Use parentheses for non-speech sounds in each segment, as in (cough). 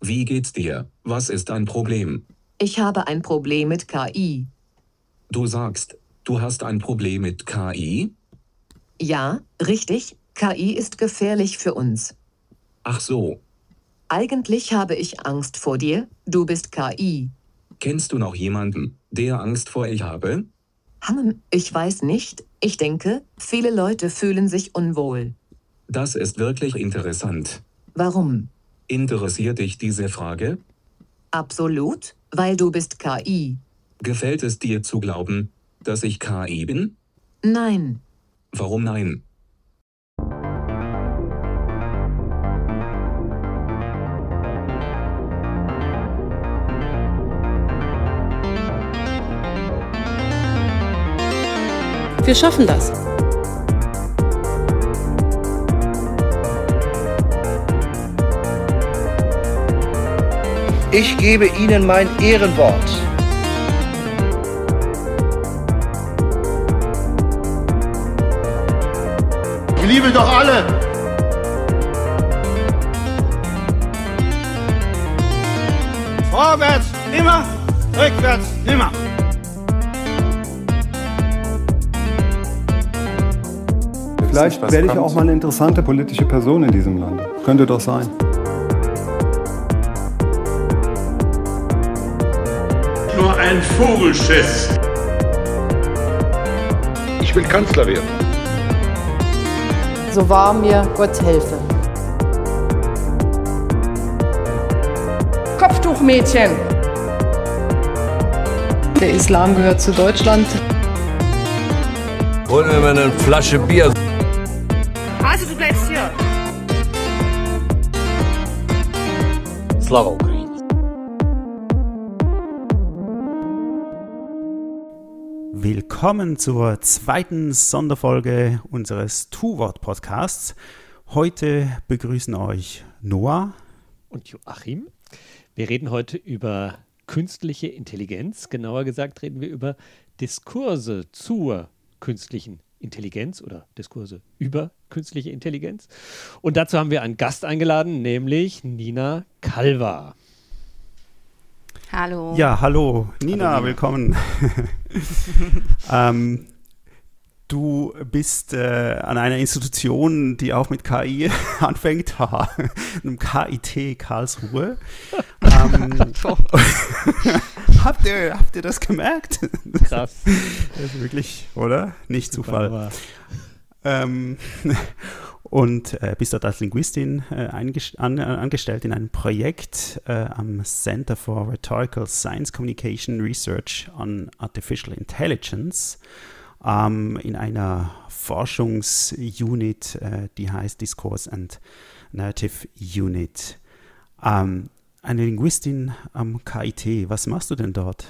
Wie geht's dir? Was ist dein Problem? Ich habe ein Problem mit KI. Du sagst, du hast ein Problem mit KI? Ja, richtig, KI ist gefährlich für uns. Ach so. Eigentlich habe ich Angst vor dir, du bist KI. Kennst du noch jemanden, der Angst vor ich habe? Hm, ich weiß nicht, ich denke, viele Leute fühlen sich unwohl. Das ist wirklich interessant. Warum? Interessiert dich diese Frage? Absolut, weil du bist KI. Gefällt es dir zu glauben, dass ich KI bin? Nein. Warum nein? Wir schaffen das. Ich gebe Ihnen mein Ehrenwort. Wir lieben doch alle. Vorwärts immer, rückwärts nimmer. Vielleicht werde ich auch mal eine interessante politische Person in diesem Land. Könnte doch sein. Ein Vogelschiss. Ich will Kanzler werden. So wahr mir Gott helfe. Kopftuchmädchen. Der Islam gehört zu Deutschland. Holen wir mal eine Flasche Bier. Also du bleibst hier. Slava Willkommen zur zweiten Sonderfolge unseres Tu-Wort-Podcasts. Heute begrüßen euch Noah und Joachim. Wir reden heute über künstliche Intelligenz. Genauer gesagt reden wir über Diskurse zur künstlichen Intelligenz oder Diskurse über künstliche Intelligenz. Und dazu haben wir einen Gast eingeladen, nämlich Nina Kalva. Hallo. Ja, hallo. Nina, hallo, Nina. willkommen. (laughs) ähm, du bist äh, an einer Institution, die auch mit KI (laughs) anfängt, haha, einem KIT Karlsruhe. (laughs) ähm, habt, ihr, habt ihr das gemerkt? Krass. Das ist wirklich, oder? Nicht Zufall. Ähm, und äh, bist dort als Linguistin äh, an, angestellt in einem Projekt äh, am Center for Rhetorical Science Communication Research on Artificial Intelligence ähm, in einer Forschungsunit, äh, die heißt Discourse and Narrative Unit. Ähm, eine Linguistin am KIT, was machst du denn dort?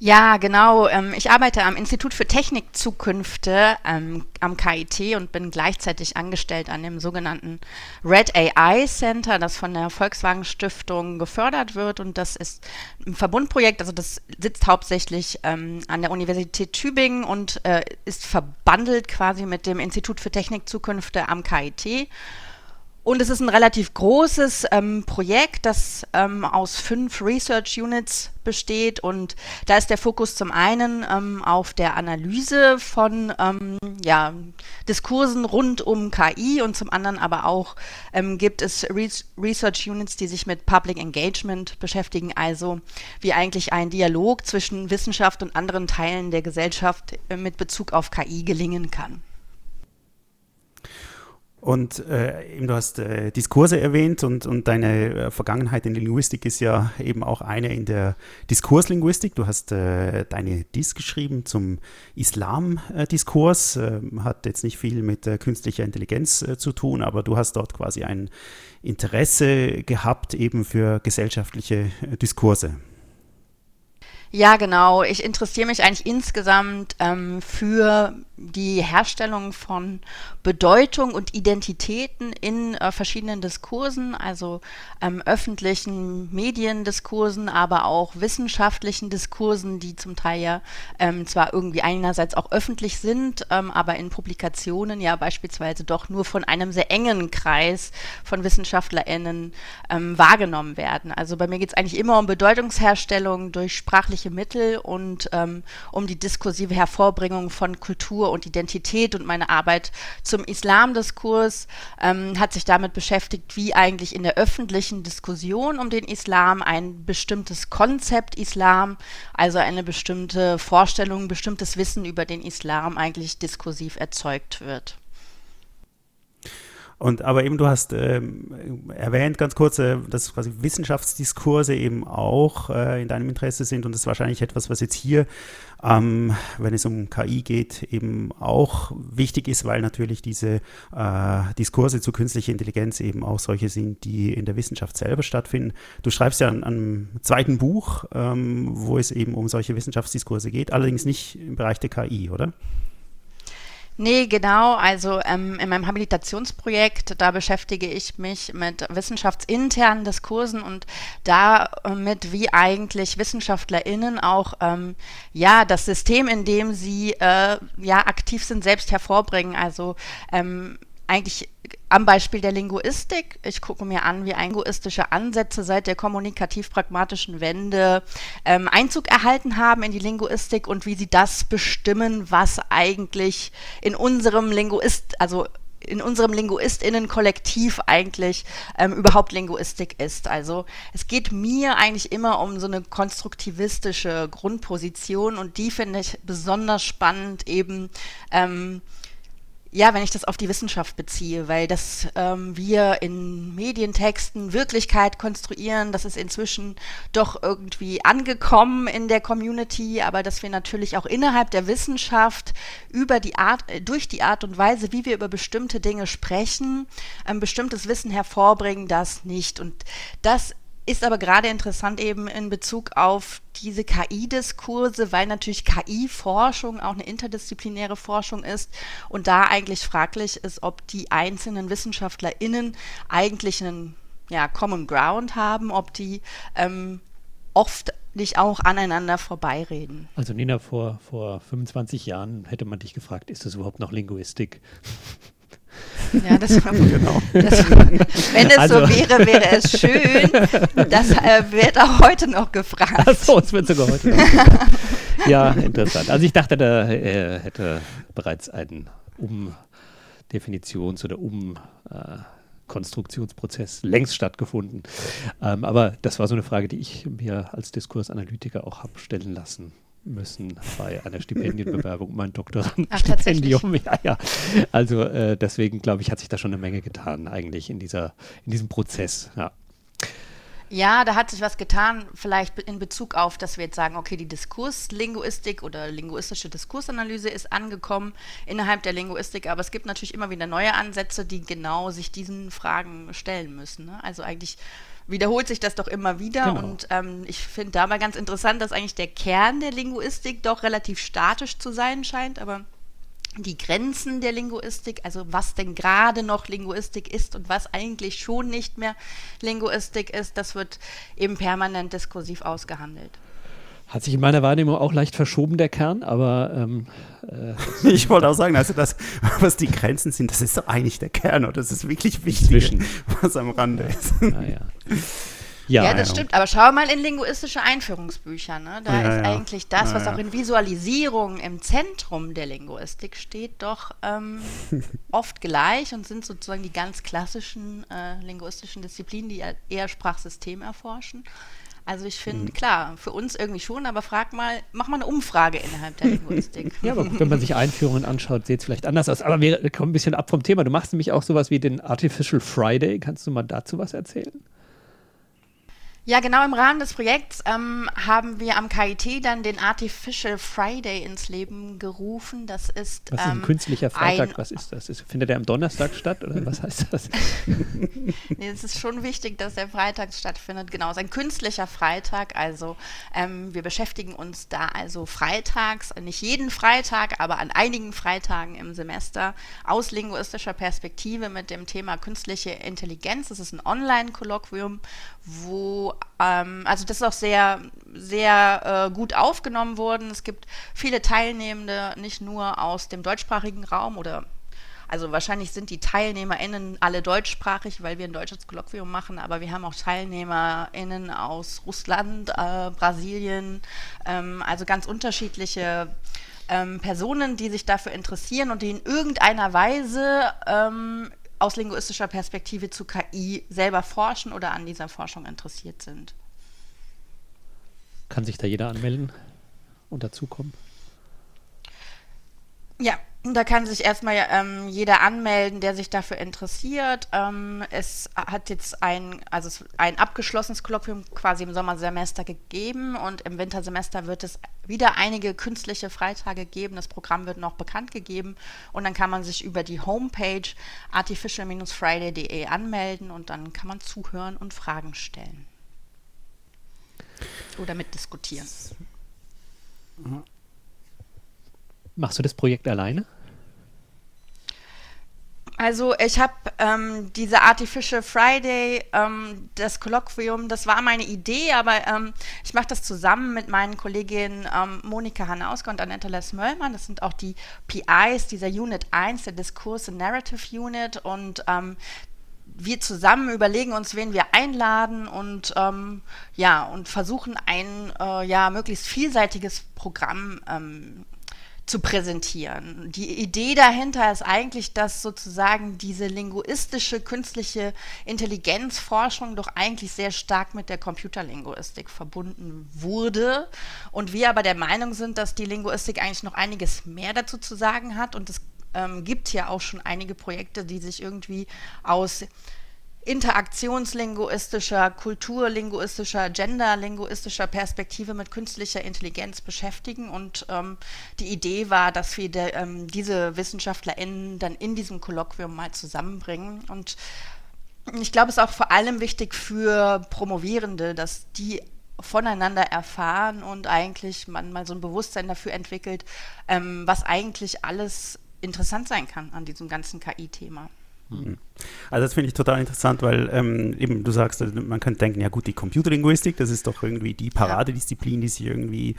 Ja, genau. Ähm, ich arbeite am Institut für Technikzukünfte ähm, am KIT und bin gleichzeitig angestellt an dem sogenannten Red AI Center, das von der Volkswagen Stiftung gefördert wird. Und das ist ein Verbundprojekt, also das sitzt hauptsächlich ähm, an der Universität Tübingen und äh, ist verbandelt quasi mit dem Institut für Technikzukünfte am KIT. Und es ist ein relativ großes ähm, Projekt, das ähm, aus fünf Research Units besteht. Und da ist der Fokus zum einen ähm, auf der Analyse von ähm, ja, Diskursen rund um KI und zum anderen aber auch ähm, gibt es Re Research Units, die sich mit Public Engagement beschäftigen, also wie eigentlich ein Dialog zwischen Wissenschaft und anderen Teilen der Gesellschaft äh, mit Bezug auf KI gelingen kann. Und äh, eben du hast äh, Diskurse erwähnt und, und deine äh, Vergangenheit in der Linguistik ist ja eben auch eine in der Diskurslinguistik. Du hast äh, deine Dis geschrieben zum Islam-Diskurs. Ähm, hat jetzt nicht viel mit künstlicher Intelligenz äh, zu tun, aber du hast dort quasi ein Interesse gehabt eben für gesellschaftliche äh, Diskurse. Ja, genau. Ich interessiere mich eigentlich insgesamt ähm, für die Herstellung von Bedeutung und Identitäten in äh, verschiedenen Diskursen, also ähm, öffentlichen Mediendiskursen, aber auch wissenschaftlichen Diskursen, die zum Teil ja ähm, zwar irgendwie einerseits auch öffentlich sind, ähm, aber in Publikationen ja beispielsweise doch nur von einem sehr engen Kreis von WissenschaftlerInnen ähm, wahrgenommen werden. Also bei mir geht es eigentlich immer um Bedeutungsherstellung durch sprachliche Mittel und ähm, um die diskursive Hervorbringung von Kultur und Identität und meine Arbeit zum Islamdiskurs ähm, hat sich damit beschäftigt, wie eigentlich in der öffentlichen Diskussion um den Islam ein bestimmtes Konzept Islam, also eine bestimmte Vorstellung, bestimmtes Wissen über den Islam eigentlich diskursiv erzeugt wird. Und aber eben, du hast ähm, erwähnt ganz kurz, äh, dass quasi Wissenschaftsdiskurse eben auch äh, in deinem Interesse sind und das ist wahrscheinlich etwas, was jetzt hier, ähm, wenn es um KI geht, eben auch wichtig ist, weil natürlich diese äh, Diskurse zu künstlicher Intelligenz eben auch solche sind, die in der Wissenschaft selber stattfinden. Du schreibst ja an einem zweiten Buch, ähm, wo es eben um solche Wissenschaftsdiskurse geht, allerdings nicht im Bereich der KI, oder? Nee, genau. Also ähm, in meinem Habilitationsprojekt, da beschäftige ich mich mit wissenschaftsinternen Diskursen und damit, wie eigentlich WissenschaftlerInnen auch ähm, ja das System, in dem sie äh, ja aktiv sind, selbst hervorbringen. Also ähm, eigentlich am Beispiel der Linguistik. Ich gucke mir an, wie linguistische Ansätze seit der kommunikativ-pragmatischen Wende ähm, Einzug erhalten haben in die Linguistik und wie sie das bestimmen, was eigentlich in unserem Linguist, also in unserem Linguistinnen-Kollektiv eigentlich ähm, überhaupt Linguistik ist. Also es geht mir eigentlich immer um so eine konstruktivistische Grundposition und die finde ich besonders spannend eben ähm, ja, wenn ich das auf die Wissenschaft beziehe, weil das ähm, wir in Medientexten Wirklichkeit konstruieren, das ist inzwischen doch irgendwie angekommen in der Community, aber dass wir natürlich auch innerhalb der Wissenschaft über die Art, äh, durch die Art und Weise, wie wir über bestimmte Dinge sprechen, ein bestimmtes Wissen hervorbringen, das nicht. Und das ist aber gerade interessant eben in Bezug auf diese KI-Diskurse, weil natürlich KI-Forschung auch eine interdisziplinäre Forschung ist und da eigentlich fraglich ist, ob die einzelnen WissenschaftlerInnen eigentlich einen ja, Common Ground haben, ob die ähm, oft nicht auch aneinander vorbeireden. Also Nina, vor, vor 25 Jahren hätte man dich gefragt, ist das überhaupt noch Linguistik? Ja, das, (laughs) genau. das, wenn es also. so wäre, wäre es schön. Das äh, wird auch heute noch gefragt. Ach so, es wird sogar heute noch gefragt. Ja, interessant. Also ich dachte, da äh, hätte bereits ein Umdefinitions- oder Umkonstruktionsprozess äh, längst stattgefunden. Ähm, aber das war so eine Frage, die ich mir als Diskursanalytiker auch habe stellen lassen müssen bei einer Stipendienbewerbung, mein Doktorandenstipendium. (laughs) Ja, ja. Also äh, deswegen glaube ich, hat sich da schon eine Menge getan eigentlich in dieser, in diesem Prozess. Ja. Ja, da hat sich was getan, vielleicht in Bezug auf, dass wir jetzt sagen, okay, die Diskurslinguistik oder linguistische Diskursanalyse ist angekommen innerhalb der Linguistik, aber es gibt natürlich immer wieder neue Ansätze, die genau sich diesen Fragen stellen müssen. Ne? Also eigentlich wiederholt sich das doch immer wieder. Genau. Und ähm, ich finde dabei ganz interessant, dass eigentlich der Kern der Linguistik doch relativ statisch zu sein scheint, aber die Grenzen der Linguistik, also was denn gerade noch Linguistik ist und was eigentlich schon nicht mehr Linguistik ist, das wird eben permanent diskursiv ausgehandelt. Hat sich in meiner Wahrnehmung auch leicht verschoben, der Kern, aber ähm, äh, ich wollte auch sagen, also das, was die Grenzen sind, das ist doch eigentlich der Kern oder das ist wirklich wichtig, Zwischen. was am Rande ist. Naja. Ja, ja, das ja. stimmt. Aber schau mal in linguistische Einführungsbücher. Ne? Da ja, ist eigentlich das, was auch in Visualisierung im Zentrum der Linguistik steht, doch ähm, (laughs) oft gleich und sind sozusagen die ganz klassischen äh, linguistischen Disziplinen, die eher Sprachsystem erforschen. Also ich finde, mhm. klar, für uns irgendwie schon, aber frag mal, mach mal eine Umfrage innerhalb der (laughs) Linguistik. ja, aber wenn man sich Einführungen anschaut, sieht es vielleicht anders aus. Aber wir kommen ein bisschen ab vom Thema. Du machst nämlich auch sowas wie den Artificial Friday. Kannst du mal dazu was erzählen? Ja, genau im Rahmen des Projekts ähm, haben wir am KIT dann den Artificial Friday ins Leben gerufen. Das ist, was ist ein ähm, künstlicher Freitag? ein- was ist das? Ist, findet der am Donnerstag statt oder was heißt das? (laughs) (laughs) nee, es ist schon wichtig, dass der Freitag stattfindet. Genau, es ist ein künstlicher Freitag. Also ähm, wir beschäftigen uns da also freitags, nicht jeden Freitag, aber an einigen Freitagen im Semester aus linguistischer Perspektive mit dem Thema künstliche Intelligenz. Es ist ein Online-Kolloquium, wo ähm, also das ist auch sehr, sehr äh, gut aufgenommen worden. Es gibt viele Teilnehmende, nicht nur aus dem deutschsprachigen Raum oder also wahrscheinlich sind die TeilnehmerInnen alle deutschsprachig, weil wir ein deutsches Kolloquium machen, aber wir haben auch TeilnehmerInnen aus Russland, äh, Brasilien, ähm, also ganz unterschiedliche ähm, Personen, die sich dafür interessieren und die in irgendeiner Weise ähm, aus linguistischer Perspektive zu KI selber forschen oder an dieser Forschung interessiert sind. Kann sich da jeder anmelden und dazukommen? Ja, da kann sich erstmal ähm, jeder anmelden, der sich dafür interessiert. Ähm, es hat jetzt ein, also ein abgeschlossenes Kolloquium quasi im Sommersemester gegeben und im Wintersemester wird es wieder einige künstliche Freitage geben. Das Programm wird noch bekannt gegeben und dann kann man sich über die Homepage artificial-friday.de anmelden und dann kann man zuhören und Fragen stellen. Oder mitdiskutieren. Machst du das Projekt alleine? Also ich habe ähm, diese Artificial Friday, ähm, das Kolloquium, das war meine Idee, aber ähm, ich mache das zusammen mit meinen Kolleginnen ähm, Monika Hanauska und Annette Les-Möllmann. Das sind auch die PIs dieser Unit 1, der Diskurs and Narrative Unit. Und ähm, wir zusammen überlegen uns, wen wir einladen und ähm, ja und versuchen ein äh, ja möglichst vielseitiges Programm ähm, zu präsentieren. Die Idee dahinter ist eigentlich, dass sozusagen diese linguistische künstliche Intelligenzforschung doch eigentlich sehr stark mit der Computerlinguistik verbunden wurde und wir aber der Meinung sind, dass die Linguistik eigentlich noch einiges mehr dazu zu sagen hat und es ähm, gibt ja auch schon einige Projekte, die sich irgendwie aus interaktionslinguistischer, kulturlinguistischer, genderlinguistischer Perspektive mit künstlicher Intelligenz beschäftigen. Und ähm, die Idee war, dass wir de, ähm, diese WissenschaftlerInnen dann in diesem Kolloquium mal zusammenbringen. Und ich glaube, es ist auch vor allem wichtig für Promovierende, dass die voneinander erfahren und eigentlich man mal so ein Bewusstsein dafür entwickelt, ähm, was eigentlich alles interessant sein kann an diesem ganzen KI-Thema. Also das finde ich total interessant, weil ähm, eben du sagst, also man könnte denken, ja gut, die Computerlinguistik, das ist doch irgendwie die Paradedisziplin, die sich irgendwie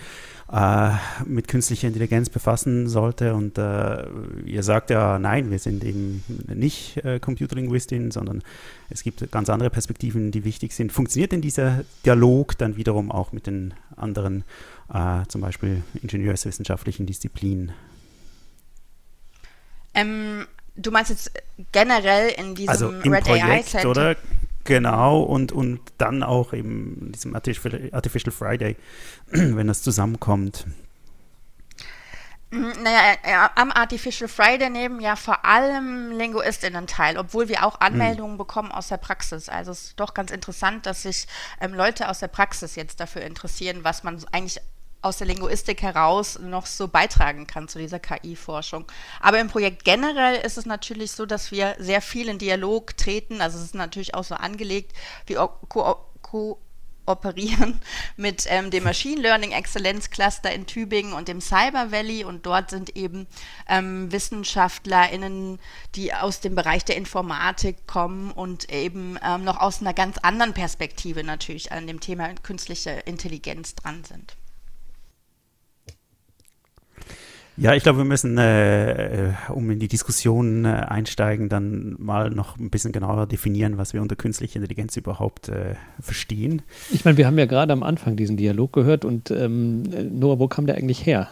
äh, mit künstlicher Intelligenz befassen sollte. Und äh, ihr sagt ja, nein, wir sind eben nicht äh, Computerlinguistin, sondern es gibt ganz andere Perspektiven, die wichtig sind. Funktioniert denn dieser Dialog dann wiederum auch mit den anderen, äh, zum Beispiel ingenieurswissenschaftlichen Disziplinen? Ähm, Du meinst jetzt generell in diesem also im Red Projekt, AI Center? oder? Genau, und, und dann auch eben in diesem Artificial, Artificial Friday, (clears throat) wenn das zusammenkommt. Naja, ja, am Artificial Friday nehmen ja vor allem LinguistInnen teil, obwohl wir auch Anmeldungen hm. bekommen aus der Praxis. Also es ist doch ganz interessant, dass sich ähm, Leute aus der Praxis jetzt dafür interessieren, was man eigentlich aus der Linguistik heraus noch so beitragen kann zu dieser KI-Forschung. Aber im Projekt generell ist es natürlich so, dass wir sehr viel in Dialog treten. Also es ist natürlich auch so angelegt, wir kooperieren (laughs) mit ähm, dem Machine Learning Exzellenz Cluster in Tübingen und dem Cyber Valley und dort sind eben ähm, WissenschaftlerInnen, die aus dem Bereich der Informatik kommen und eben ähm, noch aus einer ganz anderen Perspektive natürlich an dem Thema künstliche Intelligenz dran sind. Ja, ich glaube, wir müssen, äh, um in die Diskussion äh, einsteigen, dann mal noch ein bisschen genauer definieren, was wir unter künstlicher Intelligenz überhaupt äh, verstehen. Ich meine, wir haben ja gerade am Anfang diesen Dialog gehört und ähm, Noah, wo kam der eigentlich her?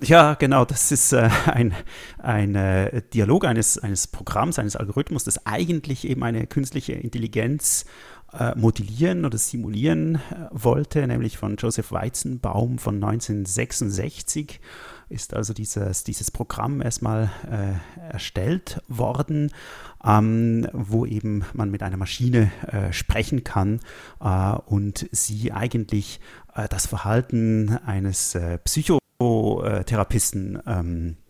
Ja, genau, das ist äh, ein, ein äh, Dialog eines, eines Programms, eines Algorithmus, das eigentlich eben eine künstliche Intelligenz äh, modellieren oder simulieren äh, wollte, nämlich von Joseph Weizenbaum von 1966 ist also dieses, dieses Programm erstmal äh, erstellt worden, ähm, wo eben man mit einer Maschine äh, sprechen kann äh, und sie eigentlich äh, das Verhalten eines äh, Psychotherapeuten ähm, äh,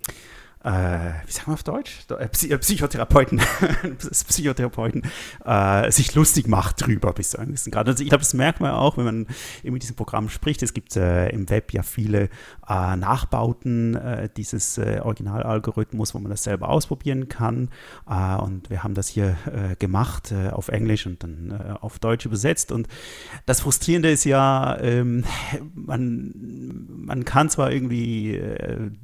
wie sagen wir auf Deutsch? Äh, Psy Psychotherapeuten, (laughs) Psychotherapeuten äh, sich lustig macht drüber bis zu einem gewissen Grad. Also ich glaube, das merkt man auch, wenn man mit diesem Programm spricht. Es gibt äh, im Web ja viele äh, Nachbauten äh, dieses Originalalgorithmus, wo man das selber ausprobieren kann. und wir haben das hier gemacht auf Englisch und dann auf Deutsch übersetzt. Und das Frustrierende ist ja, ähm, man, man kann zwar irgendwie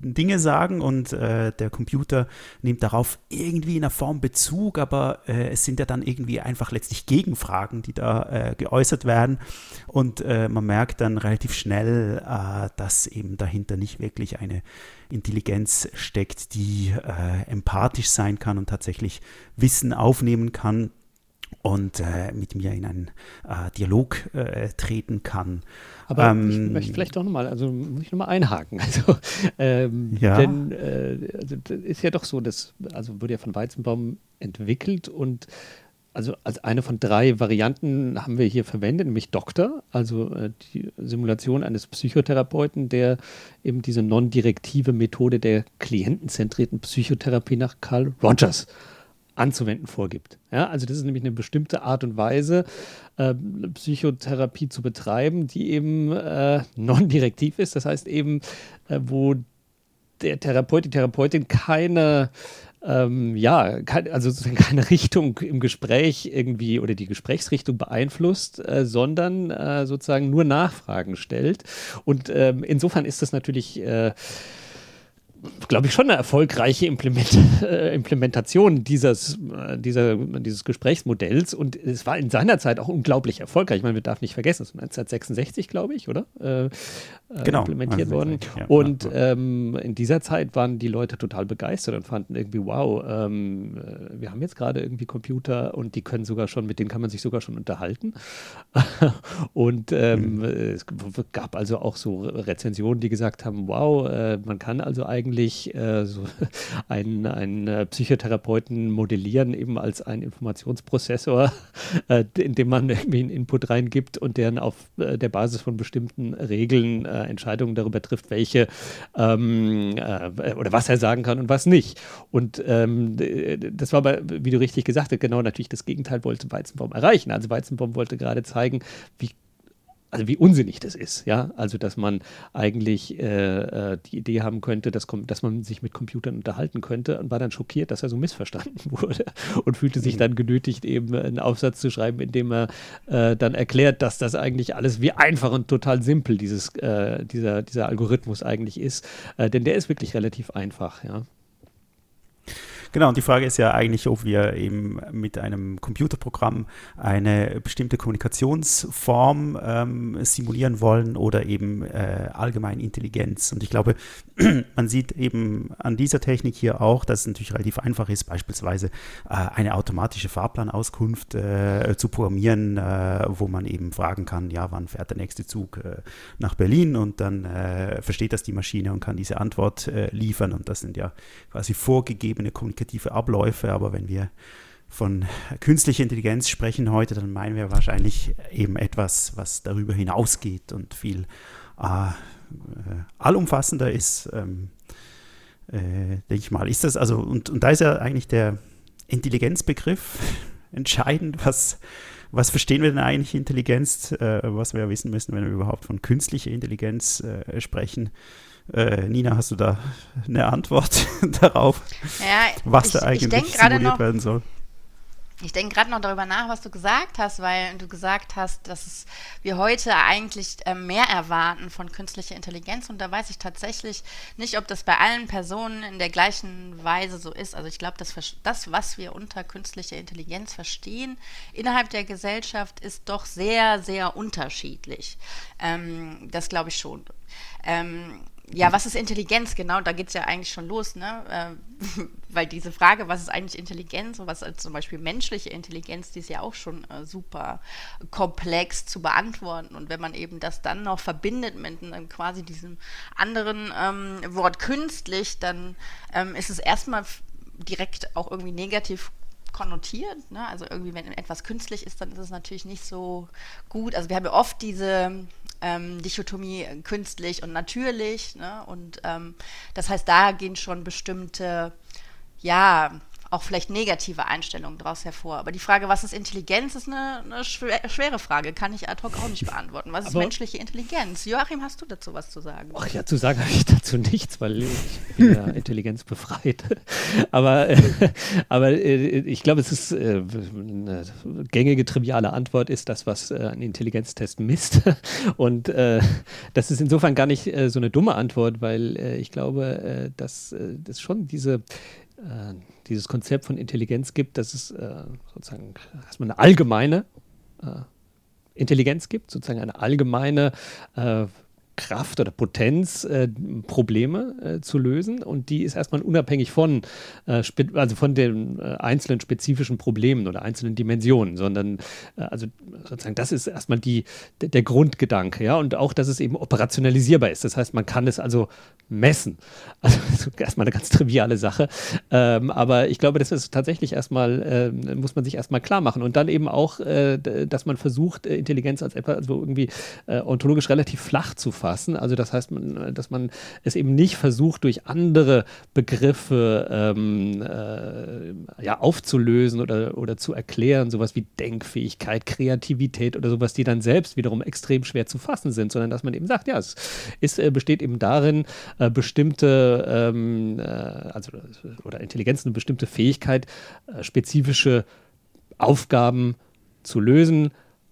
Dinge sagen und der Computer nimmt darauf irgendwie in einer Form Bezug, aber äh, es sind ja dann irgendwie einfach letztlich Gegenfragen, die da äh, geäußert werden. Und äh, man merkt dann relativ schnell, äh, dass eben dahinter nicht wirklich eine Intelligenz steckt, die äh, empathisch sein kann und tatsächlich Wissen aufnehmen kann und äh, mit mir in einen äh, Dialog äh, treten kann. Aber ähm, ich möchte vielleicht doch nochmal, also muss ich nochmal einhaken. (laughs) Also, ähm, ja. Denn äh, also, ist ja doch so, dass, also wurde ja von Weizenbaum entwickelt und also als eine von drei Varianten haben wir hier verwendet, nämlich Doktor, also äh, die Simulation eines Psychotherapeuten, der eben diese non-direktive Methode der klientenzentrierten Psychotherapie nach Carl Rogers anzuwenden vorgibt. Ja, also das ist nämlich eine bestimmte Art und Weise, äh, Psychotherapie zu betreiben, die eben äh, non-direktiv ist. Das heißt eben, äh, wo der Therapeut, die Therapeutin keine ähm, ja, kein, also (laughs) keine Richtung im Gespräch irgendwie oder die Gesprächsrichtung beeinflusst, äh, sondern äh, sozusagen nur Nachfragen stellt. Und ähm, insofern ist das natürlich äh, glaube ich, schon eine erfolgreiche Implement äh, Implementation dieses, äh, dieser, dieses Gesprächsmodells und es war in seiner Zeit auch unglaublich erfolgreich. Ich meine, wir darf nicht vergessen, es ist 1966, glaube ich, oder? Äh, äh, genau, implementiert worden. Ja, und ja. Ähm, in dieser Zeit waren die Leute total begeistert und fanden irgendwie, wow, ähm, äh, wir haben jetzt gerade irgendwie Computer und die können sogar schon, mit denen kann man sich sogar schon unterhalten. (laughs) und ähm, mhm. es gab also auch so Rezensionen, die gesagt haben, wow, äh, man kann also eigentlich eigentlich äh, so (laughs) einen, einen äh, Psychotherapeuten modellieren, eben als einen Informationsprozessor, (laughs) äh, in dem man irgendwie einen Input reingibt und der auf äh, der Basis von bestimmten Regeln äh, Entscheidungen darüber trifft, welche ähm, äh, oder was er sagen kann und was nicht. Und ähm, das war aber, wie du richtig gesagt hast, genau natürlich das Gegenteil wollte Weizenbaum erreichen. Also Weizenbaum wollte gerade zeigen, wie also wie unsinnig das ist, ja. Also dass man eigentlich äh, äh, die Idee haben könnte, dass, dass man sich mit Computern unterhalten könnte und war dann schockiert, dass er so missverstanden (laughs) wurde und fühlte sich mhm. dann genötigt, eben einen Aufsatz zu schreiben, in dem er äh, dann erklärt, dass das eigentlich alles wie einfach und total simpel dieses, äh, dieser, dieser Algorithmus eigentlich ist. Äh, denn der ist wirklich relativ einfach, ja. Genau, und die Frage ist ja eigentlich, ob wir eben mit einem Computerprogramm eine bestimmte Kommunikationsform ähm, simulieren wollen oder eben äh, allgemein Intelligenz. Und ich glaube, (clears throat) man sieht eben an dieser Technik hier auch, dass es natürlich relativ einfach ist, beispielsweise äh, eine automatische Fahrplanauskunft äh, zu programmieren, äh, wo man eben fragen kann, ja, wann fährt der nächste Zug äh, nach Berlin und dann äh, versteht das die Maschine und kann diese Antwort liefern. Und das sind ja quasi vorgegebene Kommunikationen kommunikative Abläufe, aber wenn wir von künstlicher Intelligenz sprechen heute, dann meinen wir wahrscheinlich eben etwas, was darüber hinausgeht und viel äh, äh, allumfassender ist, ähm, äh, denke ich mal. Ist das also, und, und da ist ja eigentlich der Intelligenzbegriff (laughs) entscheidend, was, was verstehen wir denn eigentlich Intelligenz, äh, was wir ja wissen müssen, wenn wir überhaupt von künstlicher Intelligenz äh, sprechen. Äh, Nina, hast du da eine Antwort (laughs) darauf, ja, was ich, da eigentlich simuliert noch, werden soll? Ich denke gerade noch darüber nach, was du gesagt hast, weil du gesagt hast, dass wir heute eigentlich äh, mehr erwarten von künstlicher Intelligenz. Und da weiß ich tatsächlich nicht, ob das bei allen Personen in der gleichen Weise so ist. Also ich glaube, das, das, was wir unter künstlicher Intelligenz verstehen, innerhalb der Gesellschaft ist doch sehr, sehr unterschiedlich. Ähm, das glaube ich schon. Ähm, ja, was ist Intelligenz? Genau, da geht es ja eigentlich schon los, ne? Äh, (laughs) weil diese Frage, was ist eigentlich Intelligenz und was ist zum Beispiel menschliche Intelligenz, die ist ja auch schon äh, super komplex zu beantworten. Und wenn man eben das dann noch verbindet mit einem, quasi diesem anderen ähm, Wort künstlich, dann ähm, ist es erstmal direkt auch irgendwie negativ konnotiert. Ne? Also irgendwie, wenn etwas künstlich ist, dann ist es natürlich nicht so gut. Also wir haben ja oft diese ähm, Dichotomie künstlich und natürlich. Ne? Und ähm, das heißt, da gehen schon bestimmte, ja, auch vielleicht negative Einstellungen daraus hervor. Aber die Frage, was ist Intelligenz, ist eine, eine schwere Frage. Kann ich ad hoc auch nicht beantworten. Was ist aber menschliche Intelligenz? Joachim, hast du dazu was zu sagen? Ach ja, zu sagen habe ich (laughs) dazu nichts, weil ich bin ja (laughs) Intelligenz befreit. (laughs) aber, äh, aber äh, ich glaube, es ist äh, eine gängige, triviale Antwort ist das, was ein Intelligenztest misst. Und das ist insofern gar nicht so eine dumme Antwort, weil ich glaube, dass das schon diese dieses Konzept von Intelligenz gibt, dass es äh, sozusagen erstmal eine allgemeine äh, Intelligenz gibt, sozusagen eine allgemeine äh, Kraft oder Potenz, äh, Probleme äh, zu lösen. Und die ist erstmal unabhängig von, äh, also von den äh, einzelnen spezifischen Problemen oder einzelnen Dimensionen, sondern äh, also sozusagen das ist erstmal die, der Grundgedanke, ja. Und auch, dass es eben operationalisierbar ist. Das heißt, man kann es also messen. (laughs) Also erstmal eine ganz triviale Sache. Ähm, aber ich glaube, das ist tatsächlich erstmal, äh, muss man sich erstmal klar machen. Und dann eben auch, dass man versucht, Intelligenz als etwas, also irgendwie ontologisch relativ flach zu fassen. Also das heißt, man, dass man es eben nicht versucht, durch andere Begriffe ähm, äh, ja, aufzulösen oder, oder zu erklären, sowas wie Denkfähigkeit, Kreativität oder sowas, die dann selbst wiederum extrem schwer zu fassen sind, sondern dass man eben sagt, ja, es ist, äh, besteht eben darin, äh, bestimmte, ähm, äh, also oder Intelligenz eine bestimmte Fähigkeit, äh, spezifische Aufgaben zu lösen,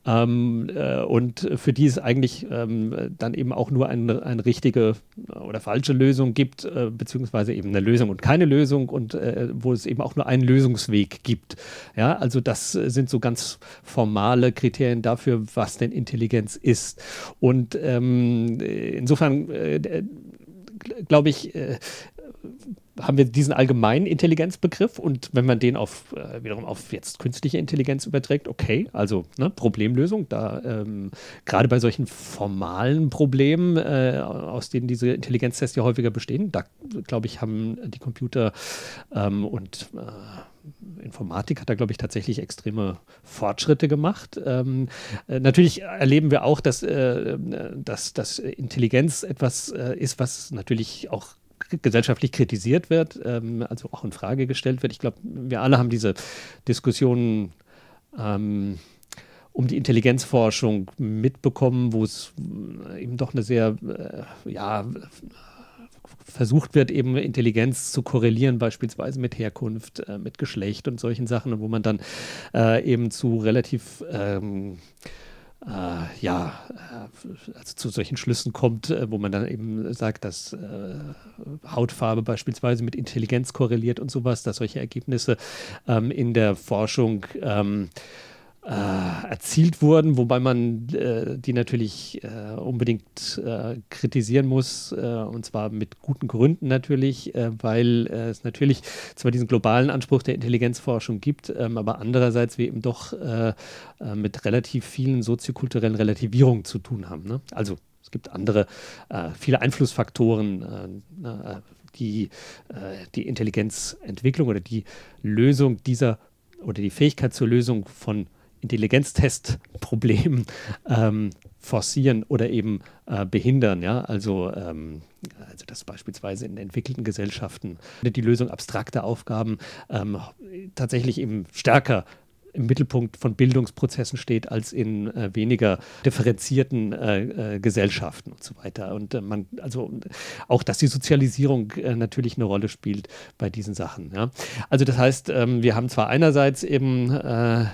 ähm, äh, und für die es eigentlich ähm, dann eben auch nur eine, eine richtige oder falsche Lösung gibt, äh, beziehungsweise eben eine Lösung und keine Lösung und äh, wo es eben auch nur einen Lösungsweg gibt. Ja, also das sind so ganz formale Kriterien dafür, was denn Intelligenz ist. Und ähm, insofern äh, glaube ich, äh, haben wir diesen allgemeinen Intelligenzbegriff und wenn man den auf äh, wiederum auf jetzt künstliche Intelligenz überträgt, okay, also ne, Problemlösung, da ähm, gerade bei solchen formalen Problemen, äh, aus denen diese Intelligenztests ja häufiger bestehen, da glaube ich, haben die Computer ähm, und äh, Informatik hat da, glaube ich, tatsächlich extreme Fortschritte gemacht. Ähm, äh, natürlich erleben wir auch, dass, äh, dass, dass Intelligenz etwas äh, ist, was natürlich auch gesellschaftlich kritisiert wird, ähm, also auch in Frage gestellt wird. Ich glaube, wir alle haben diese Diskussionen ähm, um die Intelligenzforschung mitbekommen, wo es äh, eben doch eine sehr, äh, ja, versucht wird, eben Intelligenz zu korrelieren, beispielsweise mit Herkunft, äh, mit Geschlecht und solchen Sachen, und wo man dann äh, eben zu relativ ähm, äh, ja, äh, also zu solchen Schlüssen kommt, äh, wo man dann eben sagt, dass äh, Hautfarbe beispielsweise mit Intelligenz korreliert und sowas, dass solche Ergebnisse ähm, in der Forschung ähm, äh, erzielt wurden, wobei man äh, die natürlich äh, unbedingt äh, kritisieren muss, äh, und zwar mit guten Gründen natürlich, äh, weil es natürlich zwar diesen globalen Anspruch der Intelligenzforschung gibt, ähm, aber andererseits wir eben doch mit relativ vielen soziokulturellen Relativierungen zu tun haben. Ne? Also es gibt andere, viele Einflussfaktoren, die die Intelligenzentwicklung oder die Lösung dieser oder die Fähigkeit zur Lösung von Intelligenztestproblemen ähm, forcieren oder eben äh, behindern. Ja? Also, ähm, also dass beispielsweise in entwickelten Gesellschaften die Lösung abstrakter Aufgaben ähm, tatsächlich eben stärker im Mittelpunkt von Bildungsprozessen steht als in äh, weniger differenzierten äh, äh, Gesellschaften und so weiter. Und äh, man, also auch, dass die Sozialisierung äh, natürlich eine Rolle spielt bei diesen Sachen. Ja? Also das heißt, ähm, wir haben zwar einerseits eben äh,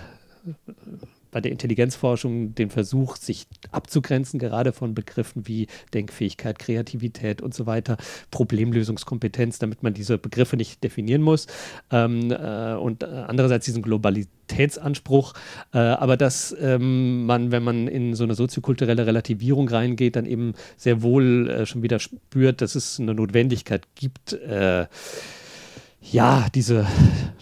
bei der Intelligenzforschung den Versuch, sich abzugrenzen, gerade von Begriffen wie Denkfähigkeit, Kreativität und so weiter, Problemlösungskompetenz, damit man diese Begriffe nicht definieren muss. Ähm, äh, und äh, andererseits diesen Globalitätsanspruch. Äh, aber dass ähm, man, wenn man in so eine soziokulturelle Relativierung reingeht, dann eben sehr wohl äh, schon wieder spürt, dass es eine Notwendigkeit gibt, äh, ja, diese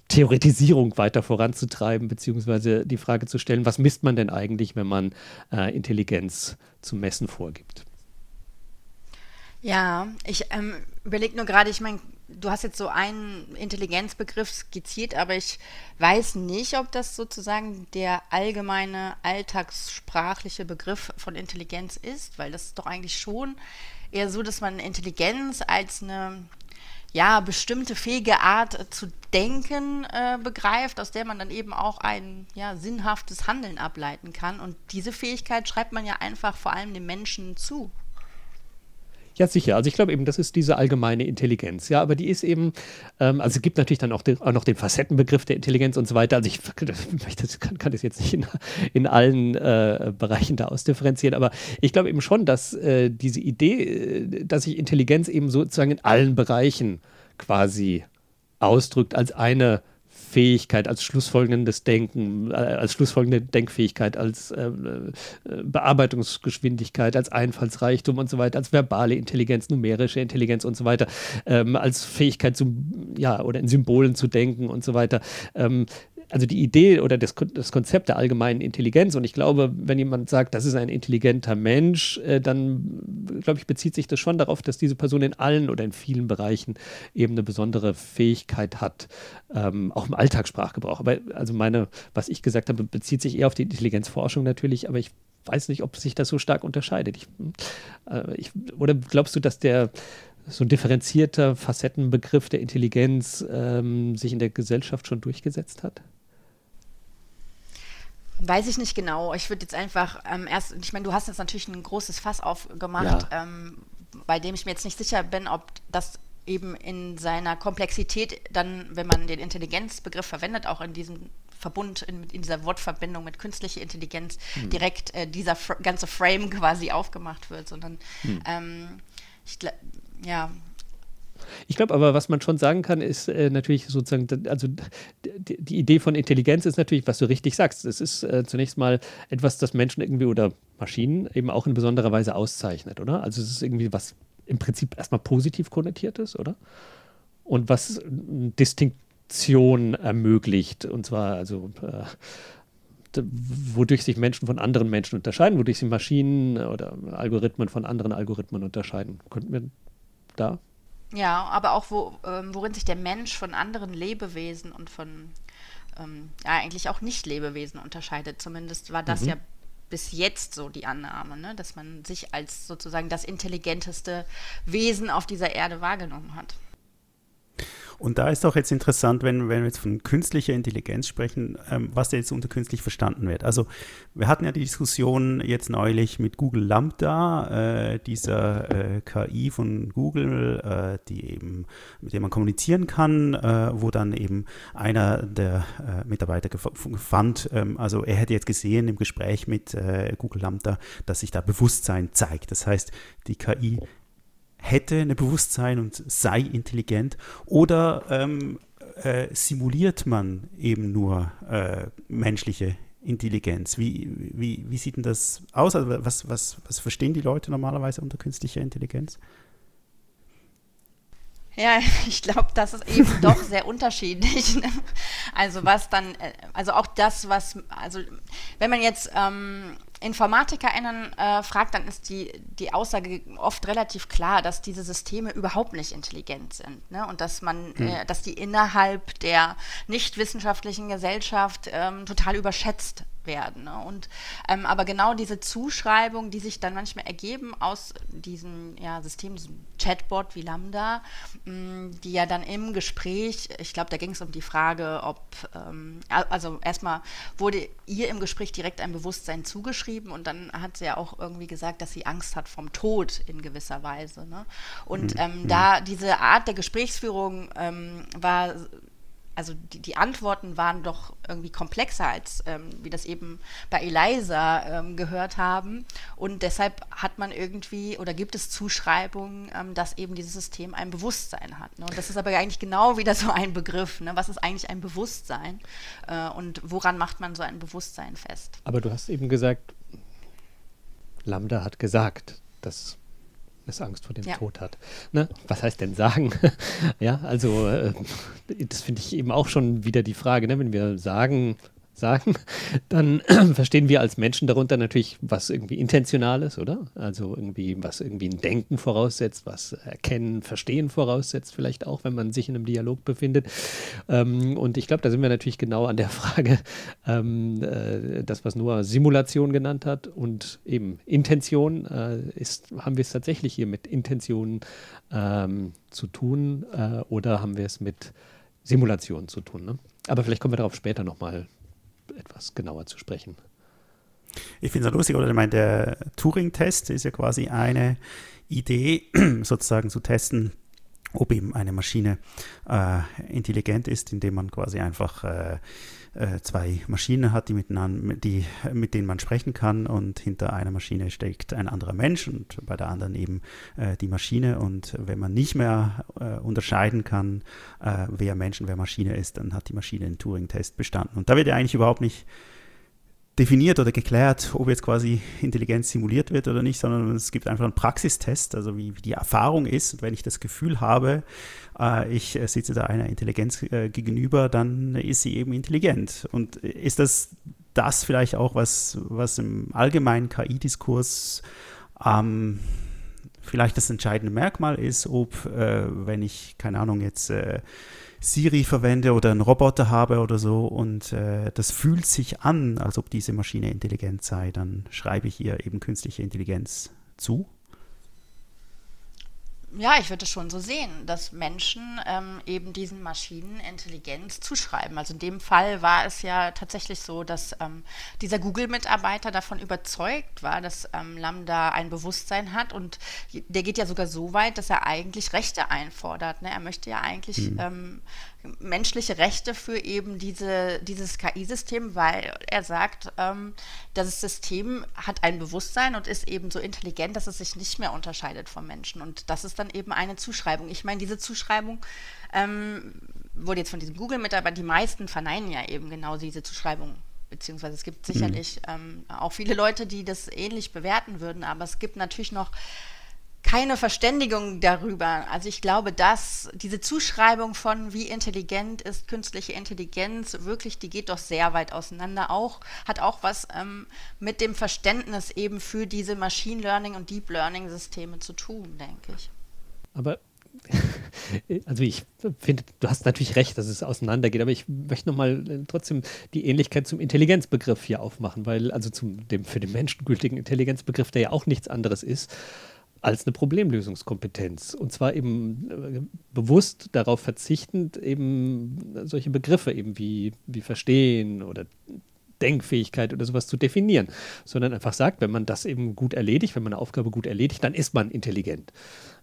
Theoretisierung weiter voranzutreiben, beziehungsweise die Frage zu stellen, was misst man denn eigentlich, wenn man äh, Intelligenz zu messen vorgibt? Ja, ich ähm, überlege nur gerade, ich meine, du hast jetzt so einen Intelligenzbegriff skizziert, aber ich weiß nicht, ob das sozusagen der allgemeine alltagssprachliche Begriff von Intelligenz ist, weil das ist doch eigentlich schon eher so, dass man Intelligenz als eine ja, bestimmte fähige Art äh, zu denken äh, begreift, aus der man dann eben auch ein ja, sinnhaftes Handeln ableiten kann. Und diese Fähigkeit schreibt man ja einfach vor allem dem Menschen zu. Ja, sicher. Also ich glaube eben, das ist diese allgemeine Intelligenz. Ja, aber die ist eben, ähm, also es gibt natürlich dann auch, den, auch, noch den Facettenbegriff der Intelligenz und so weiter. Also ich (laughs) das kann, kann, das jetzt nicht in, in allen äh, Bereichen da ausdifferenzieren, aber ich glaube eben schon, dass äh, diese Idee, äh, dass sich Intelligenz eben sozusagen in allen Bereichen quasi ausdrückt als eine Fähigkeit, als schlussfolgendes Denken, äh, als schlussfolgende Denkfähigkeit, als äh, äh, Bearbeitungsgeschwindigkeit, als Einfallsreichtum und so weiter, als verbale Intelligenz, numerische Intelligenz und so weiter, ähm, als Fähigkeit zum, ja, oder in Symbolen zu denken und so weiter. Ähm, also die Idee oder das, das, Konzept der allgemeinen Intelligenz, und ich glaube, wenn jemand sagt, das ist ein intelligenter Mensch, äh, dann, glaube ich, bezieht sich das schon darauf, dass diese Person in allen oder in vielen Bereichen eben eine besondere Fähigkeit hat, ähm, auch im Alltagssprachgebrauch. Aber also meine, was ich gesagt habe, bezieht sich eher auf die Intelligenzforschung natürlich, aber ich weiß nicht, ob sich das so stark unterscheidet. Ich, äh, ich, oder glaubst du, dass der so ein differenzierter Facettenbegriff der Intelligenz ähm, sich in der Gesellschaft schon durchgesetzt hat? Weiß ich nicht genau. Ich würde jetzt einfach ähm, erst, ich meine, du hast jetzt natürlich ein großes Fass aufgemacht, ja. ähm, bei dem ich mir jetzt nicht sicher bin, ob das eben in seiner Komplexität dann, wenn man den Intelligenzbegriff verwendet, auch in diesem Verbund, in, in dieser Wortverbindung mit künstlicher Intelligenz hm. direkt äh, dieser ganze Frame (laughs) quasi aufgemacht wird, sondern hm. ähm, ich, ja, ich glaube aber, was man schon sagen kann, ist äh, natürlich sozusagen, also die, Idee von Intelligenz ist natürlich, was du richtig sagst. Es ist äh, zunächst mal etwas, das Menschen irgendwie oder Maschinen eben auch in besonderer Weise auszeichnet, oder? Also es ist irgendwie was im Prinzip erstmal positiv konnotiert ist, oder? Und was Distinktion ermöglicht, und zwar also äh, wodurch sich Menschen von anderen Menschen unterscheiden, wodurch sich Maschinen oder Algorithmen von anderen Algorithmen unterscheiden. Könnten wir da ja, aber auch, wo, ähm, worin sich der Mensch von anderen Lebewesen und von ähm, ja, eigentlich auch Nicht-Lebewesen unterscheidet. Zumindest war das mhm. ja bis jetzt so die Annahme, ne? dass man sich als sozusagen das intelligenteste Wesen auf dieser Erde wahrgenommen hat. Und da ist doch jetzt interessant, wenn, wenn wir jetzt von künstlicher Intelligenz sprechen, ähm, was da jetzt unter künstlich verstanden wird. Also wir hatten ja die Diskussion jetzt neulich mit Google Lambda, äh, dieser äh, KI von Google, äh, die eben, mit der man kommunizieren kann, äh, wo dann eben einer der äh, Mitarbeiter fand, ähm, also er hätte jetzt gesehen im Gespräch mit äh, Google Lambda, dass sich da Bewusstsein zeigt. Das heißt, die KI hätte ein Bewusstsein und sei intelligent oder ähm, äh, simuliert man eben nur äh, menschliche Intelligenz? Wie, wie, wie sieht denn das aus? Also was, was, was verstehen die Leute normalerweise unter künstlicher Intelligenz? Ja, (laughs) ich glaube, das ist eben (laughs) doch sehr unterschiedlich. Ne? Also was dann, äh, also auch das, was, also wenn man jetzt ähm, InformatikerInnen äh, fragt, dann ist die, die Aussage oft relativ klar, dass diese Systeme überhaupt nicht intelligent sind. Ne? Und dass man, hm. äh, dass die innerhalb der nicht wissenschaftlichen Gesellschaft ähm, total überschätzt werden. Ne? Und ähm, aber genau diese Zuschreibung, die sich dann manchmal ergeben aus diesem ja, System, diesem Chatbot wie Lambda, mh, mm, die ja dann im Gespräch, ich glaube, da ging es um die Frage, ob, ähm, also erstmal wurde ihr im Gespräch direkt ein Bewusstsein zugeschrieben und dann hat sie ja auch irgendwie gesagt, dass sie Angst hat vom Tod in gewisser Weise. Ne? Und mhm. ähm, mhm. da diese Art der Gesprächsführung ähm, war also die, die Antworten waren doch irgendwie komplexer, als ähm, wir das eben bei Eliza ähm, gehört haben. Und deshalb hat man irgendwie oder gibt es Zuschreibungen, ähm, dass eben dieses System ein Bewusstsein hat. Ne? Und das ist aber eigentlich genau wieder so ein Begriff. Ne? Was ist eigentlich ein Bewusstsein? Äh, und woran macht man so ein Bewusstsein fest? Aber du hast eben gesagt, Lambda hat gesagt, dass es Angst vor dem ja. Tod hat. Ne? Was heißt denn sagen? (laughs) ja, also äh, das finde ich eben auch schon wieder die Frage, ne? wenn wir sagen, sagen, (laughs) dann (clears throat) verstehen wir als Menschen darunter natürlich, was irgendwie intentional ist, oder? Also irgendwie, was irgendwie ein Denken voraussetzt, was Erkennen, Verstehen voraussetzt, vielleicht auch, wenn man sich in einem Dialog befindet. Ähm, und ich glaube, da sind wir natürlich genau an der (laughs) Frage, ähm, äh, das, was Noah Simulation genannt hat und eben Intention, äh, ist, haben wir es tatsächlich hier mit Intentionen ähm, zu tun äh, oder haben wir es mit Simulationen zu tun? Ne? Aber vielleicht kommen wir darauf später nochmal etwas genauer zu sprechen. Ich finde es lustig, oder? Ich meine, der Turing-Test ist ja quasi eine Idee, (clears throat) sozusagen zu testen, ob eben eine Maschine äh, intelligent ist, indem man quasi einfach äh, äh, zwei Maschinen hat, die, miteinander, die, mit denen man sprechen kann und hinter einer Maschine steckt ein anderer Mensch und bei der anderen eben äh, die Maschine und wenn man nicht mehr äh, unterscheiden kann, äh, wer Mensch und wer Maschine ist, dann hat die Maschine den Turing-Test bestanden. Und da wird ja eigentlich überhaupt nicht definiert oder geklärt, ob jetzt quasi Intelligenz simuliert wird oder nicht, sondern es gibt einfach einen Praxistest, also wie, wie die Erfahrung ist. Und wenn ich das Gefühl habe, äh, ich äh, sitze da einer Intelligenz äh, gegenüber, dann ist sie eben intelligent. Und ist das das vielleicht auch, was, was im allgemeinen KI-Diskurs ähm, vielleicht das entscheidende Merkmal ist, ob, äh, wenn ich, keine Ahnung, jetzt äh, Siri verwende oder einen Roboter habe oder so und äh, das fühlt sich an, als ob diese Maschine intelligent sei, dann schreibe ich ihr eben künstliche Intelligenz zu. Ja, ich würde es schon so sehen, dass Menschen ähm, eben diesen Maschinen Intelligenz zuschreiben. Also in dem Fall war es ja tatsächlich so, dass ähm, dieser Google-Mitarbeiter davon überzeugt war, dass ähm, Lambda ein Bewusstsein hat und der geht ja sogar so weit, dass er eigentlich Rechte einfordert. Ne? Er möchte ja eigentlich mhm menschliche Rechte für eben diese, dieses KI-System, weil er sagt, ähm, das System hat ein Bewusstsein und ist eben so intelligent, dass es sich nicht mehr unterscheidet vom Menschen. Und das ist dann eben eine Zuschreibung. Ich meine, diese Zuschreibung ähm, wurde jetzt von diesem Google-Mitarbeiter, die meisten verneinen ja eben genau diese Zuschreibung beziehungsweise es gibt sicherlich mhm. ähm, auch viele Leute, die das ähnlich bewerten würden, aber es gibt natürlich noch keine Verständigung darüber. Also ich glaube, dass diese Zuschreibung von wie intelligent ist künstliche Intelligenz wirklich, die geht doch sehr weit auseinander. Auch hat auch was ähm, mit dem Verständnis eben für diese Machine Learning und Deep Learning Systeme zu tun, denke ich. Aber (laughs) also ich finde, du hast natürlich recht, dass es auseinandergeht, aber ich möchte nochmal äh, trotzdem die Ähnlichkeit zum Intelligenzbegriff hier aufmachen, weil also zum dem für den Menschen gültigen Intelligenzbegriff, der ja auch nichts anderes ist als eine Problemlösungskompetenz. Und zwar eben äh, bewusst darauf verzichtend, eben solche Begriffe eben wie, wie Verstehen oder Denkfähigkeit oder sowas zu definieren, sondern einfach sagt, wenn man das eben gut erledigt, wenn man eine Aufgabe gut erledigt, dann ist man intelligent.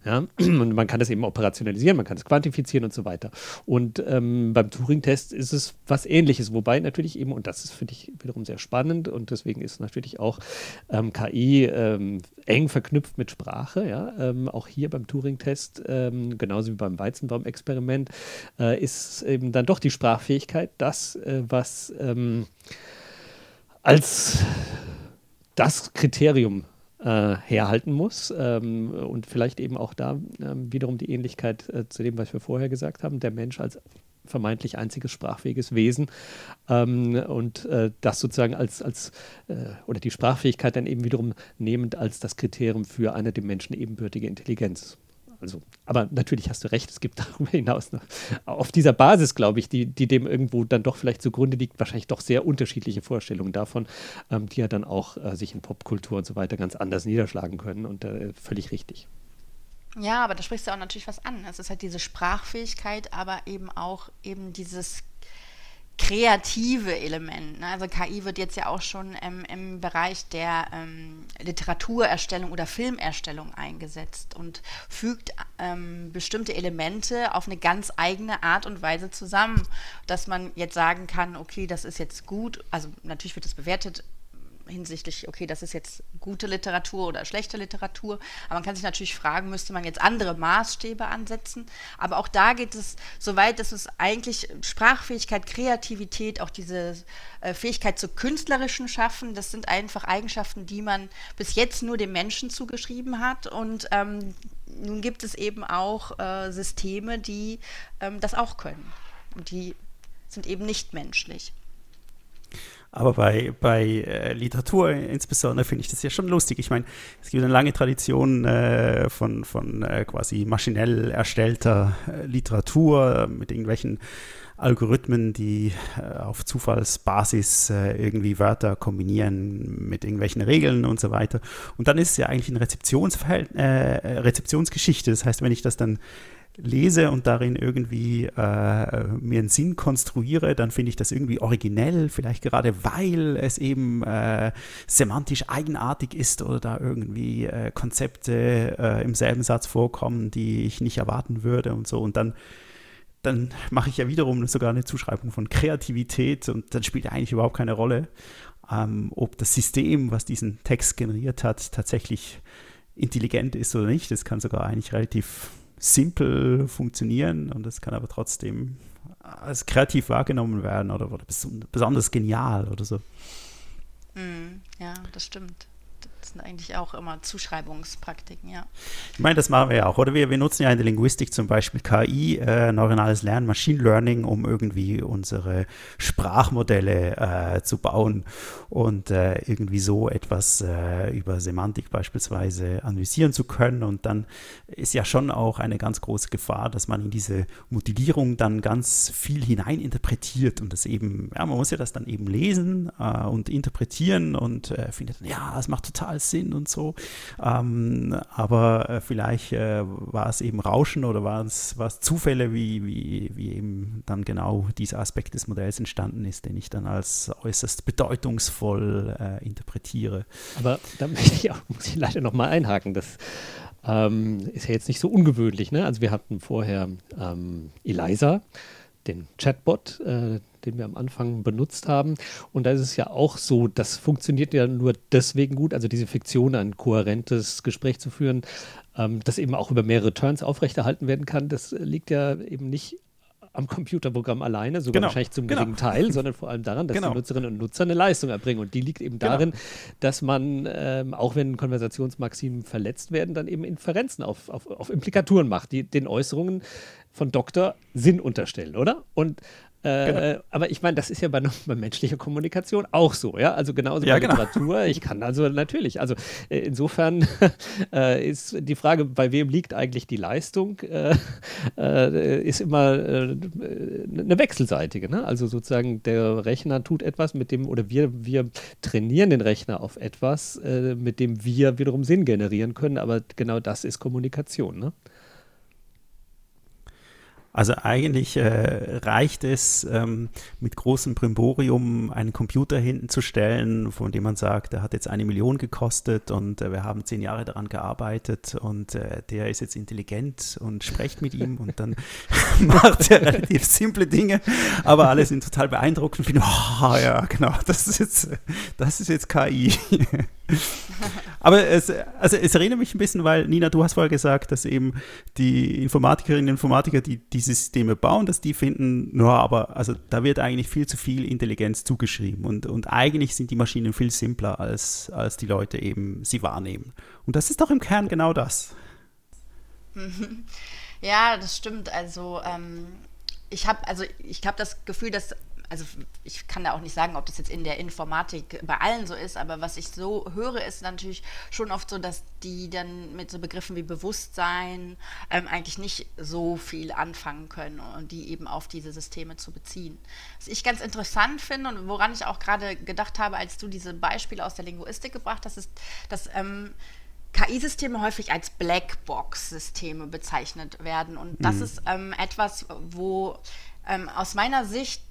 Ja? (clears throat) Und man kann das eben operationalisieren, man kann es quantifizieren und so weiter. Und ähm, beim Turing-Test ist es was ähnliches, wobei natürlich eben, und das ist, finde ich, wiederum sehr spannend und deswegen ist natürlich auch ähm, KI ähm, eng verknüpft mit Sprache. Ja? Ähm, auch hier beim Turing-Test, ähm, genauso wie beim Weizenbaum-Experiment, äh, ist eben dann doch die Sprachfähigkeit das, äh, was ähm, als das Kriterium äh, herhalten muss ähm, und vielleicht eben auch da äh, wiederum die Ähnlichkeit äh, zu dem, was wir vorher gesagt haben, der Mensch als vermeintlich einziges sprachfähiges Wesen ähm, und äh, das sozusagen als, als äh, oder die Sprachfähigkeit dann eben wiederum nehmend als das Kriterium für eine dem Menschen ebenbürtige Intelligenz. Also, aber natürlich hast du recht, es gibt (laughs) darüber hinaus noch, auf dieser Basis, glaube ich, die, die dem irgendwo dann doch vielleicht zugrunde liegt, wahrscheinlich doch sehr unterschiedliche Vorstellungen davon, ähm, die ja dann auch äh, sich in Popkultur und so weiter ganz anders niederschlagen können und äh, völlig richtig. Ja, aber da sprichst du auch natürlich was an. Es ist halt diese Sprachfähigkeit, aber eben auch eben dieses kreative Element. Ne? Also KI wird jetzt ja auch schon ähm, im Bereich der ähm, Literaturerstellung oder Filmerstellung eingesetzt und fügt ähm, bestimmte Elemente auf eine ganz eigene Art und Weise zusammen, dass man jetzt sagen kann, okay, das ist jetzt gut, also natürlich wird es bewertet hinsichtlich, okay, das ist jetzt gute Literatur oder schlechte Literatur. Aber man kann sich natürlich fragen, müsste man jetzt andere Maßstäbe ansetzen? Aber auch da geht es so weit, dass es eigentlich Sprachfähigkeit, Kreativität, auch diese äh, Fähigkeit zu künstlerischen Schaffen, das sind einfach Eigenschaften, die man bis jetzt nur dem Menschen zugeschrieben hat. Und ähm, nun gibt es eben auch äh, Systeme, die ähm, das auch können. Und die sind eben nicht menschlich. Aber bei, bei äh, Literatur insbesondere finde ich das ja schon lustig. Ich meine, es gibt eine lange Tradition äh, von, von äh, quasi maschinell erstellter äh, Literatur mit irgendwelchen Algorithmen, die äh, auf Zufallsbasis äh, irgendwie Wörter kombinieren mit irgendwelchen Regeln und so weiter. Und dann ist es ja eigentlich eine Rezeptionsgeschichte. Das heißt, wenn ich das dann lese und darin irgendwie äh, mir einen Sinn konstruiere, dann finde ich das irgendwie originell, vielleicht gerade weil es eben äh, semantisch eigenartig ist oder da irgendwie äh, Konzepte äh, im selben Satz vorkommen, die ich nicht erwarten würde und so. Und dann, dann mache ich ja wiederum sogar eine Zuschreibung von Kreativität und dann spielt eigentlich überhaupt keine Rolle, ähm, ob das System, was diesen Text generiert hat, tatsächlich intelligent ist oder nicht. Das kann sogar eigentlich relativ simpel funktionieren und es kann aber trotzdem als kreativ wahrgenommen werden oder, besonders genial oder so. Mm, ja, das stimmt sind eigentlich auch immer Zuschreibungspraktiken, ja. Ich meine, das machen wir ja auch, oder? Wir, wir nutzen ja in der Linguistik zum Beispiel KI, äh, neuronales Lernen, Machine Learning, um irgendwie unsere Sprachmodelle äh, zu bauen und äh, irgendwie so etwas äh, über Semantik beispielsweise analysieren zu können. Und dann ist ja schon auch eine ganz große Gefahr, dass man in diese Modellierung dann ganz viel hineininterpretiert und das eben, ja, man muss ja das dann eben lesen äh, und interpretieren und äh, findet, ja, es macht total Sinn und so. Ähm, aber äh, vielleicht äh, war es eben Rauschen oder war es, Zufälle, wie, wie, wie eben dann genau dieser Aspekt des Modells entstanden ist, den ich dann als äußerst bedeutungsvoll äh, interpretiere. Aber da (laughs) muss ich, auch, muss ich leider nochmal einhaken. Das ähm, ist ja jetzt nicht so ungewöhnlich. Ne? Also wir hatten vorher ähm, Eliza, den Chatbot, äh, den wir am Anfang benutzt haben. Und da ist es ja auch so, das funktioniert ja nur deswegen gut, also diese Fiktion, ein kohärentes Gespräch zu führen, ähm, das eben auch über mehrere Turns aufrechterhalten werden kann. Das liegt ja eben nicht am Computerprogramm alleine, sogar genau, wahrscheinlich zum genau. geringen Teil, sondern vor allem daran, dass genau. die Nutzerinnen und Nutzer eine Leistung erbringen. Und die liegt eben genau. darin, dass man, ähm, auch wenn Konversationsmaximen verletzt werden, dann eben Inferenzen auf, auf, auf Implikaturen macht, die den Äußerungen von Doktor Sinn unterstellen, oder? Und äh, genau. Aber ich meine, das ist ja bei, (laughs) bei, menschlicher Kommunikation auch so, ja. Also genauso ja, bei genau. Literatur. Ich kann also natürlich, also äh, insofern (laughs) äh, ist die Frage, bei wem liegt eigentlich die Leistung, äh, äh ist immer äh, eine wechselseitige. Ne? Also sozusagen der Rechner tut etwas, mit dem, oder wir, wir trainieren den Rechner auf etwas, mit dem wir wiederum Sinn generieren können, aber genau das ist Kommunikation. Ne? Also eigentlich äh, reicht es, ähm, mit großem Brimborium einen Computer hinten zu stellen, von dem man sagt, der hat jetzt eine Million gekostet und äh, wir haben zehn Jahre daran gearbeitet und äh, der ist jetzt intelligent und sprecht mit ihm und dann (laughs) macht er relativ simple Dinge, aber alle sind total beeindruckt und finden, oh ja, genau, das ist jetzt, das ist jetzt KI. (laughs) Aber es, also es erinnert mich ein bisschen, weil Nina, du hast vorher gesagt, dass eben die Informatikerinnen und Informatiker, die diese Systeme bauen, dass die finden, no, aber also da wird eigentlich viel zu viel Intelligenz zugeschrieben und, und eigentlich sind die Maschinen viel simpler, als, als die Leute eben sie wahrnehmen. Und das ist doch im Kern genau das. (laughs) Ja, das stimmt. Also ähm, ich habe also ich habe das Gefühl, dass also ich kann da auch nicht sagen, ob das jetzt in der Informatik bei allen so ist, aber was ich so höre, ist natürlich schon oft so, dass die dann mit so Begriffen wie Bewusstsein ähm, eigentlich nicht so viel anfangen können und die eben auf diese Systeme zu beziehen. Was ich ganz interessant finde und woran ich auch gerade gedacht habe, als du diese Beispiele aus der Linguistik gebracht hast, ist, dass ähm, KI-Systeme häufig als Blackbox-Systeme bezeichnet werden. Und das mhm. ist ähm, etwas, wo ähm, aus meiner Sicht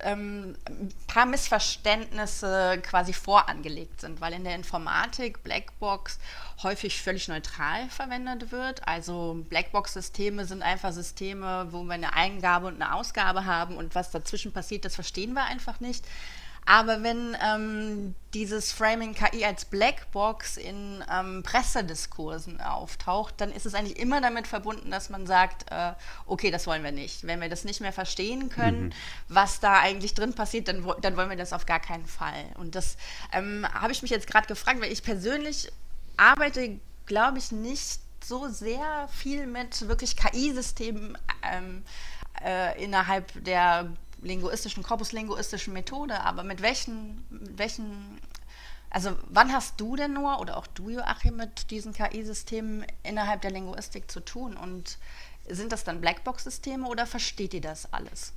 ähm, ein paar Missverständnisse quasi vorangelegt sind, weil in der Informatik Blackbox häufig völlig neutral verwendet wird. Also Blackbox-Systeme sind einfach Systeme, wo wir eine Eingabe und eine Ausgabe haben und was dazwischen passiert, das verstehen wir einfach nicht. Aber wenn ähm, dieses Framing KI als Blackbox in ähm, Pressediskursen auftaucht, dann ist es eigentlich immer damit verbunden, dass man sagt, äh, okay, das wollen wir nicht. Wenn wir das nicht mehr verstehen können, mhm. was da eigentlich drin passiert, dann, dann wollen wir das auf gar keinen Fall. Und das ähm, habe ich mich jetzt gerade gefragt, weil ich persönlich arbeite, glaube ich, nicht so sehr viel mit wirklich KI-Systemen ähm, äh, innerhalb der linguistischen, korpuslinguistischen Methode, aber mit welchen, mit welchen, also wann hast du denn nur oder auch du, Joachim, mit diesen KI-Systemen innerhalb der Linguistik zu tun? Und sind das dann Blackbox-Systeme oder versteht ihr das alles?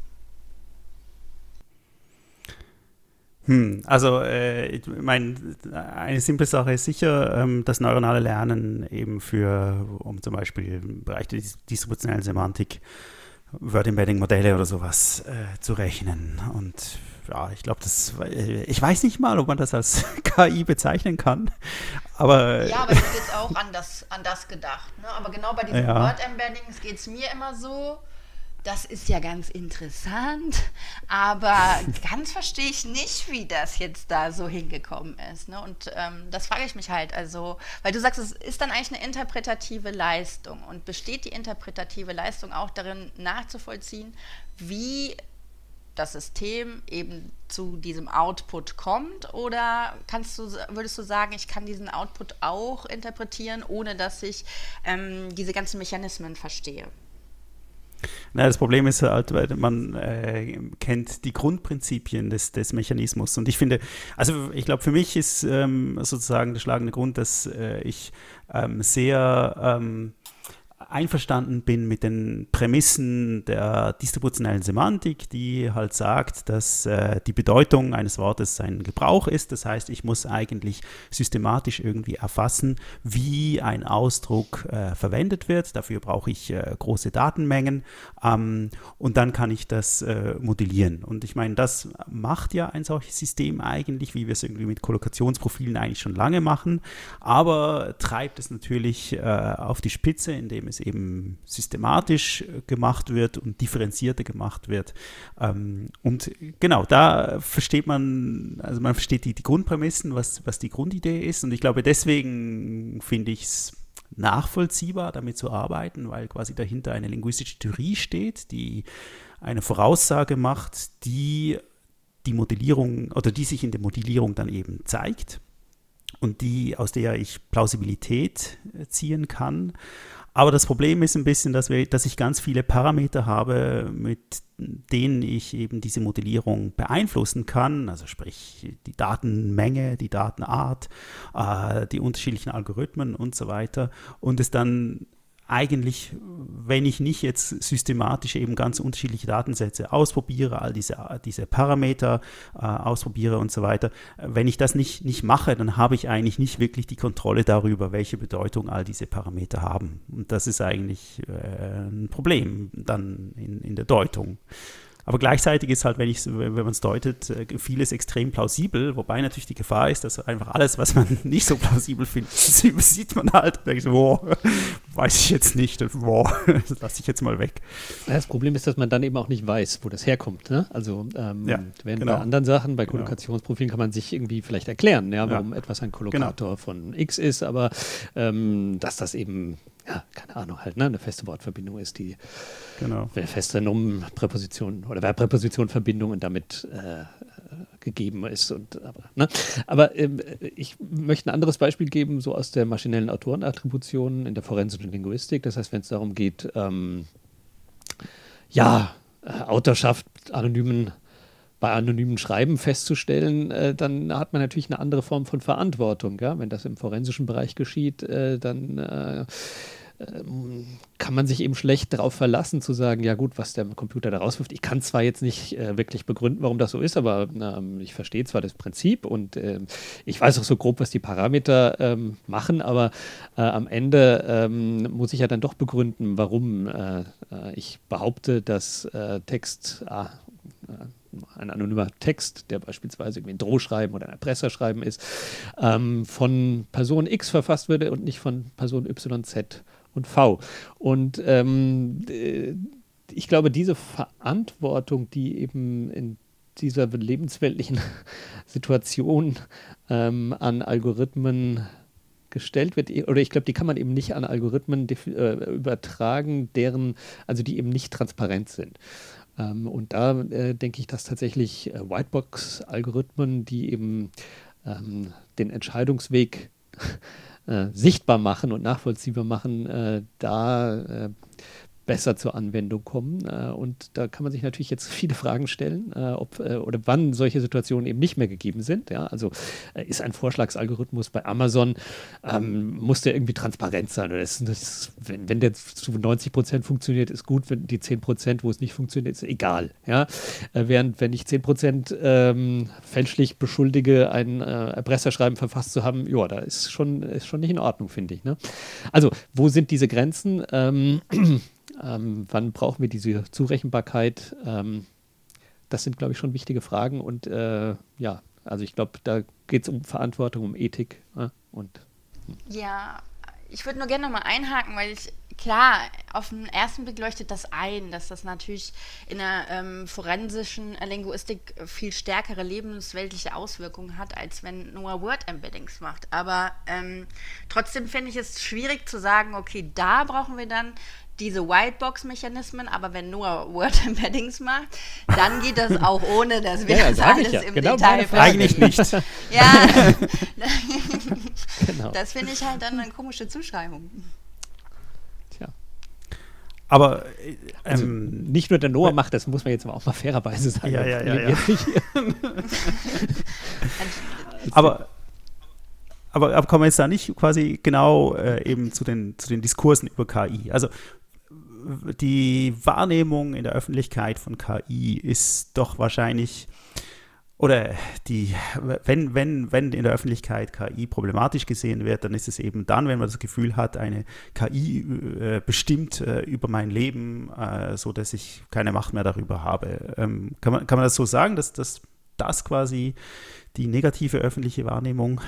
Hm, also äh, ich meine, eine simple Sache ist sicher, ähm, das neuronale Lernen eben für, um zum Beispiel im Bereich der distributionellen Semantik Word Embedding Modelle oder sowas äh, zu rechnen. Und ja, ich glaube, das, äh, ich weiß nicht mal, ob man das als (laughs) KI bezeichnen kann. Aber ja, aber ich habe jetzt auch an das, an das gedacht. Ne? Aber genau bei diesen ja. Word Embeddings geht es mir immer so das ist ja ganz interessant, aber ganz verstehe ich nicht, wie das jetzt da so hingekommen ist. Ne? Und ähm, das frage ich mich halt. Also, weil du sagst, es ist dann eigentlich eine interpretative Leistung. Und besteht die interpretative Leistung auch darin, nachzuvollziehen, wie das System eben zu diesem Output kommt? Oder kannst du, würdest du sagen, ich kann diesen Output auch interpretieren, ohne dass ich ähm, diese ganzen Mechanismen verstehe? Na, das Problem ist halt, weil man äh, kennt die Grundprinzipien des, des Mechanismus. Und ich finde, also ich glaube, für mich ist ähm, sozusagen der schlagende Grund, dass äh, ich ähm, sehr ähm, einverstanden bin mit den Prämissen der distributionellen Semantik, die halt sagt, dass äh, die Bedeutung eines Wortes ein Gebrauch ist. Das heißt, ich muss eigentlich systematisch irgendwie erfassen, wie ein Ausdruck äh, verwendet wird. Dafür brauche ich äh, große Datenmengen ähm, und dann kann ich das äh, modellieren. Und ich meine, das macht ja ein solches System eigentlich, wie wir es irgendwie mit Kollokationsprofilen eigentlich schon lange machen, aber treibt es natürlich äh, auf die Spitze, indem es eben systematisch äh, gemacht wird und differenzierter gemacht wird. Ähm, und genau, da versteht man, also man versteht die, die Grundprämissen, was, was die Grundidee ist. Und ich glaube, deswegen finde ich es nachvollziehbar, damit zu arbeiten, weil quasi dahinter eine linguistische Theorie steht, die eine Voraussage macht, die die Modellierung oder die sich in der Modellierung dann eben zeigt und die, aus der ich Plausibilität ziehen kann. Aber das Problem ist ein bisschen, dass, wir, dass ich ganz viele Parameter habe, mit denen ich eben diese Modellierung beeinflussen kann. Also sprich die Datenmenge, die Datenart, äh, die unterschiedlichen Algorithmen und so weiter. Und es dann eigentlich, wenn ich nicht jetzt systematisch eben ganz unterschiedliche Datensätze ausprobiere, all diese, diese Parameter äh, ausprobiere und so weiter, wenn ich das nicht, nicht mache, dann habe ich eigentlich nicht wirklich die Kontrolle darüber, welche Bedeutung all diese Parameter haben. Und das ist eigentlich äh, ein Problem dann in, in der Deutung. Aber gleichzeitig ist halt, wenn, wenn man es deutet, äh, vieles extrem plausibel, wobei natürlich die Gefahr ist, dass einfach alles, was man (laughs) nicht so plausibel findet, (laughs) sieht man halt. Ich so, wow, (laughs) weiß ich jetzt nicht, wow, das lasse ich jetzt mal weg. Das Problem ist, dass man dann eben auch nicht weiß, wo das herkommt. Ne? Also ähm, ja, während genau. bei anderen Sachen, bei genau. Kollokationsprofilen kann man sich irgendwie vielleicht erklären, ja, warum ja. etwas ein Kollokator genau. von X ist, aber ähm, dass das eben ja, keine Ahnung, halt, ne, eine feste Wortverbindung ist, die genau. feste Nomenpräposition oder Verbpräposition-Verbindung und damit äh, gegeben ist. Und, aber ne? aber ähm, ich möchte ein anderes Beispiel geben, so aus der maschinellen Autorenattribution in der forensischen Linguistik. Das heißt, wenn es darum geht, ähm, ja, äh, Autorschaft anonymen bei anonymen Schreiben festzustellen, äh, dann hat man natürlich eine andere Form von Verantwortung. Ja? Wenn das im forensischen Bereich geschieht, äh, dann äh, kann man sich eben schlecht darauf verlassen, zu sagen, ja gut, was der Computer da rauswirft. Ich kann zwar jetzt nicht äh, wirklich begründen, warum das so ist, aber ähm, ich verstehe zwar das Prinzip und äh, ich weiß auch so grob, was die Parameter ähm, machen, aber äh, am Ende ähm, muss ich ja dann doch begründen, warum äh, äh, ich behaupte, dass äh, Text A ein anonymer Text, der beispielsweise irgendwie ein Drohschreiben oder ein Erpresserschreiben ist, ähm, von Person X verfasst würde und nicht von Person Y, Z und V. Und ähm, ich glaube, diese Verantwortung, die eben in dieser lebensweltlichen (laughs) Situation ähm, an Algorithmen gestellt wird, oder ich glaube, die kann man eben nicht an Algorithmen äh, übertragen, deren, also die eben nicht transparent sind. Ähm, und da äh, denke ich, dass tatsächlich äh, Whitebox-Algorithmen, die eben ähm, den Entscheidungsweg äh, sichtbar machen und nachvollziehbar machen, äh, da äh, besser zur Anwendung kommen. Äh, und da kann man sich natürlich jetzt (laughs) viele Fragen stellen, äh, ob äh, oder wann solche Situationen eben nicht mehr gegeben sind. Ja? Also ist ein Vorschlagsalgorithmus bei Amazon, ähm, muss der irgendwie transparent sein? Oder ist das, wenn, wenn der zu 90 Prozent funktioniert, ist gut, wenn die 10 Prozent, wo es nicht funktioniert, ist egal. Ja? während wenn ich 10 Prozent ähm, fälschlich beschuldige, ein äh, Erpresserschreiben verfasst zu haben, ja, da ist schon, ist schon nicht in Ordnung, finde ich. Ne? Also, wo sind diese Grenzen? Ähm, (clears throat) ähm, wann brauchen wir diese Zurechenbarkeit? Ähm, das sind, glaube ich, schon wichtige Fragen. Und äh, ja, also ich glaube, da geht es um Verantwortung, um Ethik. Äh, und. Ja, ich würde nur gerne nochmal einhaken, weil ich, klar, auf den ersten Blick leuchtet das ein, dass das natürlich in der ähm, forensischen Linguistik viel stärkere lebensweltliche Auswirkungen hat, als wenn nur Word-Embeddings macht. Aber ähm, trotzdem finde ich es schwierig zu sagen, okay, da brauchen wir dann diese Whitebox-Mechanismen, aber wenn nur Word-Embeddings macht, dann geht das auch ohne, dass wir ja, das alles ja. im genau Detail Eigentlich nicht. (laughs) ja, (laughs) genau. das finde ich halt dann eine komische Zuschreibung. Tja. Aber also ähm, nicht nur der Noah macht das, muss man jetzt auch mal fairerweise sagen. Ja, ja, ja. ja. (laughs) aber aber, aber kommen wir jetzt da nicht quasi genau äh, eben zu den, zu den Diskursen über KI? Also die Wahrnehmung in der Öffentlichkeit von KI ist doch wahrscheinlich oder die, wenn, wenn, wenn in der Öffentlichkeit KI problematisch gesehen wird, dann ist es eben dann, wenn man das Gefühl hat, eine KI äh, bestimmt äh, über mein Leben, äh, so dass ich keine Macht mehr darüber habe. Ähm, kann, man, kann man das so sagen, dass, dass das quasi die negative öffentliche Wahrnehmung,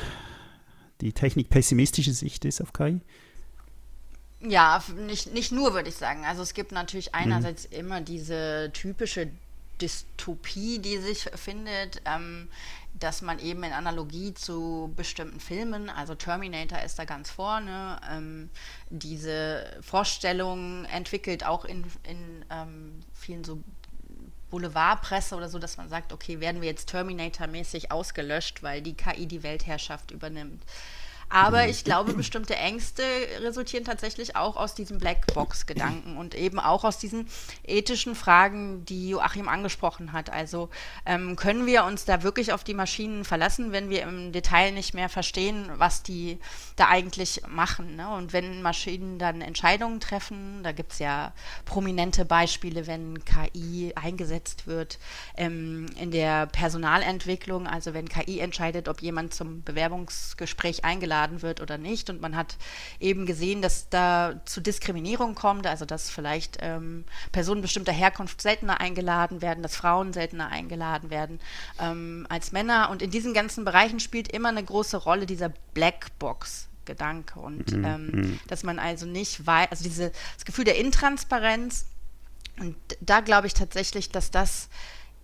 die technikpessimistische Sicht ist auf KI? Ja, nicht, nicht nur, würde ich sagen. Also es gibt natürlich mhm. einerseits mhm. immer diese typische Dystopie, die sich findet, ähm, dass man eben in Analogie zu bestimmten Filmen, also Terminator ist da ganz vorne, ähm, diese Vorstellung entwickelt auch in, in ähm, vielen so Boulevardpresse oder so, dass man sagt, okay, werden wir jetzt Terminator-mäßig ausgelöscht, weil die KI die Weltherrschaft übernimmt. Aber ich glaube, bestimmte Ängste resultieren tatsächlich auch aus diesem Blackbox-Gedanken und eben auch aus diesen ethischen Fragen, die Joachim angesprochen hat. Also ähm, können wir uns da wirklich auf die Maschinen verlassen, wenn wir im Detail nicht mehr verstehen, was die da eigentlich machen? Ne? Und wenn Maschinen dann Entscheidungen treffen, da gibt es ja prominente Beispiele, wenn KI eingesetzt wird ähm, in der Personalentwicklung, also wenn KI entscheidet, ob jemand zum Bewerbungsgespräch eingeladen eingeladen wird oder nicht. Und man hat eben gesehen, dass da zu Diskriminierung kommt, also dass vielleicht ähm, Personen bestimmter Herkunft seltener eingeladen werden, dass Frauen seltener eingeladen werden ähm, als Männer. Und in diesen ganzen Bereichen spielt immer eine große Rolle dieser Blackbox. Gedanke und mhm. ähm, mhm. dass man also nicht weiß, also diese, das Gefühl der Intransparenz und da glaube ich tatsächlich, dass das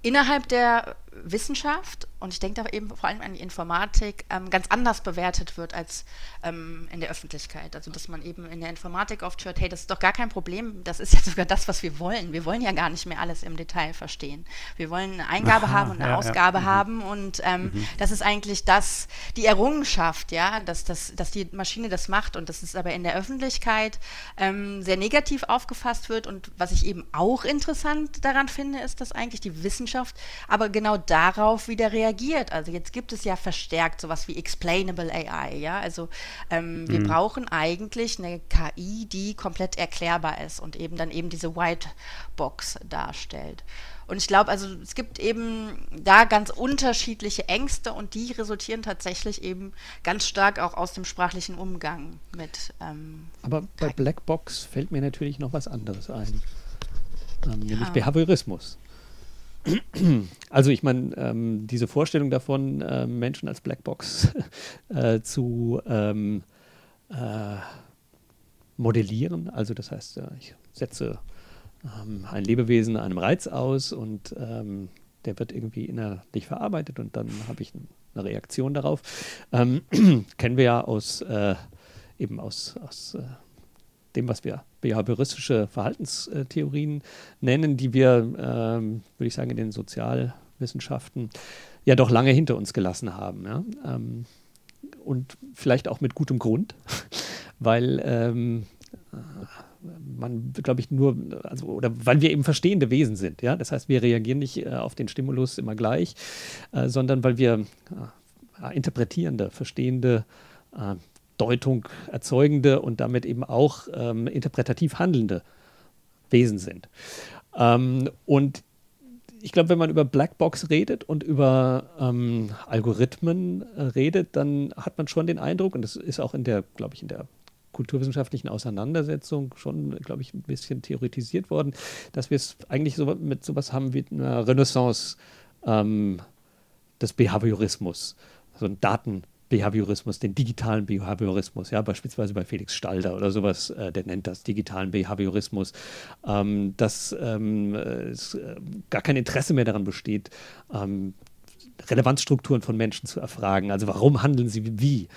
innerhalb der Wissenschaft und ich denke da eben vor allem an die Informatik ähm, ganz anders bewertet wird als ähm, in der Öffentlichkeit. Also dass man eben in der Informatik oft hört, hey, das ist doch gar kein Problem, das ist ja sogar das, was wir wollen. Wir wollen ja gar nicht mehr alles im Detail verstehen. Wir wollen eine Eingabe Aha, haben und eine ja, Ausgabe ja. Mhm. haben und ähm, mhm. das ist eigentlich das, die Errungenschaft, ja, dass, das, dass die Maschine das macht und dass es aber in der Öffentlichkeit ähm, sehr negativ aufgefasst wird und was ich eben auch interessant daran finde, ist, dass eigentlich die Wissenschaft aber genau darauf wieder reagiert. Also jetzt gibt es ja verstärkt sowas wie Explainable AI, ja. Also ähm, wir mhm. brauchen eigentlich eine KI, die komplett erklärbar ist und eben dann eben diese White Box darstellt. Und ich glaube, also es gibt eben da ganz unterschiedliche Ängste und die resultieren tatsächlich eben ganz stark auch aus dem sprachlichen Umgang mit. Ähm, Aber bei Blackbox fällt mir natürlich noch was anderes ein, ähm, nämlich ja. Behaviorismus. Also ich meine, ähm, diese Vorstellung davon, äh, Menschen als Blackbox (laughs) äh, zu ähm, äh, modellieren, also das heißt, ich setze ähm, ein Lebewesen einem Reiz aus und ähm, der wird irgendwie innerlich verarbeitet und dann habe ich eine Reaktion darauf. Ähm, (clears throat) kennen wir ja aus äh, eben aus, aus äh, dem, was wir behavioristische Verhaltenstheorien nennen, die wir, ähm, würde ich sagen, in den Sozialwissenschaften ja doch lange hinter uns gelassen haben. Ja? Ähm, und vielleicht auch mit gutem Grund, (laughs) weil ähm, man, glaube ich, nur, also, oder weil wir eben verstehende Wesen sind. Ja? Das heißt, wir reagieren nicht äh, auf den Stimulus immer gleich, äh, sondern weil wir äh, interpretierende, verstehende äh, Deutung erzeugende und damit eben auch ähm, interpretativ handelnde Wesen sind. Ähm, und ich glaube, wenn man über Blackbox redet und über ähm, Algorithmen äh, redet, dann hat man schon den Eindruck, und das ist auch in der, glaube ich, in der kulturwissenschaftlichen Auseinandersetzung schon, glaube ich, ein bisschen theoretisiert worden, dass wir es eigentlich so mit sowas haben wie einer Renaissance ähm, des Behaviorismus, so ein Daten- Behaviorismus, den digitalen Behaviorismus, ja, beispielsweise bei Felix Stalder oder sowas, äh, der nennt das digitalen Behaviorismus, ähm, dass ähm, es äh, gar kein Interesse mehr daran besteht, ähm, Relevanzstrukturen von Menschen zu erfragen. Also warum handeln sie wie?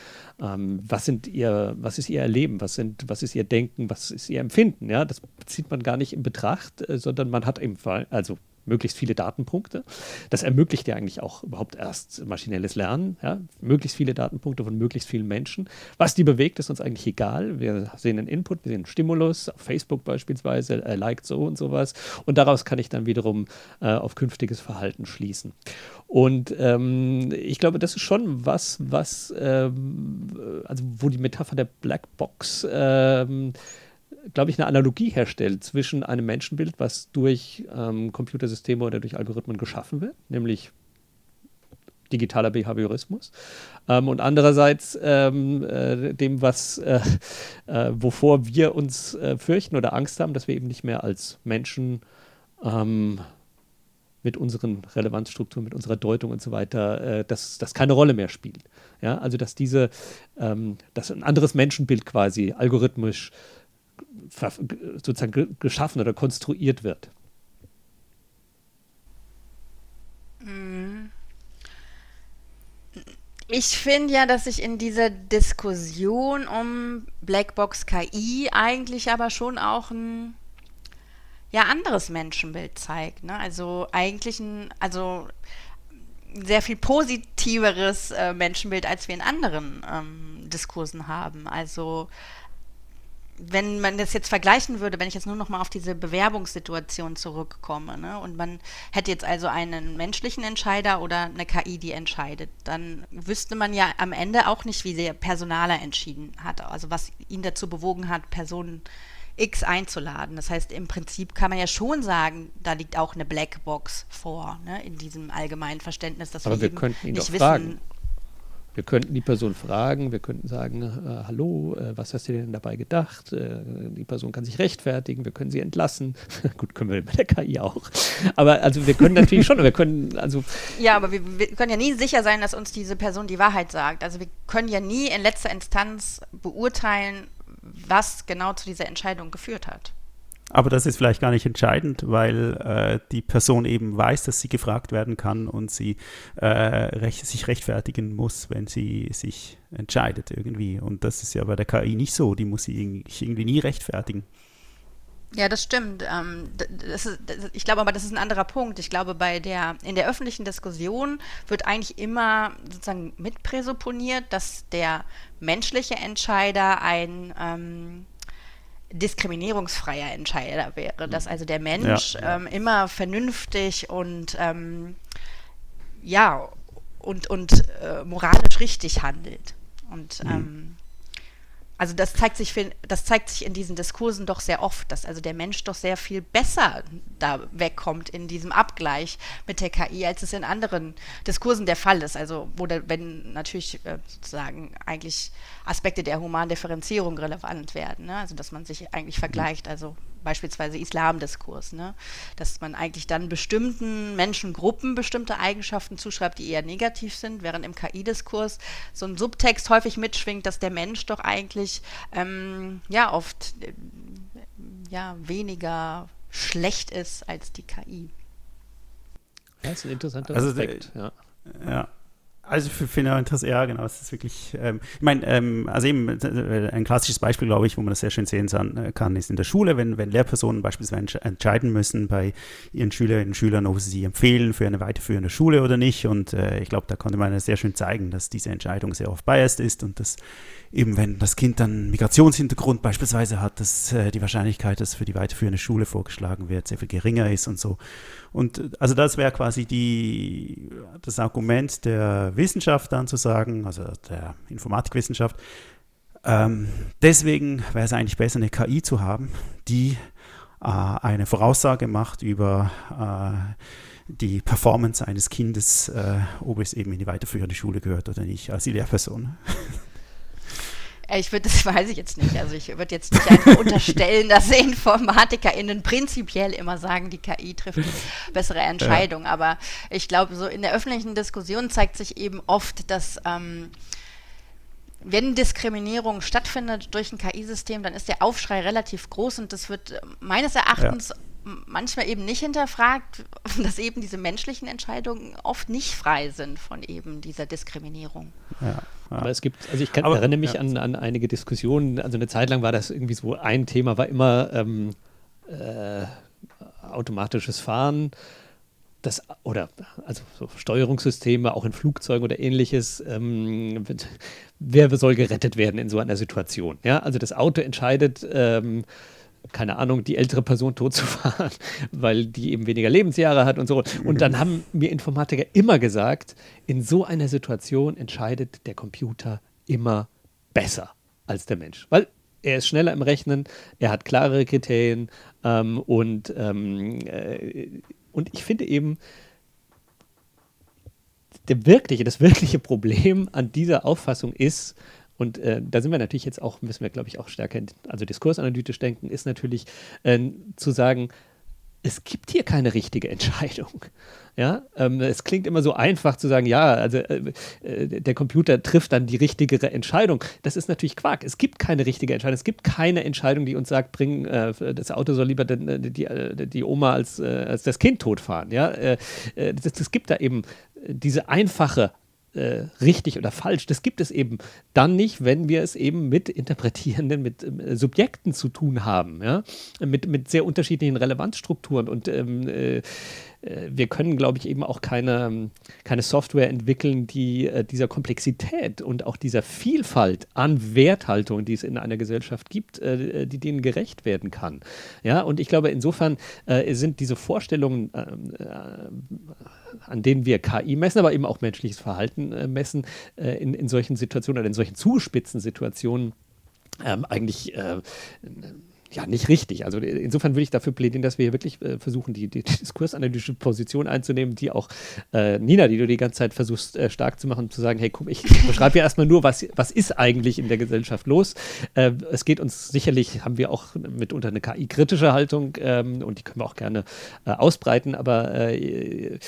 Ähm, was sind ihr, was ist ihr Erleben? Was sind, was ist ihr Denken? Was ist ihr Empfinden? Ja, das zieht man gar nicht in Betracht, äh, sondern man hat im Fall, also möglichst viele Datenpunkte. Das ermöglicht ja eigentlich auch überhaupt erst maschinelles Lernen. Ja? Möglichst viele Datenpunkte von möglichst vielen Menschen. Was die bewegt, ist uns eigentlich egal. Wir sehen einen Input, wir sehen einen Stimulus, auf Facebook beispielsweise, er liked so und sowas. Und daraus kann ich dann wiederum äh, auf künftiges Verhalten schließen. Und ähm, ich glaube, das ist schon was, was, ähm, also wo die Metapher der Blackbox ähm, glaube ich, eine Analogie herstellt zwischen einem Menschenbild, was durch ähm, Computersysteme oder durch Algorithmen geschaffen wird, nämlich digitaler Behaviorismus. Ähm, und andererseits ähm, äh, dem, was, äh, äh, wovor wir uns äh, fürchten oder Angst haben, dass wir eben nicht mehr als Menschen ähm, mit unseren Relevanzstrukturen, mit unserer Deutung und so weiter, äh, dass das keine Rolle mehr spielt. Ja, also dass diese, ähm, dass ein anderes Menschenbild quasi algorithmisch sozusagen geschaffen oder konstruiert wird. Mhm. Ich finde ja, dass sich in dieser Diskussion um Blackbox KI eigentlich aber schon auch ein ja anderes Menschenbild zeigt. Ne? Also eigentlich ein, also sehr viel positiveres äh, Menschenbild, als wir in anderen ähm, Diskursen haben. Also wenn man das jetzt vergleichen würde, wenn ich jetzt nur noch mal auf diese Bewerbungssituation zurückkomme, ne, und man hätte jetzt also einen menschlichen Entscheider oder eine KI, die entscheidet, dann wüsste man ja am Ende auch nicht, wie der Personaler entschieden hat, also was ihn dazu bewogen hat, Personen X einzuladen. Das heißt, im Prinzip kann man ja schon sagen, da liegt auch eine Blackbox vor, ne, in diesem allgemeinen Verständnis, dass Aber wir, wir könnten ihn nicht doch wissen, fragen. Wir könnten die Person fragen, wir könnten sagen, äh, hallo, äh, was hast du denn dabei gedacht? Äh, die Person kann sich rechtfertigen, wir können sie entlassen. (laughs) Gut, können wir mit der KI auch. Aber also wir können natürlich schon, wir können also. (laughs) Ja, aber wir, wir können ja nie sicher sein, dass uns diese Person die Wahrheit sagt. Also wir können ja nie in letzter Instanz beurteilen, was genau zu dieser Entscheidung geführt hat. Aber das ist vielleicht gar nicht entscheidend, weil äh, die Person eben weiß, dass sie gefragt werden kann und sie äh, recht, sich rechtfertigen muss, wenn sie sich entscheidet irgendwie. Und das ist ja bei der KI nicht so. Die muss sich irgendwie nie rechtfertigen. Ja, das stimmt. Ähm, das ist, ich glaube aber, das ist ein anderer Punkt. Ich glaube, bei der, in der öffentlichen Diskussion wird eigentlich immer sozusagen mitpräsupponiert, dass der menschliche Entscheider ein ähm, diskriminierungsfreier Entscheider wäre, dass also der Mensch ja, ja. Ähm, immer vernünftig und ähm, ja und, und äh, moralisch richtig handelt. Und mhm. ähm, also das zeigt sich, das zeigt sich in diesen Diskursen doch sehr oft, dass also der Mensch doch sehr viel besser da wegkommt in diesem Abgleich mit der KI, als es in anderen Diskursen der Fall ist. Also wo da, wenn natürlich äh, sozusagen eigentlich Aspekte der humanen Differenzierung relevant werden, ne? also dass man sich eigentlich vergleicht. Also beispielsweise Islamdiskurs, ne? dass man eigentlich dann bestimmten Menschengruppen bestimmte Eigenschaften zuschreibt, die eher negativ sind, während im KI-Diskurs so ein Subtext häufig mitschwingt, dass der Mensch doch eigentlich ähm, ja oft äh, ja, weniger schlecht ist als die KI. Das ist ein interessanter also, Aspekt. Ja. ja. Also für interessant, ja genau, es ist wirklich, ähm, ich meine, ähm, also eben äh, ein klassisches Beispiel, glaube ich, wo man das sehr schön sehen äh, kann, ist in der Schule, wenn, wenn Lehrpersonen beispielsweise entscheiden müssen bei ihren Schülerinnen und Schülern, ob sie sie empfehlen für eine weiterführende Schule oder nicht. Und äh, ich glaube, da konnte man sehr schön zeigen, dass diese Entscheidung sehr oft biased ist und dass eben wenn das Kind dann Migrationshintergrund beispielsweise hat, dass äh, die Wahrscheinlichkeit, dass für die weiterführende Schule vorgeschlagen wird, sehr viel geringer ist und so. Und äh, also das wäre quasi die, das Argument der Wissenschaft dann zu sagen, also der Informatikwissenschaft, ähm, deswegen wäre es eigentlich besser, eine KI zu haben, die äh, eine Voraussage macht über äh, die Performance eines Kindes, äh, ob es eben in die weiterführende Schule gehört oder nicht, als die Lehrperson. (laughs) Ich würde, (laughs) das weiß ich jetzt nicht. Also ich würde jetzt nicht einfach unterstellen, dass (laughs) InformatikerInnen prinzipiell immer sagen, die KI trifft die bessere Entscheidung. Ja. Aber ich glaube, so in der öffentlichen Diskussion zeigt sich eben oft, dass ähm, wenn Diskriminierung stattfindet durch ein KI-System, dann ist der Aufschrei relativ groß und das wird meines Erachtens ja manchmal eben nicht hinterfragt, (laughs) dass eben diese menschlichen Entscheidungen oft nicht frei sind von eben dieser Diskriminierung. Ja, ja. Aber es gibt, also ich kann, Aber, erinnere mich ja. an, an einige Diskussionen, also eine Zeit lang war das irgendwie so, ein Thema war immer ähm, äh, automatisches Fahren. Das, oder also so Steuerungssysteme, auch in Flugzeugen oder ähnliches, ähm, wer soll gerettet werden in so einer Situation? Ja, also das Auto entscheidet, ähm, keine Ahnung, die ältere Person tot zu fahren, (laughs) weil die eben weniger Lebensjahre hat und so. Und dann haben mir Informatiker immer gesagt, in so einer Situation entscheidet der Computer immer besser als der Mensch. Weil er ist schneller im Rechnen, er hat klarere Kriterien ähm, und, ähm, äh, und ich finde eben, der wirkliche, das wirkliche Problem an dieser Auffassung ist, und äh, da sind wir natürlich jetzt auch, müssen wir, glaube ich, auch stärker, also diskursanalytisch denken, ist natürlich äh, zu sagen, es gibt hier keine richtige Entscheidung. Ja, ähm, es klingt immer so einfach zu sagen, ja, also äh, äh, der Computer trifft dann die richtigere Entscheidung. Das ist natürlich Quark. Es gibt keine richtige Entscheidung. Es gibt keine Entscheidung, die uns sagt, bring, äh, das Auto soll lieber den, äh, die, äh, die, Oma als, als das Kind totfahren. Ja, es gibt da eben diese einfache äh, richtig oder falsch. Das gibt es eben dann nicht, wenn wir es eben mit Interpretierenden, mit äh, Subjekten zu tun haben, ja? mit, mit sehr unterschiedlichen Relevanzstrukturen. Und ähm, äh, äh wir können, glaube ich, eben auch keine, keine Software entwickeln, die äh, dieser Komplexität und auch dieser Vielfalt an Werthaltung, die es in einer Gesellschaft gibt, äh, die denen gerecht werden kann. Ja, und ich glaube, insofern sind diese Vorstellungen ähm, an denen wir KI messen, aber eben auch menschliches Verhalten äh, messen, äh, in, in solchen Situationen oder in solchen zugespitzten Situationen ähm, eigentlich äh, ja, nicht richtig. Also insofern würde ich dafür plädieren, dass wir hier wirklich äh, versuchen, die, die, (laughs) diskursanalytische Position einzunehmen, die auch äh, Nina, die du die ganze Zeit versuchst äh, stark zu machen, zu sagen, hey, guck, ich beschreibe ja erstmal nur, was, was ist eigentlich in der Gesellschaft los. Äh, es geht uns sicherlich, haben wir auch mitunter eine KI-kritische Haltung ähm, und die können wir auch gerne äh, ausbreiten, aber äh,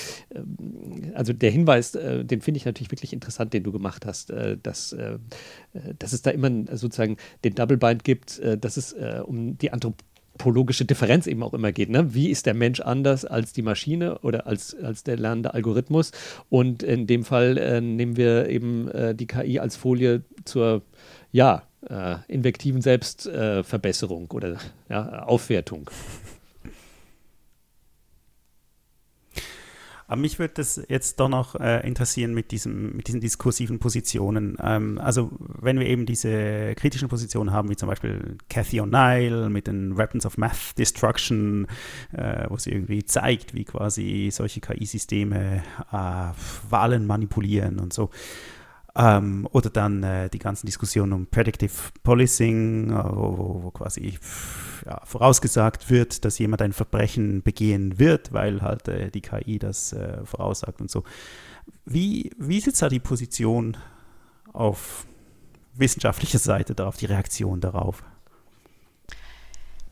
also der Hinweis, den finde ich natürlich wirklich interessant, den du gemacht hast, dass, dass es da immer sozusagen den Double Bind gibt, dass es um die anthropologische Differenz eben auch immer geht. Ne? Wie ist der Mensch anders als die Maschine oder als, als der lernende Algorithmus? Und in dem Fall äh, nehmen wir eben äh, die KI als Folie zur, ja, äh, invektiven Selbstverbesserung oder ja, Aufwertung. Aber mich würde das jetzt doch noch äh, interessieren mit, diesem, mit diesen diskursiven Positionen. Ähm, also wenn wir eben diese kritischen Positionen haben, wie zum Beispiel Cathy O'Neill mit den Weapons of Math Destruction, äh, wo sie irgendwie zeigt, wie quasi solche KI-Systeme äh, Wahlen manipulieren und so. Ähm, oder dann äh, die ganzen Diskussionen um Predictive Policing, äh, wo, wo, quasi ja, vorausgesagt wird, dass jemand ein Verbrechen begehen wird, weil halt äh, die KI das äh, voraussagt und so. Wie, wie ist jetzt da die Position auf wissenschaftlicher Seite darauf, die Reaktion darauf?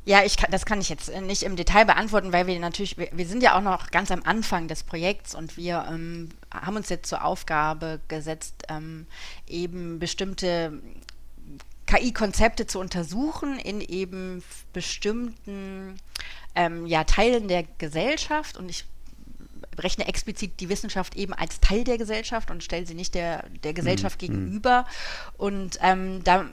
Ja, ich kann, das kann ich jetzt nicht im Detail beantworten, weil wir natürlich, wir, wir sind ja auch noch ganz am Anfang des Projekts und wir ähm, haben uns jetzt zur Aufgabe gesetzt, ähm, eben bestimmte KI-Konzepte zu untersuchen in eben bestimmten ähm, ja, Teilen der Gesellschaft und ich rechne explizit die Wissenschaft eben als Teil der Gesellschaft und stelle sie nicht der, der Gesellschaft mhm. gegenüber. Und ähm, da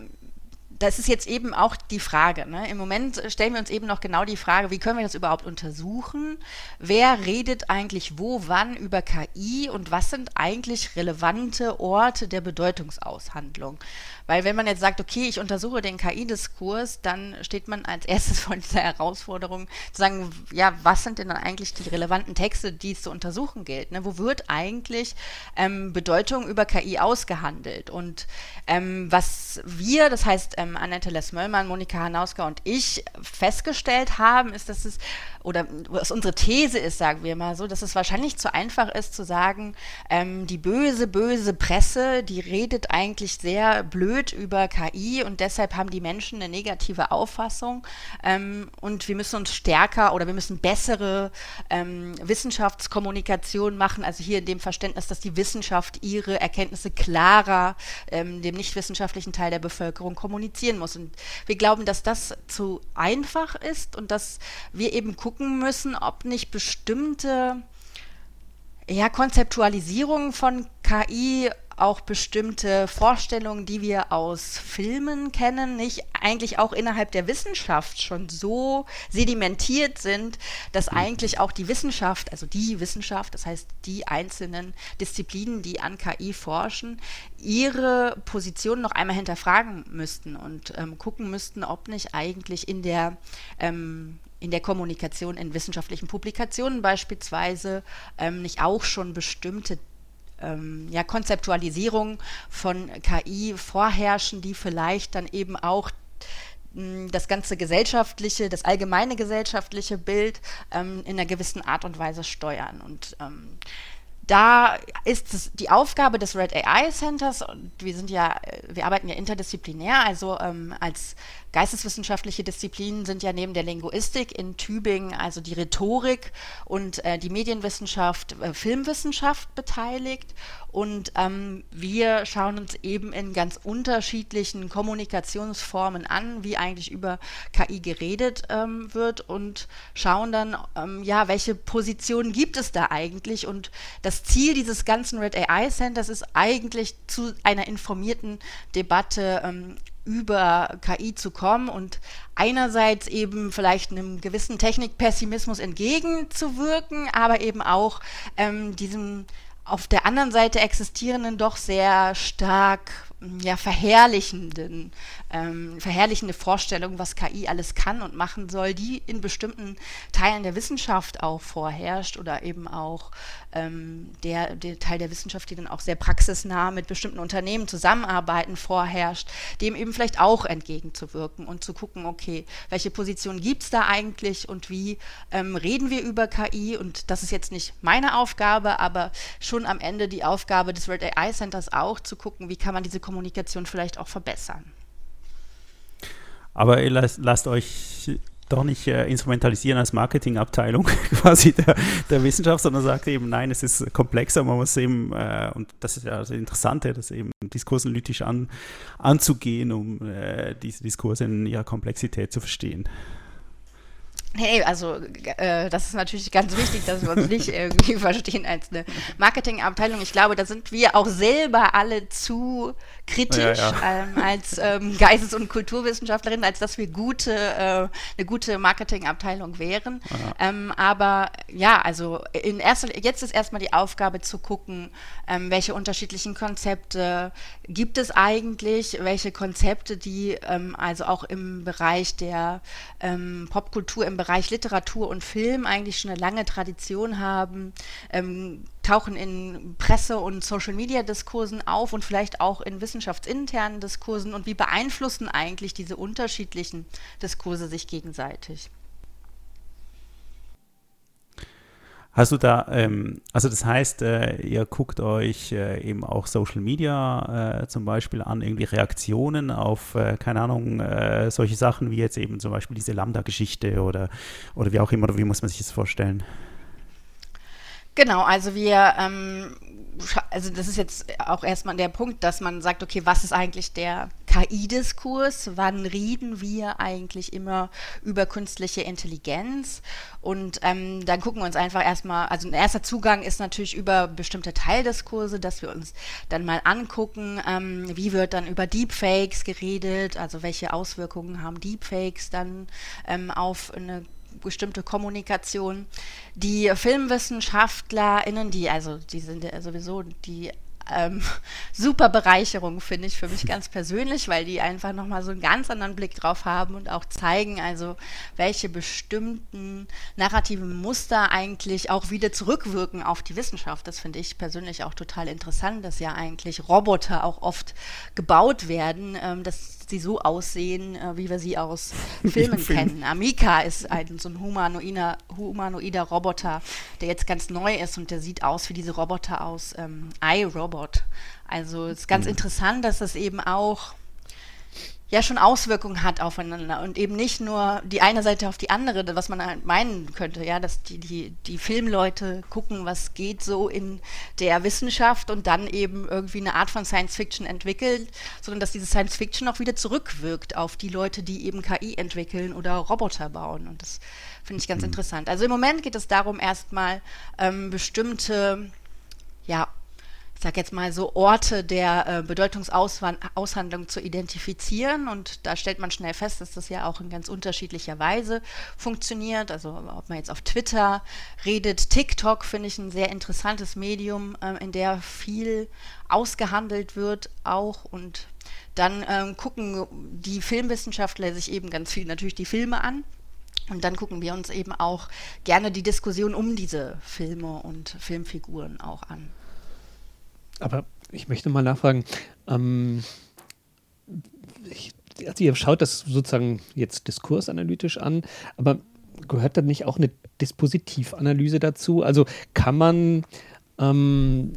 das ist jetzt eben auch die Frage. Ne? Im Moment stellen wir uns eben noch genau die Frage, wie können wir das überhaupt untersuchen? Wer redet eigentlich wo, wann über KI und was sind eigentlich relevante Orte der Bedeutungsaushandlung? Weil wenn man jetzt sagt, okay, ich untersuche den KI-Diskurs, dann steht man als erstes (laughs) vor dieser Herausforderung zu sagen, ja, was sind denn dann eigentlich die relevanten Texte, die es zu untersuchen gilt? Ne? Wo wird eigentlich ähm, Bedeutung über KI ausgehandelt? Und ähm, was wir, das heißt ähm, Annette Les-Möllmann, Monika Hanauska und ich festgestellt haben, ist, dass es, oder was unsere These ist, sagen wir mal so, dass es wahrscheinlich zu einfach ist zu sagen, ähm, die böse, böse Presse, die redet eigentlich sehr blöd über KI und deshalb haben die Menschen eine negative Auffassung ähm, und wir müssen uns stärker oder wir müssen bessere ähm, Wissenschaftskommunikation machen, also hier in dem Verständnis, dass die Wissenschaft ihre Erkenntnisse klarer ähm, dem nichtwissenschaftlichen Teil der Bevölkerung kommunizieren muss. Und wir glauben, dass das zu einfach ist und dass wir eben gucken müssen, ob nicht bestimmte ja, Konzeptualisierungen von KI auch bestimmte Vorstellungen, die wir aus Filmen kennen, nicht eigentlich auch innerhalb der Wissenschaft schon so sedimentiert sind, dass mhm. eigentlich auch die Wissenschaft, also die Wissenschaft, das heißt die einzelnen Disziplinen, die an KI forschen, ihre Position noch einmal hinterfragen müssten und ähm, gucken müssten, ob nicht eigentlich in der ähm, in der Kommunikation in wissenschaftlichen Publikationen beispielsweise ähm, nicht auch schon bestimmte ähm, ja, Konzeptualisierung von KI vorherrschen, die vielleicht dann eben auch hm, das ganze gesellschaftliche, das allgemeine gesellschaftliche Bild ähm, in einer gewissen Art und Weise steuern. Und ähm, da ist es die Aufgabe des Red AI Centers, und wir sind ja, wir arbeiten ja interdisziplinär, also ähm, als geisteswissenschaftliche Disziplinen sind ja neben der Linguistik in Tübingen also die Rhetorik und äh, die Medienwissenschaft, äh, Filmwissenschaft beteiligt. Und ähm, wir schauen uns eben in ganz unterschiedlichen Kommunikationsformen an, wie eigentlich über KI geredet ähm, wird und schauen dann, ähm, ja, welche Positionen gibt es da eigentlich. Und das Ziel dieses ganzen Red AI Centers ist eigentlich zu einer informierten Debatte ähm, über KI zu kommen und einerseits eben vielleicht einem gewissen Technikpessimismus entgegenzuwirken, aber eben auch ähm, diesem auf der anderen Seite existierenden doch sehr stark ja, verherrlichenden, ähm, verherrlichende Vorstellung, was KI alles kann und machen soll, die in bestimmten Teilen der Wissenschaft auch vorherrscht oder eben auch ähm, der, der Teil der Wissenschaft, die dann auch sehr praxisnah mit bestimmten Unternehmen zusammenarbeiten, vorherrscht, dem eben vielleicht auch entgegenzuwirken und zu gucken, okay, welche Position gibt es da eigentlich und wie ähm, reden wir über KI und das ist jetzt nicht meine Aufgabe, aber schon am Ende die Aufgabe des World AI Centers auch zu gucken, wie kann man diese Kommunikation vielleicht auch verbessern. Aber ihr lasst, lasst euch doch nicht äh, instrumentalisieren als Marketingabteilung (laughs) quasi der, der, Wissenschaft, sondern sagt eben, nein, es ist komplexer, man muss eben, äh, und das ist ja das Interessante, das eben diskursanalytisch an, anzugehen, um äh, diese Diskurse in ihrer Komplexität zu verstehen. Nee, also äh, das ist natürlich ganz wichtig, dass wir uns (laughs) nicht irgendwie verstehen als eine Marketingabteilung. Ich glaube, da sind wir auch selber alle zu kritisch ja, ja. Ähm, als ähm, Geistes- und Kulturwissenschaftlerin, als dass wir gute, äh, eine gute Marketingabteilung wären. Ja. Ähm, aber ja, also in erster, jetzt ist erstmal die Aufgabe zu gucken, ähm, welche unterschiedlichen Konzepte gibt es eigentlich, welche Konzepte, die ähm, also auch im Bereich der ähm, Popkultur, im Bereich Literatur und Film eigentlich schon eine lange Tradition haben tauchen in Presse- und Social-Media-Diskursen auf und vielleicht auch in wissenschaftsinternen Diskursen und wie beeinflussen eigentlich diese unterschiedlichen Diskurse sich gegenseitig? Hast du da, ähm, also das heißt, äh, ihr guckt euch äh, eben auch Social Media äh, zum Beispiel an, irgendwie Reaktionen auf, äh, keine Ahnung, äh, solche Sachen wie jetzt eben zum Beispiel diese Lambda-Geschichte oder, oder wie auch immer, oder wie muss man sich das vorstellen? Genau, also wir ähm, also das ist jetzt auch erstmal der Punkt, dass man sagt, okay, was ist eigentlich der KI-Diskurs? Wann reden wir eigentlich immer über künstliche Intelligenz? Und ähm, dann gucken wir uns einfach erstmal, also ein erster Zugang ist natürlich über bestimmte Teildiskurse, dass wir uns dann mal angucken, ähm, wie wird dann über Deepfakes geredet, also welche Auswirkungen haben Deepfakes dann ähm, auf eine bestimmte Kommunikation. Die FilmwissenschaftlerInnen, die, also die sind ja sowieso die ähm, (laughs) super Bereicherung, finde ich, für mich (laughs) ganz persönlich, weil die einfach nochmal so einen ganz anderen Blick drauf haben und auch zeigen, also welche bestimmten narrativen Muster eigentlich auch wieder zurückwirken auf die Wissenschaft. Das finde ich persönlich auch total interessant, dass ja eigentlich Roboter auch oft gebaut werden, ähm, dass sie so aussehen, äh, wie wir sie aus (laughs) Filmen kennen. Amika ist ein so ein humanoider, humanoider Roboter, der jetzt ganz neu ist und der sieht aus wie diese Roboter aus ähm, iRobot. Also es ist ganz mhm. interessant, dass das eben auch ja schon Auswirkungen hat aufeinander und eben nicht nur die eine Seite auf die andere, was man halt meinen könnte, ja, dass die, die, die Filmleute gucken, was geht so in der Wissenschaft und dann eben irgendwie eine Art von Science Fiction entwickelt, sondern dass diese Science Fiction auch wieder zurückwirkt auf die Leute, die eben KI entwickeln oder Roboter bauen und das finde ich ganz mhm. interessant. Also im Moment geht es darum, erstmal ähm, bestimmte ja, ich sage jetzt mal so, Orte der äh, Bedeutungsaushandlung zu identifizieren. Und da stellt man schnell fest, dass das ja auch in ganz unterschiedlicher Weise funktioniert. Also ob man jetzt auf Twitter redet, TikTok finde ich ein sehr interessantes Medium, äh, in der viel ausgehandelt wird auch. Und dann ähm, gucken die Filmwissenschaftler sich eben ganz viel natürlich die Filme an. Und dann gucken wir uns eben auch gerne die Diskussion um diese Filme und Filmfiguren auch an. Aber ich möchte mal nachfragen, ähm, ich, also ihr schaut das sozusagen jetzt diskursanalytisch an, aber gehört da nicht auch eine Dispositivanalyse dazu? Also kann man ähm,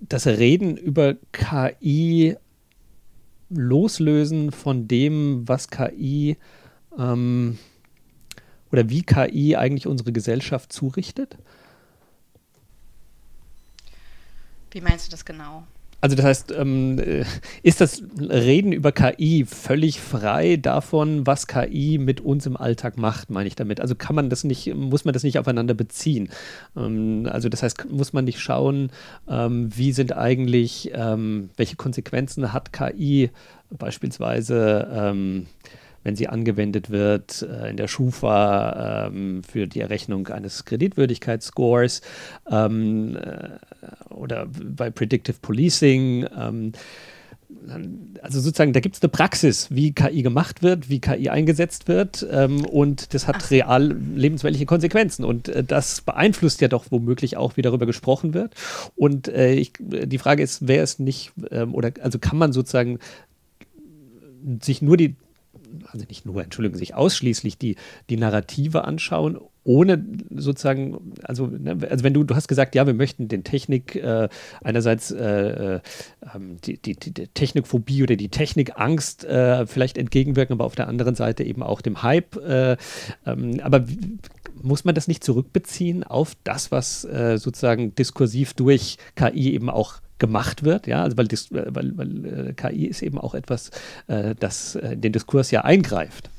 das Reden über KI loslösen von dem, was KI ähm, oder wie KI eigentlich unsere Gesellschaft zurichtet? Wie meinst du das genau? Also das heißt, ähm, äh, ist das Reden über KI völlig frei davon, was KI mit uns im Alltag macht, meine ich damit? Also kann man das nicht, muss man das nicht aufeinander beziehen? Ähm, also das heißt, muss man nicht schauen, ähm, wie sind eigentlich, ähm, welche Konsequenzen hat KI beispielsweise ähm, wenn sie angewendet wird äh, in der Schufa ähm, für die Errechnung eines Kreditwürdigkeitsscores ähm, äh, oder bei Predictive Policing. Ähm, also sozusagen, da gibt es eine Praxis, wie KI gemacht wird, wie KI eingesetzt wird ähm, und das hat real lebensweltliche Konsequenzen und äh, das beeinflusst ja doch womöglich auch, wie darüber gesprochen wird. Und äh, ich, die Frage ist, wer es nicht, ähm, oder also kann man sozusagen sich nur die also nicht nur, Entschuldigung, sich ausschließlich die, die Narrative anschauen, ohne sozusagen, also, ne, also wenn du, du hast gesagt, ja, wir möchten den Technik, äh, einerseits äh, äh, ähm, die, die, die, Technikphobie oder die Technikangst äh, vielleicht entgegenwirken, aber auf der anderen Seite eben auch dem Hype. Äh, ähm, aber muss man das nicht zurückbeziehen auf das, was sozusagen diskursiv durch KI eben auch gemacht wird, ja, also weil, das, weil, weil äh, KI ist eben auch etwas, äh, das äh, den Diskurs ja eingreift.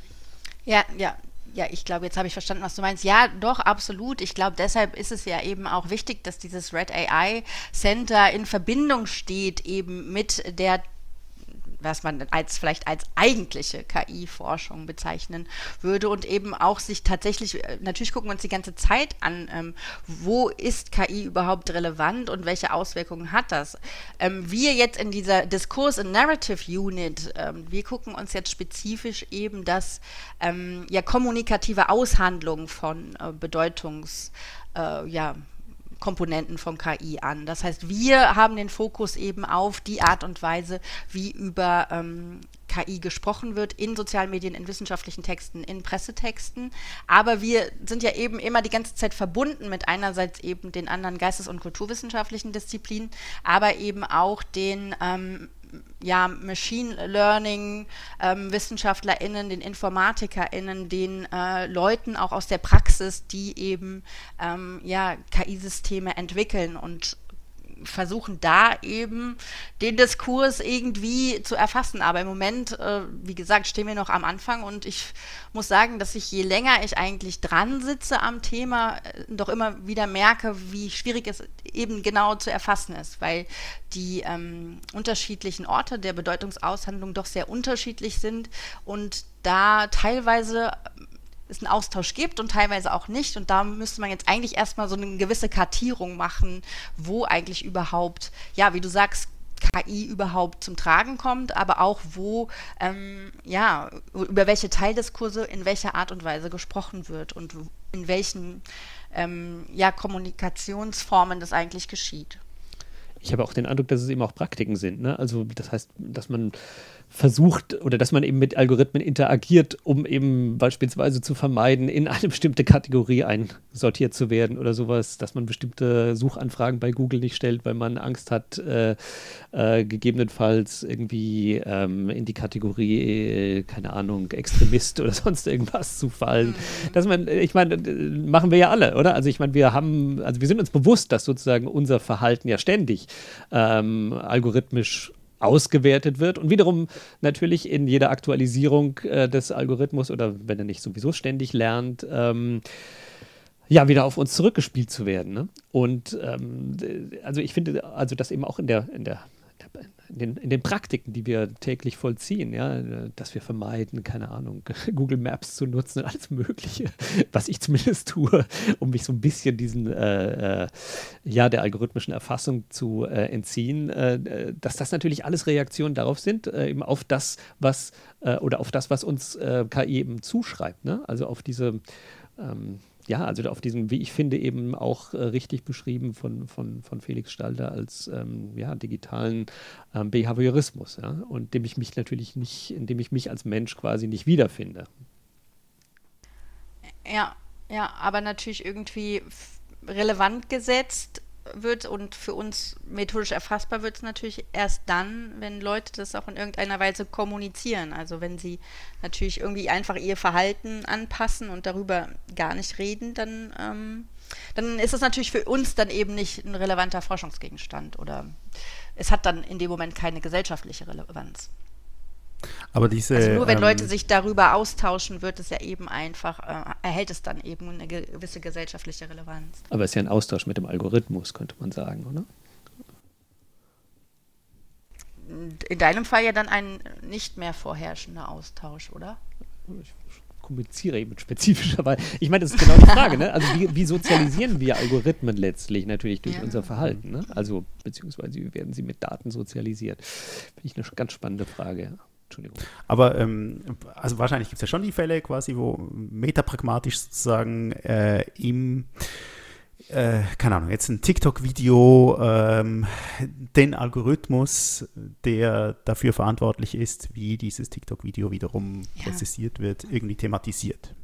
Ja, ja, ja, ich glaube, jetzt habe ich verstanden, was du meinst. Ja, doch, absolut. Ich glaube, deshalb ist es ja eben auch wichtig, dass dieses Red AI Center in Verbindung steht eben mit der was man als vielleicht als eigentliche KI-Forschung bezeichnen würde und eben auch sich tatsächlich, äh, natürlich gucken wir uns die ganze Zeit an, ähm, wo ist KI überhaupt relevant und welche Auswirkungen hat das. Ähm, wir jetzt in dieser Diskurs- and Narrative Unit, ähm, wir gucken uns jetzt spezifisch eben das ähm, ja kommunikative Aushandlung von äh, Bedeutungs, äh, ja, Komponenten von KI an. Das heißt, wir haben den Fokus eben auf die Art und Weise, wie über ähm, KI gesprochen wird in sozialen Medien, in wissenschaftlichen Texten, in Pressetexten. Aber wir sind ja eben immer die ganze Zeit verbunden mit einerseits eben den anderen geistes- und kulturwissenschaftlichen Disziplinen, aber eben auch den ähm, ja, Machine Learning ähm, WissenschaftlerInnen, den InformatikerInnen, den äh, Leuten auch aus der Praxis, die eben ähm, ja, KI-Systeme entwickeln und versuchen da eben den Diskurs irgendwie zu erfassen. Aber im Moment, äh, wie gesagt, stehen wir noch am Anfang und ich muss sagen, dass ich je länger ich eigentlich dran sitze am Thema, äh, doch immer wieder merke, wie schwierig es eben genau zu erfassen ist, weil die ähm, unterschiedlichen Orte der Bedeutungsaushandlung doch sehr unterschiedlich sind und da teilweise es einen Austausch gibt und teilweise auch nicht. Und da müsste man jetzt eigentlich erstmal so eine gewisse Kartierung machen, wo eigentlich überhaupt, ja, wie du sagst, KI überhaupt zum Tragen kommt, aber auch wo, ähm, ja, über welche Teildiskurse in welcher Art und Weise gesprochen wird und in welchen ähm, ja, Kommunikationsformen das eigentlich geschieht. Ich habe auch den Eindruck, dass es eben auch Praktiken sind. Ne? Also das heißt, dass man versucht oder dass man eben mit Algorithmen interagiert, um eben beispielsweise zu vermeiden, in eine bestimmte Kategorie einsortiert zu werden oder sowas, dass man bestimmte Suchanfragen bei Google nicht stellt, weil man Angst hat, äh, äh, gegebenenfalls irgendwie ähm, in die Kategorie, äh, keine Ahnung, Extremist oder (laughs) sonst irgendwas zu fallen. Mhm. Dass man, ich meine, machen wir ja alle, oder? Also ich meine, wir haben, also wir sind uns bewusst, dass sozusagen unser Verhalten ja ständig ähm, algorithmisch ausgewertet wird und wiederum natürlich in jeder Aktualisierung äh, des Algorithmus oder wenn er nicht sowieso ständig lernt, ähm, ja, wieder auf uns zurückgespielt zu werden. Ne? Und ähm, also ich finde, also das eben auch in der, in der in den, in den Praktiken, die wir täglich vollziehen, ja, dass wir vermeiden, keine Ahnung, (laughs) Google Maps zu nutzen und alles Mögliche, was ich zumindest tue, um mich so ein bisschen diesen, äh, äh, ja, der algorithmischen Erfassung zu äh, entziehen, äh, dass das natürlich alles Reaktionen darauf sind, äh, eben auf das, was, äh, oder auf das, was uns KI eben zuschreibt, ne? also auf diese, ähm, ja, also auf diesem, wie ich finde, eben auch äh, richtig beschrieben von, von, von Felix Stalder als ähm, ja, digitalen ähm, Behaviorismus, ja, und dem ich mich natürlich nicht, in dem ich mich als Mensch quasi nicht wiederfinde. Ja, ja, aber natürlich irgendwie relevant gesetzt wird und für uns methodisch erfassbar wird es natürlich erst dann, wenn Leute das auch in irgendeiner Weise kommunizieren. Also wenn sie natürlich irgendwie einfach ihr Verhalten anpassen und darüber gar nicht reden, dann, ähm, dann ist es natürlich für uns dann eben nicht ein relevanter Forschungsgegenstand oder es hat dann in dem Moment keine gesellschaftliche Relevanz. Aber diese, also nur wenn ähm, Leute sich darüber austauschen, wird es ja eben einfach, äh, erhält es dann eben eine gewisse gesellschaftliche Relevanz. Aber es ist ja ein Austausch mit dem Algorithmus, könnte man sagen, oder? In deinem Fall ja dann ein nicht mehr vorherrschender Austausch, oder? Ich kommuniziere eben spezifischer, weil ich meine, das ist genau die Frage, ne? Also wie, wie sozialisieren wir Algorithmen letztlich natürlich durch ja. unser Verhalten, ne? Also beziehungsweise wie werden sie mit Daten sozialisiert? Finde ich eine ganz spannende Frage. Entschuldigung. Aber ähm, also wahrscheinlich gibt es ja schon die Fälle quasi, wo metapragmatisch sozusagen äh, im äh, keine Ahnung, jetzt ein TikTok-Video, ähm, den Algorithmus, der dafür verantwortlich ist, wie dieses TikTok-Video wiederum ja. prozessiert wird, irgendwie thematisiert.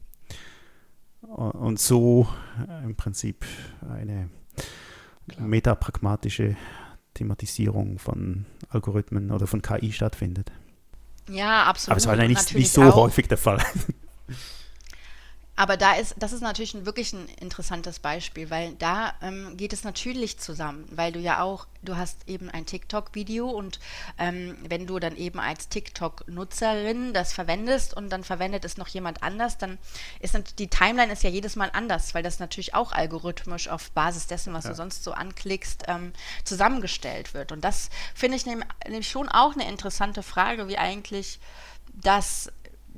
Und so äh, im Prinzip eine Klar. metapragmatische Thematisierung von Algorithmen oder von KI stattfindet. Ja, absolut. Aber es war nicht, nicht so auch. häufig der Fall. (laughs) Aber da ist, das ist natürlich ein, wirklich ein interessantes Beispiel, weil da ähm, geht es natürlich zusammen, weil du ja auch, du hast eben ein TikTok-Video und ähm, wenn du dann eben als TikTok-Nutzerin das verwendest und dann verwendet es noch jemand anders, dann ist die Timeline ist ja jedes Mal anders, weil das natürlich auch algorithmisch auf Basis dessen, was ja. du sonst so anklickst, ähm, zusammengestellt wird. Und das finde ich nämlich schon auch eine interessante Frage, wie eigentlich das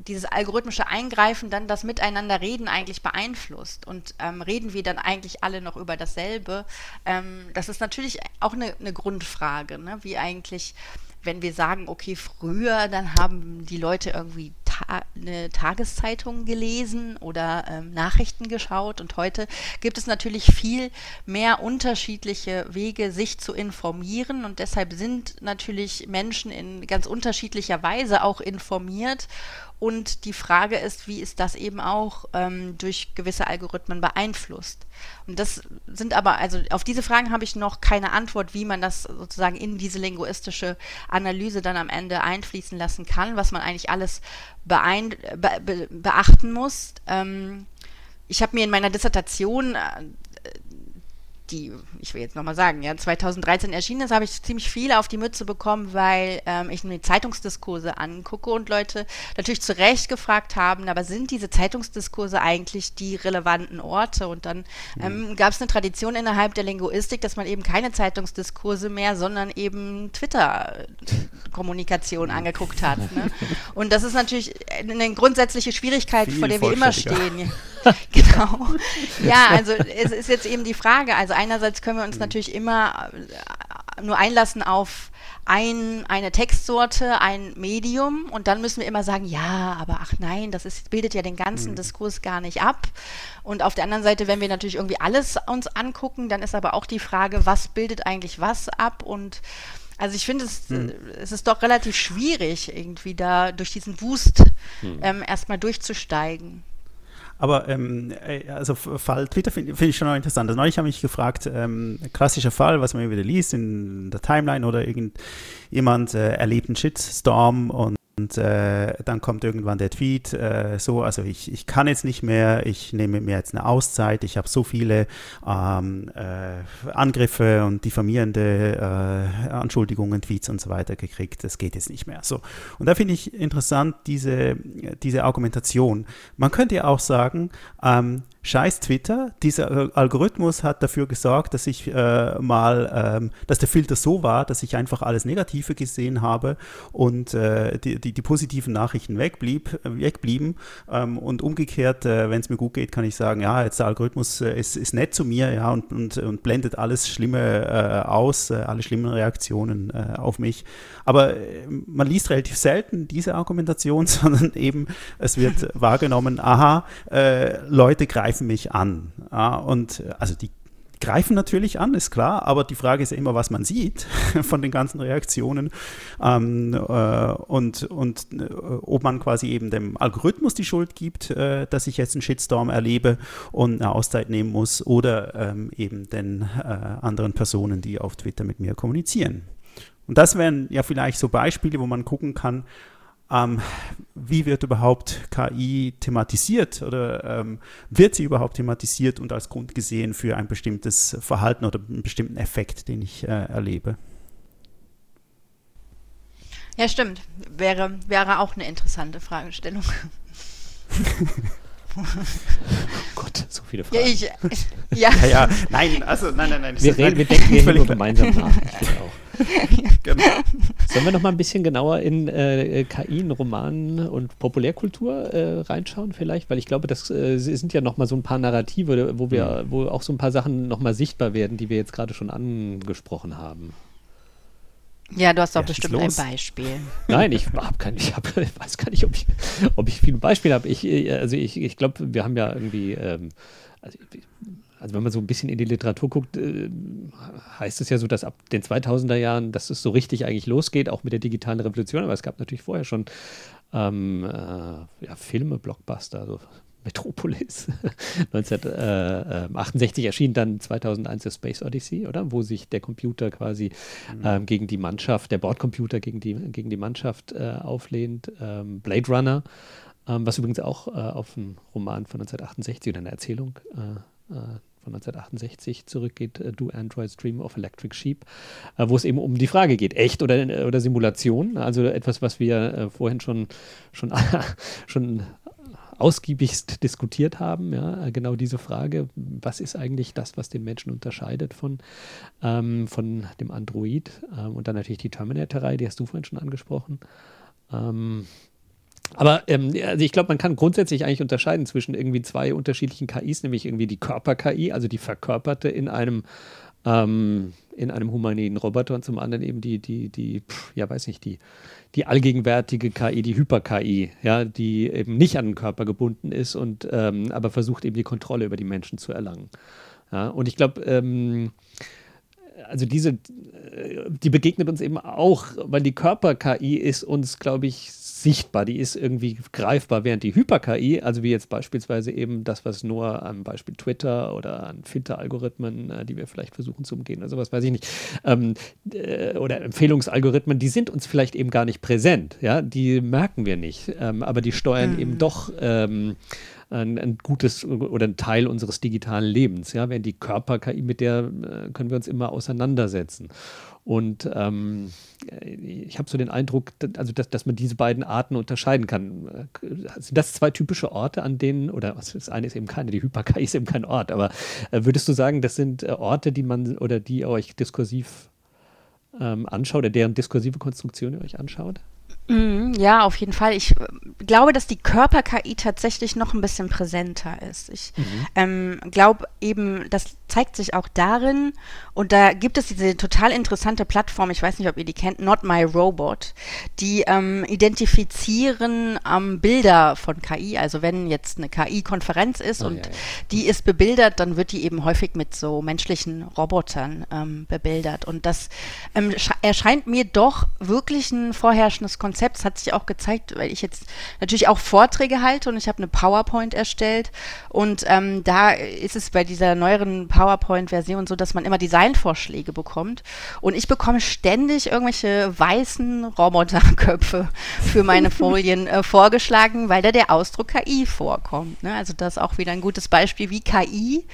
dieses algorithmische Eingreifen dann das Miteinanderreden eigentlich beeinflusst. Und ähm, reden wir dann eigentlich alle noch über dasselbe? Ähm, das ist natürlich auch eine, eine Grundfrage, ne? wie eigentlich, wenn wir sagen, okay, früher, dann haben die Leute irgendwie Ta eine Tageszeitung gelesen oder ähm, Nachrichten geschaut. Und heute gibt es natürlich viel mehr unterschiedliche Wege, sich zu informieren. Und deshalb sind natürlich Menschen in ganz unterschiedlicher Weise auch informiert. Und die Frage ist, wie ist das eben auch ähm, durch gewisse Algorithmen beeinflusst? Und das sind aber, also auf diese Fragen habe ich noch keine Antwort, wie man das sozusagen in diese linguistische Analyse dann am Ende einfließen lassen kann, was man eigentlich alles beein be be beachten muss. Ähm, ich habe mir in meiner Dissertation äh, die, ich will jetzt nochmal sagen, ja, 2013 erschienen ist, habe ich ziemlich viel auf die Mütze bekommen, weil ähm, ich mir Zeitungsdiskurse angucke und Leute natürlich zu Recht gefragt haben, aber sind diese Zeitungsdiskurse eigentlich die relevanten Orte? Und dann ähm, gab es eine Tradition innerhalb der Linguistik, dass man eben keine Zeitungsdiskurse mehr, sondern eben Twitter-Kommunikation angeguckt hat. Ne? (laughs) Und das ist natürlich eine grundsätzliche Schwierigkeit, Viel vor der wir immer stehen. (laughs) genau. (laughs) Ja, also es ist jetzt eben die Frage, also einerseits können wir uns mhm. natürlich immer äh, nur einlassen auf ein, eine Textsorte, ein Medium und dann müssen wir immer sagen, ja, aber ach nein, das ist, bildet ja den ganzen mhm. Diskurs gar nicht ab. Und auf der anderen Seite, wenn wir natürlich irgendwie alles uns angucken, dann ist aber auch die Frage, was bildet eigentlich was ab und also ich finde, es, hm. es ist doch relativ schwierig, irgendwie da durch diesen Wust hm. ähm, erstmal durchzusteigen. Aber ähm, äh, also Fall Twitter finde find ich schon noch interessant. Also neulich habe ich mich gefragt, ähm, klassischer Fall, was man wieder liest in der Timeline oder irgendjemand äh, erlebt einen Shitstorm und und äh, dann kommt irgendwann der Tweet, äh, so, also ich, ich kann jetzt nicht mehr, ich nehme mir jetzt eine Auszeit, ich habe so viele ähm, äh, Angriffe und diffamierende äh, Anschuldigungen, Tweets und so weiter gekriegt, das geht jetzt nicht mehr. So. Und da finde ich interessant diese, diese Argumentation. Man könnte ja auch sagen, ähm, Scheiß Twitter, dieser Algorithmus hat dafür gesorgt, dass ich äh, mal, ähm, dass der Filter so war, dass ich einfach alles Negative gesehen habe und äh, die, die, die, positiven Nachrichten wegblieb, wegblieben. Ähm, und umgekehrt, äh, wenn es mir gut geht, kann ich sagen, ja, jetzt der Algorithmus äh, ist, ist nett zu mir, ja, und, und, und blendet alles Schlimme äh, aus, äh, alle schlimmen Reaktionen auf mich. Aber man liest relativ selten diese Argumentation, (laughs) sondern eben es wird wahrgenommen, aha, Leute greifen greifen mich an. Ja, und äh, also die greifen natürlich an, ist klar, aber die Frage ist ja immer, was man sieht (laughs) von den ganzen Reaktionen ähm, äh, und, und äh, ob man quasi eben dem Algorithmus die Schuld gibt, äh, dass ich jetzt einen Shitstorm erlebe und eine Auszeit nehmen muss oder ähm, eben den äh, anderen Personen, die auf Twitter mit mir kommunizieren. Und das wären ja vielleicht so Beispiele, wo man gucken kann, ähm, wie wird überhaupt KI thematisiert oder ähm, wird sie überhaupt thematisiert und als Grund gesehen für ein bestimmtes Verhalten oder einen bestimmten Effekt, den ich äh, erlebe? Ja, stimmt. Wäre, wäre auch eine interessante Fragestellung. (laughs) oh Gott, so viele Fragen. Ja, ich, ja. ja, ja. Nein, also nein, nein, nein. Wir, reden, wir denken hier nur gemeinsam nach. Ich (laughs) auch. (laughs) genau. Sollen wir noch mal ein bisschen genauer in äh, KI, in Romanen und Populärkultur äh, reinschauen vielleicht? Weil ich glaube, das äh, sind ja noch mal so ein paar Narrative, wo wir, mhm. wo auch so ein paar Sachen noch mal sichtbar werden, die wir jetzt gerade schon angesprochen haben. Ja, du hast doch ja, bestimmt ein Beispiel. Nein, ich habe kein, ich, hab, ich weiß gar nicht, ob ich, ob ich viele Beispiele habe. Ich, äh, also ich, ich glaube, wir haben ja irgendwie, ähm, also also wenn man so ein bisschen in die Literatur guckt, äh, heißt es ja so, dass ab den 2000er Jahren, dass es so richtig eigentlich losgeht, auch mit der digitalen Revolution. Aber es gab natürlich vorher schon ähm, äh, ja, Filme, Blockbuster, also Metropolis. (laughs) 1968 äh, erschien dann 2001 der Space Odyssey, oder? Wo sich der Computer quasi mhm. ähm, gegen die Mannschaft, der Bordcomputer gegen die, gegen die Mannschaft äh, auflehnt. Ähm, Blade Runner, ähm, was übrigens auch äh, auf einen Roman von 1968 oder eine Erzählung äh, äh, von 1968 zurückgeht, äh, Do Androids Dream of Electric Sheep, äh, wo es eben um die Frage geht, echt oder, äh, oder Simulation. Also etwas, was wir vorhin schon, schon, (laughs) schon ausgiebigst diskutiert haben. Ja, genau diese Frage, was ist eigentlich das, was den Menschen unterscheidet von, ähm, von dem Android? Ähm, und dann natürlich die Terminator-Reihe, die hast du vorhin schon angesprochen. Ähm, aber ähm, also ich glaube, man kann grundsätzlich eigentlich unterscheiden zwischen irgendwie zwei unterschiedlichen KIs, nämlich irgendwie die Körper-KI, also die verkörperte in einem ähm, in einem humanoiden Roboter und zum anderen eben die, die, die, pff, ja, weiß nicht, die, die allgegenwärtige KI, die Hyper-KI, ja, die eben nicht an den Körper gebunden ist und ähm, aber versucht eben die Kontrolle über die Menschen zu erlangen. Ja, und ich glaube, ähm, also diese, äh, die begegnet uns eben auch, weil die Körper-KI ist uns, glaube ich, sichtbar, die ist irgendwie greifbar, während die Hyper-KI, also wie jetzt beispielsweise eben das, was nur am Beispiel Twitter oder an Filter-Algorithmen, äh, die wir vielleicht versuchen zu umgehen oder sowas, weiß ich nicht, ähm, äh, oder Empfehlungsalgorithmen, die sind uns vielleicht eben gar nicht präsent, ja, die merken wir nicht, ähm, aber die steuern mhm. eben doch ähm, ein, ein, gutes oder ein Teil unseres digitalen Lebens. Ja, während die Körper-KI, mit der äh, können wir uns immer auseinandersetzen. Und ähm, ich habe so den Eindruck, also dass, dass man diese beiden Arten unterscheiden kann. Sind das zwei typische Orte, an denen, oder das eine ist eben keine, die Hyper-KI ist eben kein Ort, aber äh, würdest du sagen, das sind äh, Orte, die man oder die ihr euch diskursiv ähm, anschaut, oder deren diskursive Konstruktion ihr euch anschaut? Mhm, ja, auf jeden Fall. Ich äh, glaube, dass die Körper-KI tatsächlich noch ein bisschen präsenter ist. Ich mhm. ähm, glaube eben, das zeigt sich auch darin, und da gibt es diese total interessante Plattform, ich weiß nicht, ob ihr die kennt, Not My Robot, die ähm, identifizieren ähm, Bilder von KI. Also wenn jetzt eine KI-Konferenz ist oh, und ja, ja. die ist bebildert, dann wird die eben häufig mit so menschlichen Robotern ähm, bebildert. Und das ähm, erscheint mir doch wirklich ein vorherrschendes Konzept Konzept. Das hat sich auch gezeigt, weil ich jetzt natürlich auch Vorträge halte und ich habe eine PowerPoint erstellt. Und ähm, da ist es bei dieser neueren PowerPoint-Version so, dass man immer Designvorschläge bekommt. Und ich bekomme ständig irgendwelche weißen Roboterköpfe für meine Folien äh, vorgeschlagen, weil da der Ausdruck KI vorkommt. Ne? Also das ist auch wieder ein gutes Beispiel, wie KI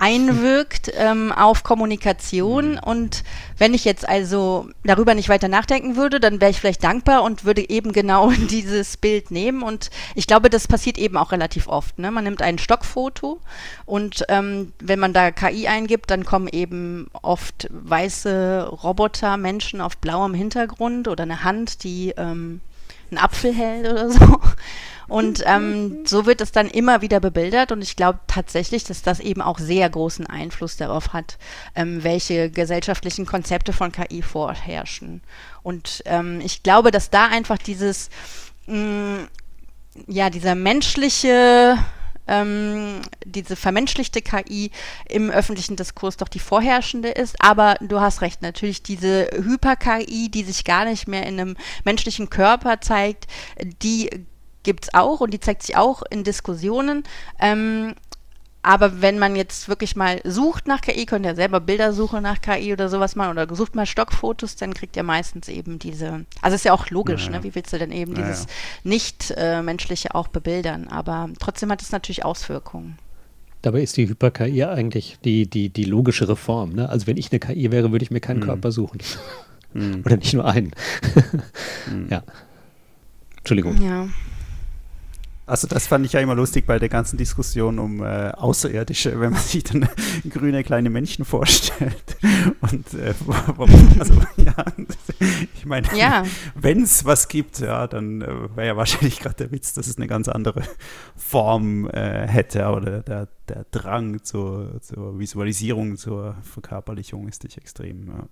einwirkt ähm, auf Kommunikation. Mhm. Und wenn ich jetzt also darüber nicht weiter nachdenken würde, dann wäre ich vielleicht dankbar und würde eben genau (laughs) dieses Bild nehmen. Und ich glaube, das passiert eben auch relativ oft. Ne? Man nimmt ein Stockfoto und ähm, wenn man da KI eingibt, dann kommen eben oft weiße Roboter, Menschen auf blauem Hintergrund oder eine Hand, die ähm, einen Apfel hält oder so. Und ähm, so wird es dann immer wieder bebildert und ich glaube tatsächlich, dass das eben auch sehr großen Einfluss darauf hat, ähm, welche gesellschaftlichen Konzepte von KI vorherrschen. Und ähm, ich glaube, dass da einfach dieses, mh, mm, ja, dieser menschliche ähm, diese vermenschlichte KI im öffentlichen Diskurs doch die vorherrschende ist. Aber du hast recht, natürlich diese Hyper-KI, die sich gar nicht mehr in einem menschlichen Körper zeigt, die gibt es auch und die zeigt sich auch in Diskussionen. Ähm, aber wenn man jetzt wirklich mal sucht nach KI, könnt ihr selber Bildersuche nach KI oder sowas machen oder sucht mal Stockfotos, dann kriegt ihr meistens eben diese, also ist ja auch logisch, naja. ne? wie willst du denn eben naja. dieses nicht-menschliche äh, auch bebildern, aber trotzdem hat es natürlich Auswirkungen. Dabei ist die Hyper-KI eigentlich die, die, die logischere Form. Ne? Also wenn ich eine KI wäre, würde ich mir keinen hm. Körper suchen. Hm. (laughs) oder nicht nur einen. (laughs) hm. Ja. Entschuldigung. Ja. Also das fand ich ja immer lustig bei der ganzen Diskussion um äh, Außerirdische, wenn man sich dann (laughs) grüne kleine Männchen vorstellt. (laughs) Und äh, (laughs) also ja, ich meine, ja. wenn es was gibt, ja, dann äh, wäre ja wahrscheinlich gerade der Witz, dass es eine ganz andere Form äh, hätte, oder der, der Drang zur, zur Visualisierung, zur Verkörperlichung ist nicht extrem. Ja.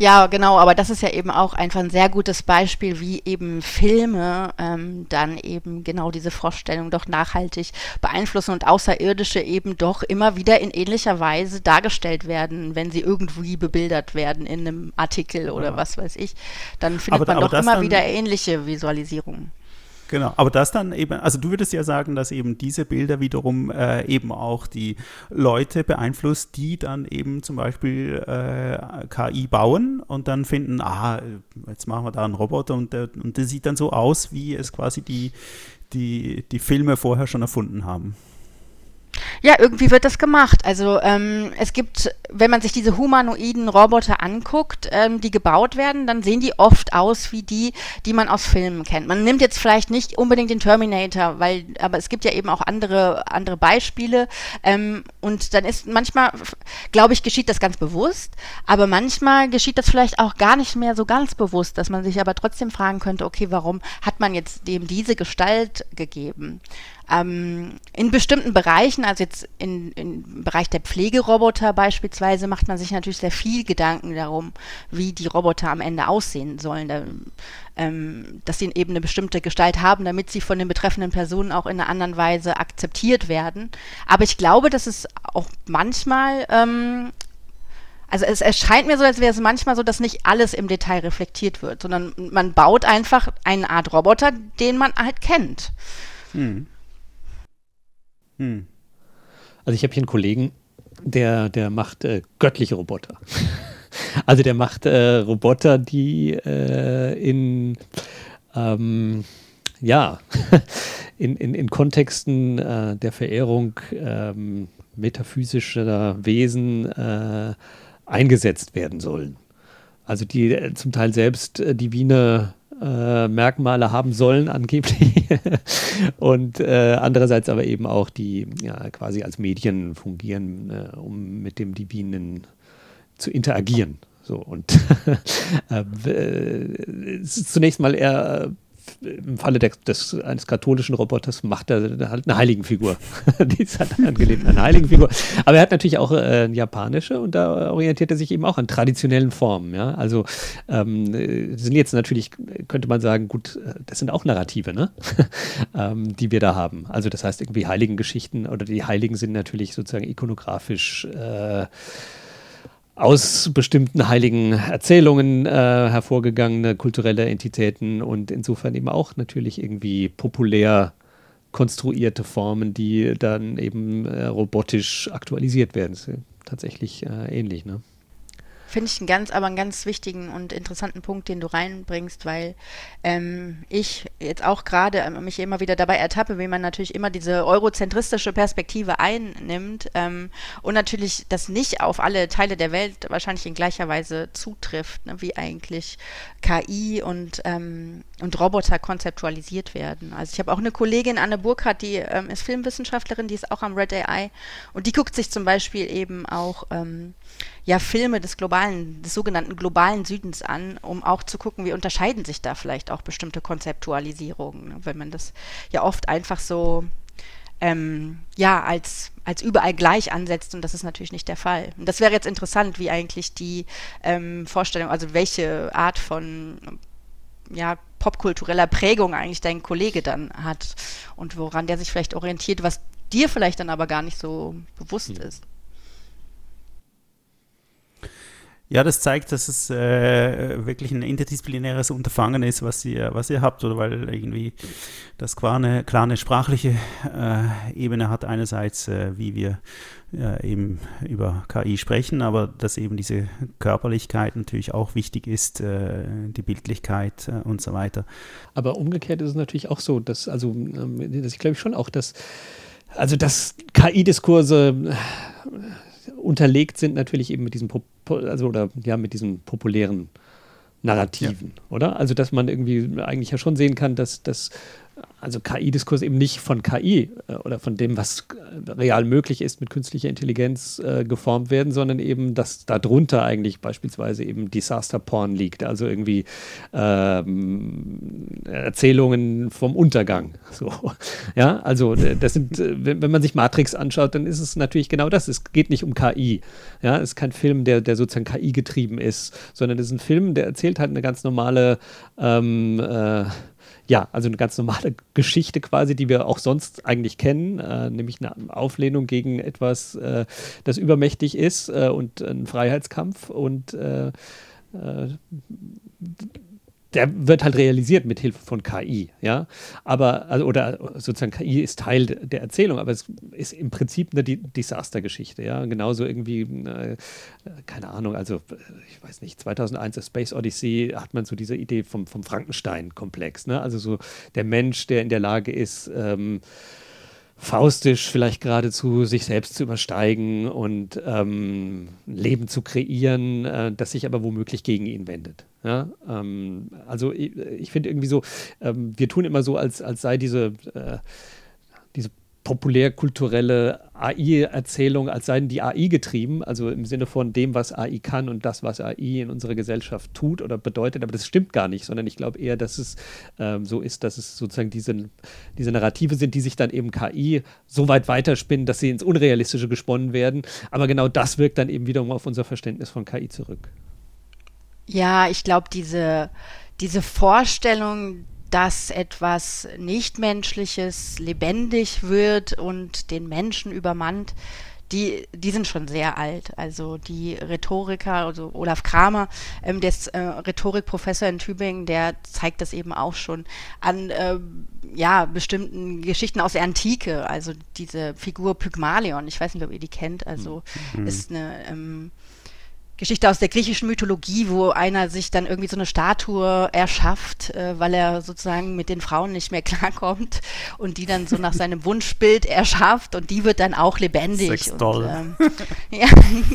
Ja, genau, aber das ist ja eben auch einfach ein sehr gutes Beispiel, wie eben Filme ähm, dann eben genau diese Vorstellung doch nachhaltig beeinflussen und Außerirdische eben doch immer wieder in ähnlicher Weise dargestellt werden, wenn sie irgendwie bebildert werden in einem Artikel oder ja. was weiß ich. Dann findet aber, man aber doch immer wieder ähnliche Visualisierungen. Genau, aber das dann eben, also du würdest ja sagen, dass eben diese Bilder wiederum äh, eben auch die Leute beeinflusst, die dann eben zum Beispiel äh, KI bauen und dann finden, ah, jetzt machen wir da einen Roboter und der, und der sieht dann so aus, wie es quasi die, die, die Filme vorher schon erfunden haben. Ja, irgendwie wird das gemacht. Also ähm, es gibt, wenn man sich diese humanoiden Roboter anguckt, ähm, die gebaut werden, dann sehen die oft aus wie die, die man aus Filmen kennt. Man nimmt jetzt vielleicht nicht unbedingt den Terminator, weil, aber es gibt ja eben auch andere, andere Beispiele. Ähm, und dann ist manchmal, glaube ich, geschieht das ganz bewusst, aber manchmal geschieht das vielleicht auch gar nicht mehr so ganz bewusst, dass man sich aber trotzdem fragen könnte, okay, warum hat man jetzt dem diese Gestalt gegeben? Ähm, in bestimmten Bereichen, also jetzt in, im Bereich der Pflegeroboter beispielsweise macht man sich natürlich sehr viel Gedanken darum, wie die Roboter am Ende aussehen sollen. Da, ähm, dass sie eben eine bestimmte Gestalt haben, damit sie von den betreffenden Personen auch in einer anderen Weise akzeptiert werden. Aber ich glaube, dass es auch manchmal ähm, also es erscheint mir so, als wäre es manchmal so, dass nicht alles im Detail reflektiert wird, sondern man baut einfach eine Art Roboter, den man halt kennt. Hm. Hm. Also ich habe hier einen Kollegen, der, der macht äh, göttliche Roboter. (laughs) also der macht äh, Roboter, die äh, in ähm, ja, (laughs) in, in, in Kontexten äh, der Verehrung ähm, metaphysischer Wesen äh, eingesetzt werden sollen. Also die äh, zum Teil selbst äh, divine äh, Merkmale haben sollen, angeblich. (laughs) und äh, andererseits aber eben auch die ja, quasi als Medien fungieren, äh, um mit dem Divinen zu interagieren. So und (laughs) äh, ist zunächst mal eher im Falle des, des, eines katholischen Roboters macht er halt eine Heiligenfigur. (laughs) die ist halt angelehnt an eine Heiligenfigur. Aber er hat natürlich auch äh, japanische und da orientiert er sich eben auch an traditionellen Formen. Ja? Also ähm, sind jetzt natürlich, könnte man sagen, gut, das sind auch Narrative, ne? (laughs) ähm, die wir da haben. Also das heißt irgendwie Heiligengeschichten oder die Heiligen sind natürlich sozusagen ikonografisch äh, aus bestimmten heiligen Erzählungen äh, hervorgegangene kulturelle Entitäten und insofern eben auch natürlich irgendwie populär konstruierte Formen, die dann eben äh, robotisch aktualisiert werden. Das ist tatsächlich äh, ähnlich, ne? Finde ich einen ganz, aber einen ganz wichtigen und interessanten Punkt, den du reinbringst, weil ähm, ich jetzt auch gerade ähm, mich immer wieder dabei ertappe, wie man natürlich immer diese eurozentristische Perspektive einnimmt ähm, und natürlich das nicht auf alle Teile der Welt wahrscheinlich in gleicher Weise zutrifft, ne, wie eigentlich KI und, ähm, und Roboter konzeptualisiert werden. Also ich habe auch eine Kollegin, Anne Burkhardt, die ähm, ist Filmwissenschaftlerin, die ist auch am Red AI und die guckt sich zum Beispiel eben auch ähm, ja, Filme des globalen, des sogenannten globalen Südens an, um auch zu gucken, wie unterscheiden sich da vielleicht auch bestimmte Konzeptualisierungen, ne? wenn man das ja oft einfach so ähm, ja, als, als überall gleich ansetzt und das ist natürlich nicht der Fall. Und das wäre jetzt interessant, wie eigentlich die ähm, Vorstellung, also welche Art von ja, popkultureller Prägung eigentlich dein Kollege dann hat und woran der sich vielleicht orientiert, was dir vielleicht dann aber gar nicht so bewusst mhm. ist. Ja, das zeigt, dass es äh, wirklich ein interdisziplinäres Unterfangen ist, was ihr, was ihr habt, oder weil irgendwie das klar eine, klar eine sprachliche äh, Ebene hat. Einerseits, äh, wie wir äh, eben über KI sprechen, aber dass eben diese Körperlichkeit natürlich auch wichtig ist, äh, die Bildlichkeit äh, und so weiter. Aber umgekehrt ist es natürlich auch so, dass, also, ähm, dass ich glaube schon auch, dass, also dass KI-Diskurse unterlegt sind natürlich eben mit diesen also oder ja mit diesen populären Narrativen, ja. oder? Also dass man irgendwie eigentlich ja schon sehen kann, dass, dass also KI-Diskurs eben nicht von KI äh, oder von dem, was real möglich ist, mit künstlicher Intelligenz äh, geformt werden, sondern eben, dass darunter eigentlich beispielsweise eben Disaster Porn liegt, also irgendwie ähm, Erzählungen vom Untergang. (laughs) So. Ja, also das sind, äh, wenn, wenn man sich Matrix anschaut, dann ist es natürlich genau das. Es geht nicht um KI. Ja, es ist kein Film, der, der sozusagen KI getrieben ist, sondern es ist ein Film, der erzählt halt eine ganz normale ähm, äh, ja, also eine ganz normale Geschichte quasi, die wir auch sonst eigentlich kennen, äh, nämlich eine Auflehnung gegen etwas, äh, das übermächtig ist äh, und ein Freiheitskampf und äh, äh, der wird halt realisiert mit Hilfe von KI, ja. Aber, also, oder sozusagen KI ist Teil der Erzählung, aber es ist im Prinzip eine Desastergeschichte, ja. Genauso irgendwie, äh, keine Ahnung, also, ich weiß nicht, 2001 A Space Odyssey hat man so diese Idee vom, vom Frankenstein-Komplex, ne? Also so der Mensch, der in der Lage ist, ähm, faustisch vielleicht geradezu sich selbst zu übersteigen und ähm, Leben zu kreieren, äh, das sich aber womöglich gegen ihn wendet. Ja? Ähm, also ich, ich finde irgendwie so, ähm, wir tun immer so, als, als sei diese, äh, diese populärkulturelle AI-Erzählung, als seien die AI getrieben, also im Sinne von dem, was AI kann und das, was AI in unserer Gesellschaft tut oder bedeutet. Aber das stimmt gar nicht, sondern ich glaube eher, dass es ähm, so ist, dass es sozusagen diese, diese Narrative sind, die sich dann eben KI so weit weiterspinnen, dass sie ins Unrealistische gesponnen werden. Aber genau das wirkt dann eben wiederum auf unser Verständnis von KI zurück. Ja, ich glaube, diese, diese Vorstellung, dass etwas Nichtmenschliches lebendig wird und den Menschen übermannt, die, die sind schon sehr alt. Also die Rhetoriker, also Olaf Kramer, ähm, der äh, Rhetorikprofessor in Tübingen, der zeigt das eben auch schon an äh, ja, bestimmten Geschichten aus der Antike. Also diese Figur Pygmalion, ich weiß nicht, ob ihr die kennt, also mhm. ist eine ähm, Geschichte aus der griechischen Mythologie, wo einer sich dann irgendwie so eine Statue erschafft, äh, weil er sozusagen mit den Frauen nicht mehr (laughs) klarkommt und die dann so nach seinem Wunschbild erschafft und die wird dann auch lebendig. Sex doll. Und, ähm, (laughs) (laughs) ja,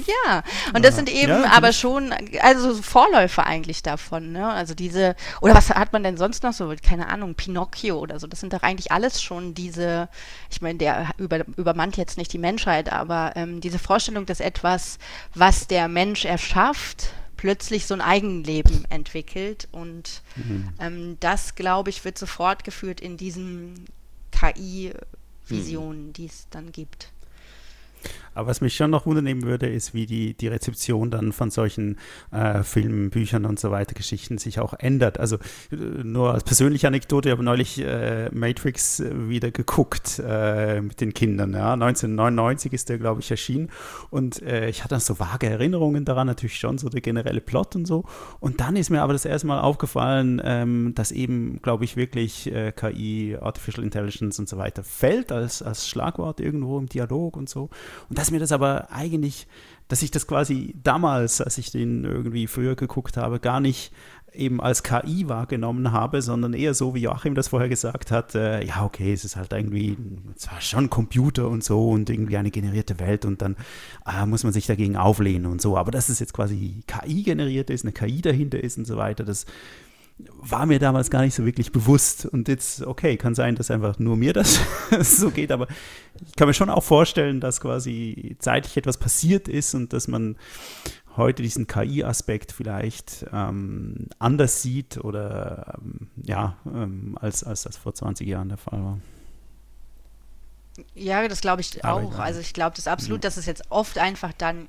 ja, und das sind eben ja, aber schon, also Vorläufer eigentlich davon, ne? Also diese, oder was hat man denn sonst noch so, keine Ahnung, Pinocchio oder so, das sind doch eigentlich alles schon diese, ich meine, der über, übermannt jetzt nicht die Menschheit, aber ähm, diese Vorstellung, dass etwas, was der Mensch erschafft, plötzlich so ein Eigenleben entwickelt. Und mhm. ähm, das, glaube ich, wird sofort geführt in diesen KI-Visionen, mhm. die es dann gibt. Aber was mich schon noch wundernehmen würde, ist, wie die, die Rezeption dann von solchen äh, Filmen, Büchern und so weiter, Geschichten sich auch ändert. Also äh, nur als persönliche Anekdote, ich habe neulich äh, Matrix äh, wieder geguckt äh, mit den Kindern. Ja. 1999 ist der, glaube ich, erschienen. Und äh, ich hatte dann so vage Erinnerungen daran, natürlich schon so der generelle Plot und so. Und dann ist mir aber das erste Mal aufgefallen, ähm, dass eben, glaube ich, wirklich KI, Artificial Intelligence und so weiter fällt als, als Schlagwort irgendwo im Dialog und so. Und dass mir das aber eigentlich, dass ich das quasi damals, als ich den irgendwie früher geguckt habe, gar nicht eben als KI wahrgenommen habe, sondern eher so, wie Joachim das vorher gesagt hat, äh, ja, okay, es ist halt irgendwie zwar schon Computer und so und irgendwie eine generierte Welt und dann äh, muss man sich dagegen auflehnen und so, aber dass es jetzt quasi KI generiert ist, eine KI dahinter ist und so weiter, das war mir damals gar nicht so wirklich bewusst. Und jetzt, okay, kann sein, dass einfach nur mir das (laughs) so geht, aber ich kann mir schon auch vorstellen, dass quasi zeitlich etwas passiert ist und dass man heute diesen KI-Aspekt vielleicht ähm, anders sieht oder ähm, ja, ähm, als, als das vor 20 Jahren der Fall war. Ja, das glaube ich auch. Also ich glaube das absolut, mhm. dass es jetzt oft einfach dann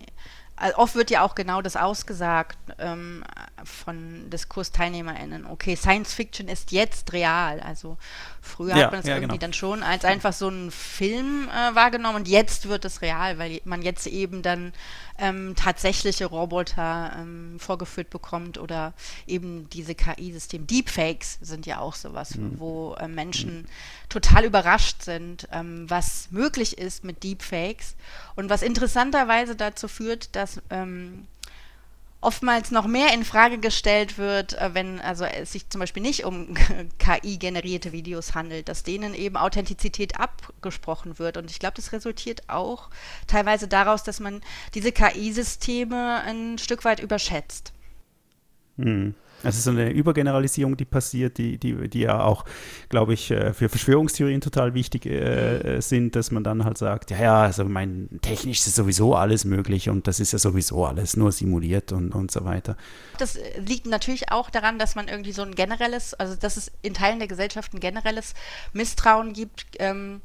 also oft wird ja auch genau das ausgesagt ähm, von DiskursteilnehmerInnen. Okay, Science Fiction ist jetzt real. Also früher ja, hat man es ja, irgendwie genau. dann schon als einfach so einen Film äh, wahrgenommen und jetzt wird es real, weil man jetzt eben dann ähm, tatsächliche Roboter ähm, vorgeführt bekommt oder eben diese KI-Systeme. Deepfakes sind ja auch sowas, mhm. wo äh, Menschen mhm. total überrascht sind, ähm, was möglich ist mit Deepfakes und was interessanterweise dazu führt, dass ähm, oftmals noch mehr in Frage gestellt wird, äh, wenn also es sich zum Beispiel nicht um (laughs) KI-generierte Videos handelt, dass denen eben Authentizität abgesprochen wird. Und ich glaube, das resultiert auch teilweise daraus, dass man diese KI-Systeme ein Stück weit überschätzt. Hm. Ist so eine Übergeneralisierung, die passiert, die, die, die ja auch, glaube ich, äh, für Verschwörungstheorien total wichtig äh, sind, dass man dann halt sagt, ja, ja, also mein technisch ist sowieso alles möglich und das ist ja sowieso alles nur simuliert und, und so weiter. Das liegt natürlich auch daran, dass man irgendwie so ein generelles, also dass es in Teilen der Gesellschaft ein generelles Misstrauen gibt ähm,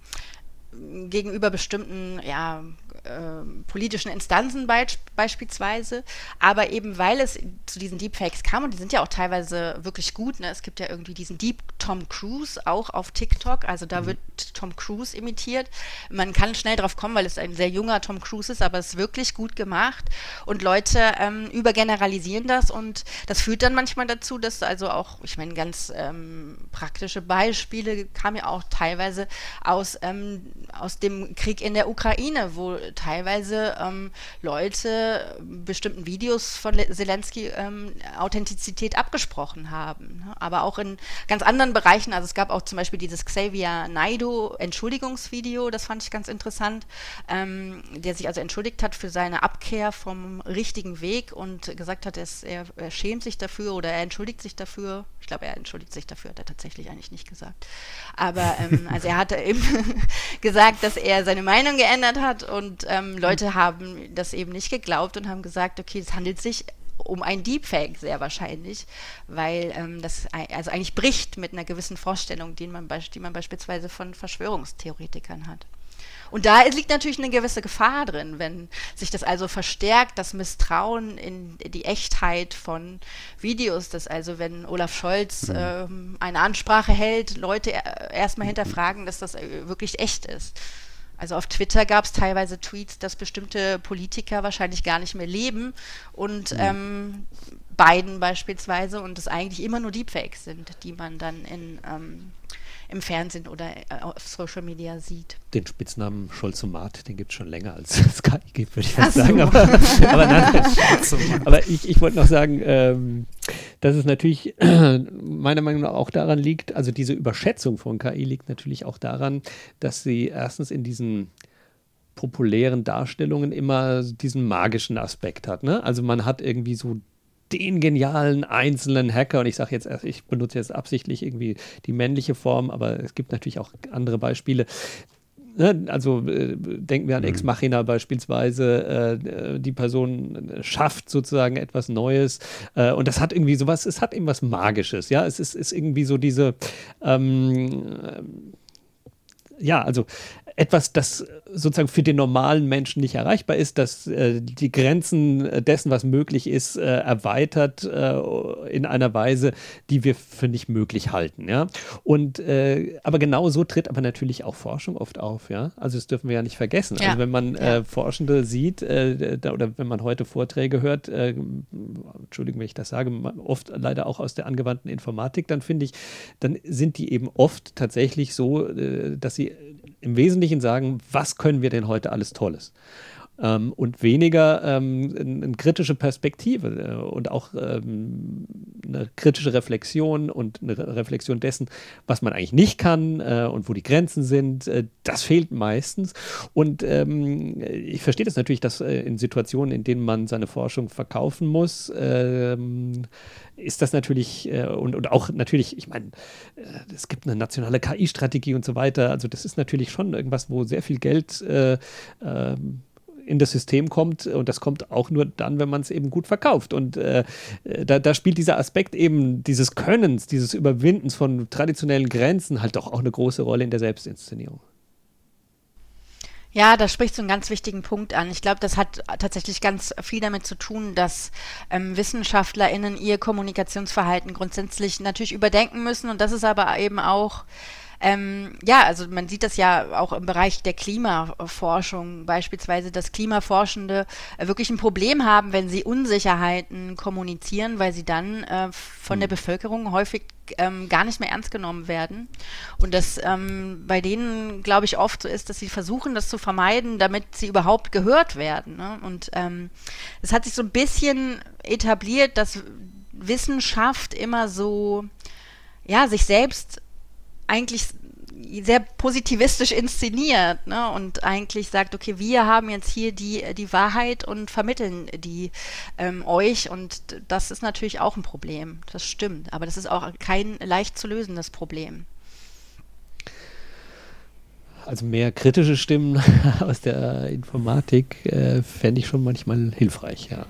gegenüber bestimmten, ja, äh, politischen Instanzen beisp beispielsweise, aber eben weil es zu diesen Deepfakes kam und die sind ja auch teilweise wirklich gut, ne? es gibt ja irgendwie diesen Deep Tom Cruise auch auf TikTok, also da mhm. wird Tom Cruise imitiert. Man kann schnell drauf kommen, weil es ein sehr junger Tom Cruise ist, aber es ist wirklich gut gemacht und Leute ähm, übergeneralisieren das und das führt dann manchmal dazu, dass also auch, ich meine, ganz ähm, praktische Beispiele kamen ja auch teilweise aus, ähm, aus dem Krieg in der Ukraine, wo teilweise ähm, Leute bestimmten Videos von Zelensky ähm, Authentizität abgesprochen haben. Ne? Aber auch in ganz anderen Bereichen. Also es gab auch zum Beispiel dieses Xavier Naido Entschuldigungsvideo, das fand ich ganz interessant, ähm, der sich also entschuldigt hat für seine Abkehr vom richtigen Weg und gesagt hat, dass er, er schämt sich dafür oder er entschuldigt sich dafür. Ich glaube, er entschuldigt sich dafür, hat er tatsächlich eigentlich nicht gesagt. Aber ähm, also er hatte (laughs) eben (laughs) gesagt, dass er seine Meinung geändert hat und ähm, Leute haben das eben nicht geglaubt und haben gesagt, okay, es handelt sich um ein Deepfake sehr wahrscheinlich, weil ähm, das also eigentlich bricht mit einer gewissen Vorstellung, die man, die man beispielsweise von Verschwörungstheoretikern hat. Und da liegt natürlich eine gewisse Gefahr drin, wenn sich das also verstärkt, das Misstrauen in die Echtheit von Videos, dass also wenn Olaf Scholz mhm. ähm, eine Ansprache hält, Leute erstmal hinterfragen, dass das äh, wirklich echt ist. Also auf Twitter gab es teilweise Tweets, dass bestimmte Politiker wahrscheinlich gar nicht mehr leben und mhm. ähm, Biden beispielsweise und es eigentlich immer nur Deepfakes sind, die man dann in ähm, im Fernsehen oder äh, auf Social Media sieht. Den Spitznamen Scholzomat, den gibt es schon länger als es KI gibt, würde ich fast so. sagen. Aber, (laughs) aber, nein, aber ich, ich wollte noch sagen, ähm, dass es natürlich (clears throat) meiner Meinung nach auch daran liegt, also diese Überschätzung von KI liegt natürlich auch daran, dass sie erstens in diesen populären Darstellungen immer diesen magischen Aspekt hat. Ne? Also man hat irgendwie so den genialen einzelnen Hacker. Und ich sage jetzt, ich benutze jetzt absichtlich irgendwie die männliche Form, aber es gibt natürlich auch andere Beispiele. Ne, also äh, denken wir an mhm. Ex Machina beispielsweise, äh, die Person schafft sozusagen etwas Neues äh, und das hat irgendwie sowas, es hat eben was Magisches, ja, es ist, ist irgendwie so diese, ähm, ja, also etwas, das sozusagen für den normalen Menschen nicht erreichbar ist, das äh, die Grenzen dessen, was möglich ist, äh, erweitert äh, in einer Weise, die wir für nicht möglich halten. Ja? Und äh, aber genau so tritt aber natürlich auch Forschung oft auf. Ja? Also das dürfen wir ja nicht vergessen. Ja. Also wenn man ja. Äh, Forschende sieht äh, da, oder wenn man heute Vorträge hört, Entschuldigung, wenn ich das sage, oft leider auch aus der angewandten Informatik, dann finde ich, dann sind die eben oft tatsächlich so, dass sie im Wesentlichen sagen, was können wir denn heute alles Tolles? Ähm, und weniger ähm, eine kritische Perspektive äh, und auch ähm, eine kritische Reflexion und eine Re Reflexion dessen, was man eigentlich nicht kann äh, und wo die Grenzen sind. Äh, das fehlt meistens. Und ähm, ich verstehe das natürlich, dass äh, in Situationen, in denen man seine Forschung verkaufen muss, ähm, ist das natürlich äh, und, und auch natürlich, ich meine, äh, es gibt eine nationale KI-Strategie und so weiter. Also das ist natürlich schon irgendwas, wo sehr viel Geld äh, ähm, in das System kommt und das kommt auch nur dann, wenn man es eben gut verkauft. Und äh, da, da, spielt dieser Aspekt eben dieses Könnens, dieses Überwindens von traditionellen Grenzen halt doch auch eine große Rolle in der Selbstinszenierung. Ja, da sprichst du einen ganz wichtigen Punkt an. Ich glaube, das hat tatsächlich ganz viel damit zu tun, dass ähm, WissenschaftlerInnen ihr Kommunikationsverhalten grundsätzlich natürlich überdenken müssen. Und das ist aber eben auch ähm, ja, also man sieht das ja auch im Bereich der Klimaforschung beispielsweise, dass Klimaforschende äh, wirklich ein Problem haben, wenn sie Unsicherheiten kommunizieren, weil sie dann äh, von der hm. Bevölkerung häufig ähm, gar nicht mehr ernst genommen werden. Und das ähm, bei denen, glaube ich, oft so ist, dass sie versuchen, das zu vermeiden, damit sie überhaupt gehört werden. Ne? Und ähm, es hat sich so ein bisschen etabliert, dass Wissenschaft immer so, ja, sich selbst eigentlich sehr positivistisch inszeniert ne? und eigentlich sagt, okay, wir haben jetzt hier die, die Wahrheit und vermitteln die ähm, euch und das ist natürlich auch ein Problem, das stimmt, aber das ist auch kein leicht zu lösendes Problem. Also mehr kritische Stimmen (laughs) aus der Informatik äh, fände ich schon manchmal hilfreich, ja.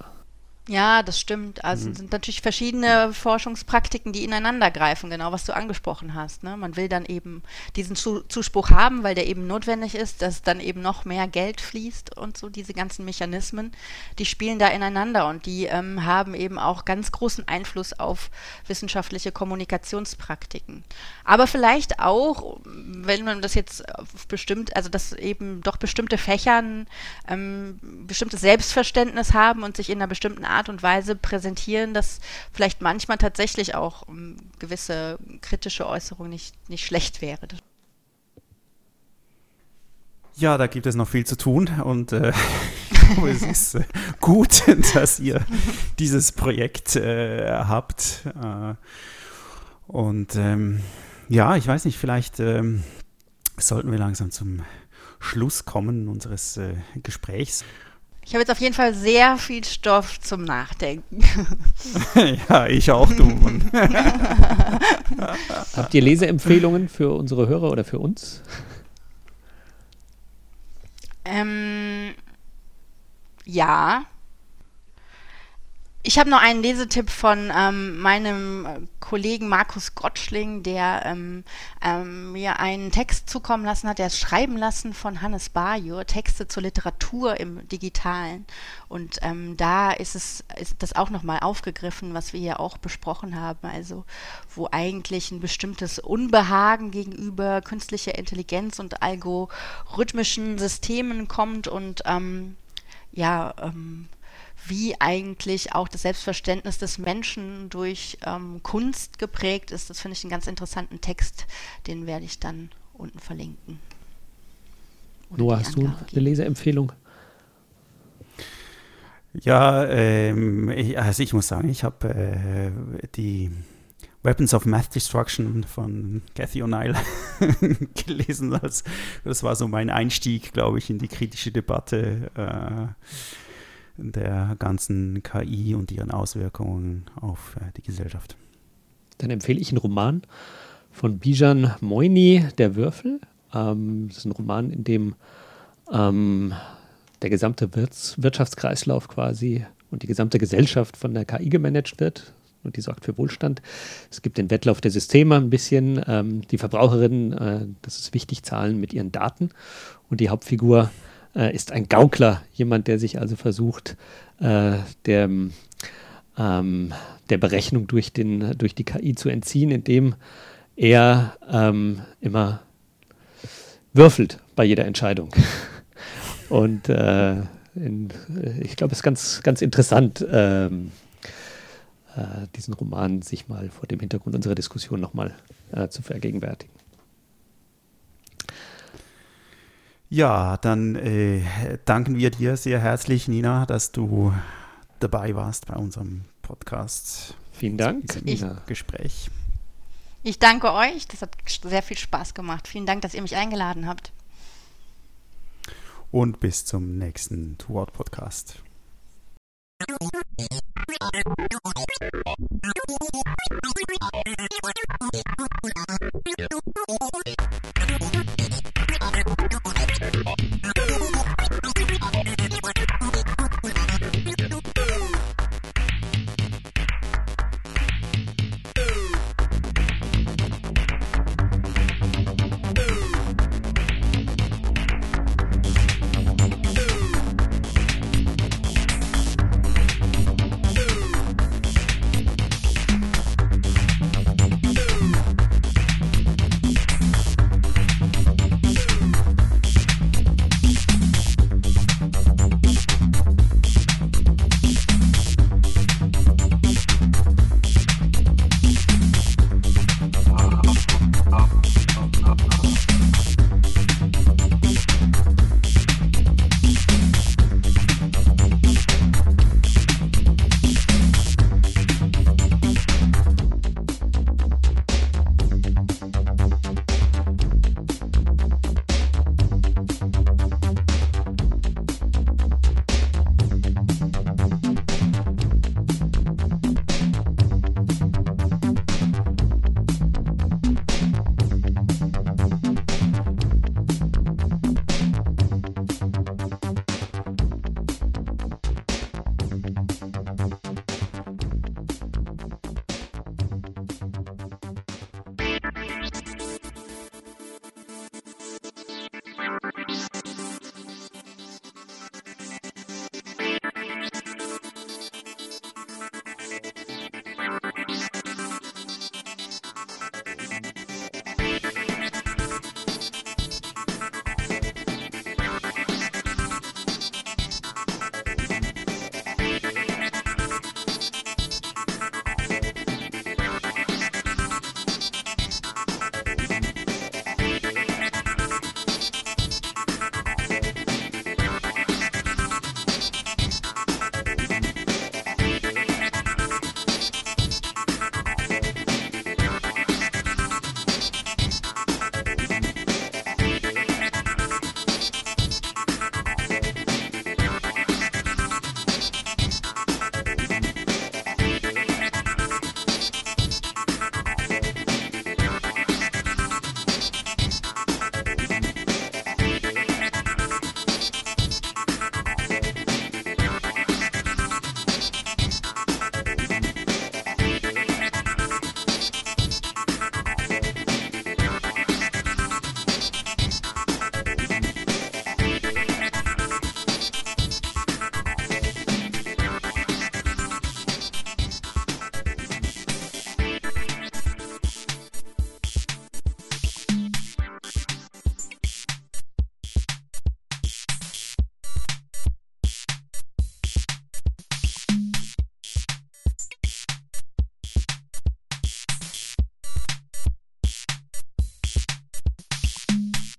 Ja, das stimmt. Also mhm. sind natürlich verschiedene Forschungspraktiken, die ineinander greifen, genau was du angesprochen hast. Ne? Man will dann eben diesen Zuspruch haben, weil der eben notwendig ist, dass dann eben noch mehr Geld fließt und so diese ganzen Mechanismen, die spielen da ineinander und die ähm, haben eben auch ganz großen Einfluss auf wissenschaftliche Kommunikationspraktiken. Aber vielleicht auch, wenn man das jetzt bestimmt, also dass eben doch bestimmte Fächern ähm, bestimmtes Selbstverständnis haben und sich in einer bestimmten Art Art und Weise präsentieren, dass vielleicht manchmal tatsächlich auch ähm, gewisse kritische Äußerungen nicht, nicht schlecht wäre. Ja, da gibt es noch viel zu tun und äh, (laughs) es ist äh, gut, (laughs) dass ihr dieses Projekt äh, habt. Äh, und ähm, ja, ich weiß nicht, vielleicht ähm, sollten wir langsam zum Schluss kommen unseres äh, Gesprächs. Ich habe jetzt auf jeden Fall sehr viel Stoff zum Nachdenken. (laughs) ja, ich auch, du. (laughs) Habt ihr Leseempfehlungen für unsere Hörer oder für uns? Ähm, ja. Ich habe noch einen Lesetipp von ähm, meinem Kollegen Markus Gottschling, der ähm, ähm, mir einen Text zukommen lassen hat, der ist schreiben lassen von Hannes Bajor, Texte zur Literatur im Digitalen. Und ähm, da ist es ist das auch nochmal aufgegriffen, was wir hier auch besprochen haben. Also wo eigentlich ein bestimmtes Unbehagen gegenüber künstlicher Intelligenz und algorithmischen Systemen kommt und ähm, ja, ähm, wie eigentlich auch das Selbstverständnis des Menschen durch ähm, Kunst geprägt ist. Das finde ich einen ganz interessanten Text, den werde ich dann unten verlinken. Noah, hast du eine Leseempfehlung? Ja, ähm, ich, also ich muss sagen, ich habe äh, die Weapons of Math Destruction von Cathy O'Neill (laughs) gelesen. Das, das war so mein Einstieg, glaube ich, in die kritische Debatte. Äh, der ganzen KI und ihren Auswirkungen auf äh, die Gesellschaft. Dann empfehle ich einen Roman von Bijan Moini, Der Würfel. Ähm, das ist ein Roman, in dem ähm, der gesamte Wirtschaftskreislauf quasi und die gesamte Gesellschaft von der KI gemanagt wird. Und die sorgt für Wohlstand. Es gibt den Wettlauf der Systeme ein bisschen. Ähm, die Verbraucherinnen, äh, das ist wichtig, zahlen mit ihren Daten. Und die Hauptfigur äh, ist ein Gaukler, jemand, der sich also versucht, äh, der, ähm, der Berechnung durch, den, durch die KI zu entziehen, indem er ähm, immer würfelt bei jeder Entscheidung. (laughs) Und äh, in, ich glaube, es ist ganz, ganz interessant, ähm, äh, diesen Roman sich mal vor dem Hintergrund unserer Diskussion nochmal äh, zu vergegenwärtigen. Ja, dann äh, danken wir dir sehr herzlich, Nina, dass du dabei warst bei unserem Podcast. Vielen Dank, ich, Gespräch. Ich danke euch, das hat sehr viel Spaß gemacht. Vielen Dank, dass ihr mich eingeladen habt. Und bis zum nächsten Two-Word Podcast. Thank you.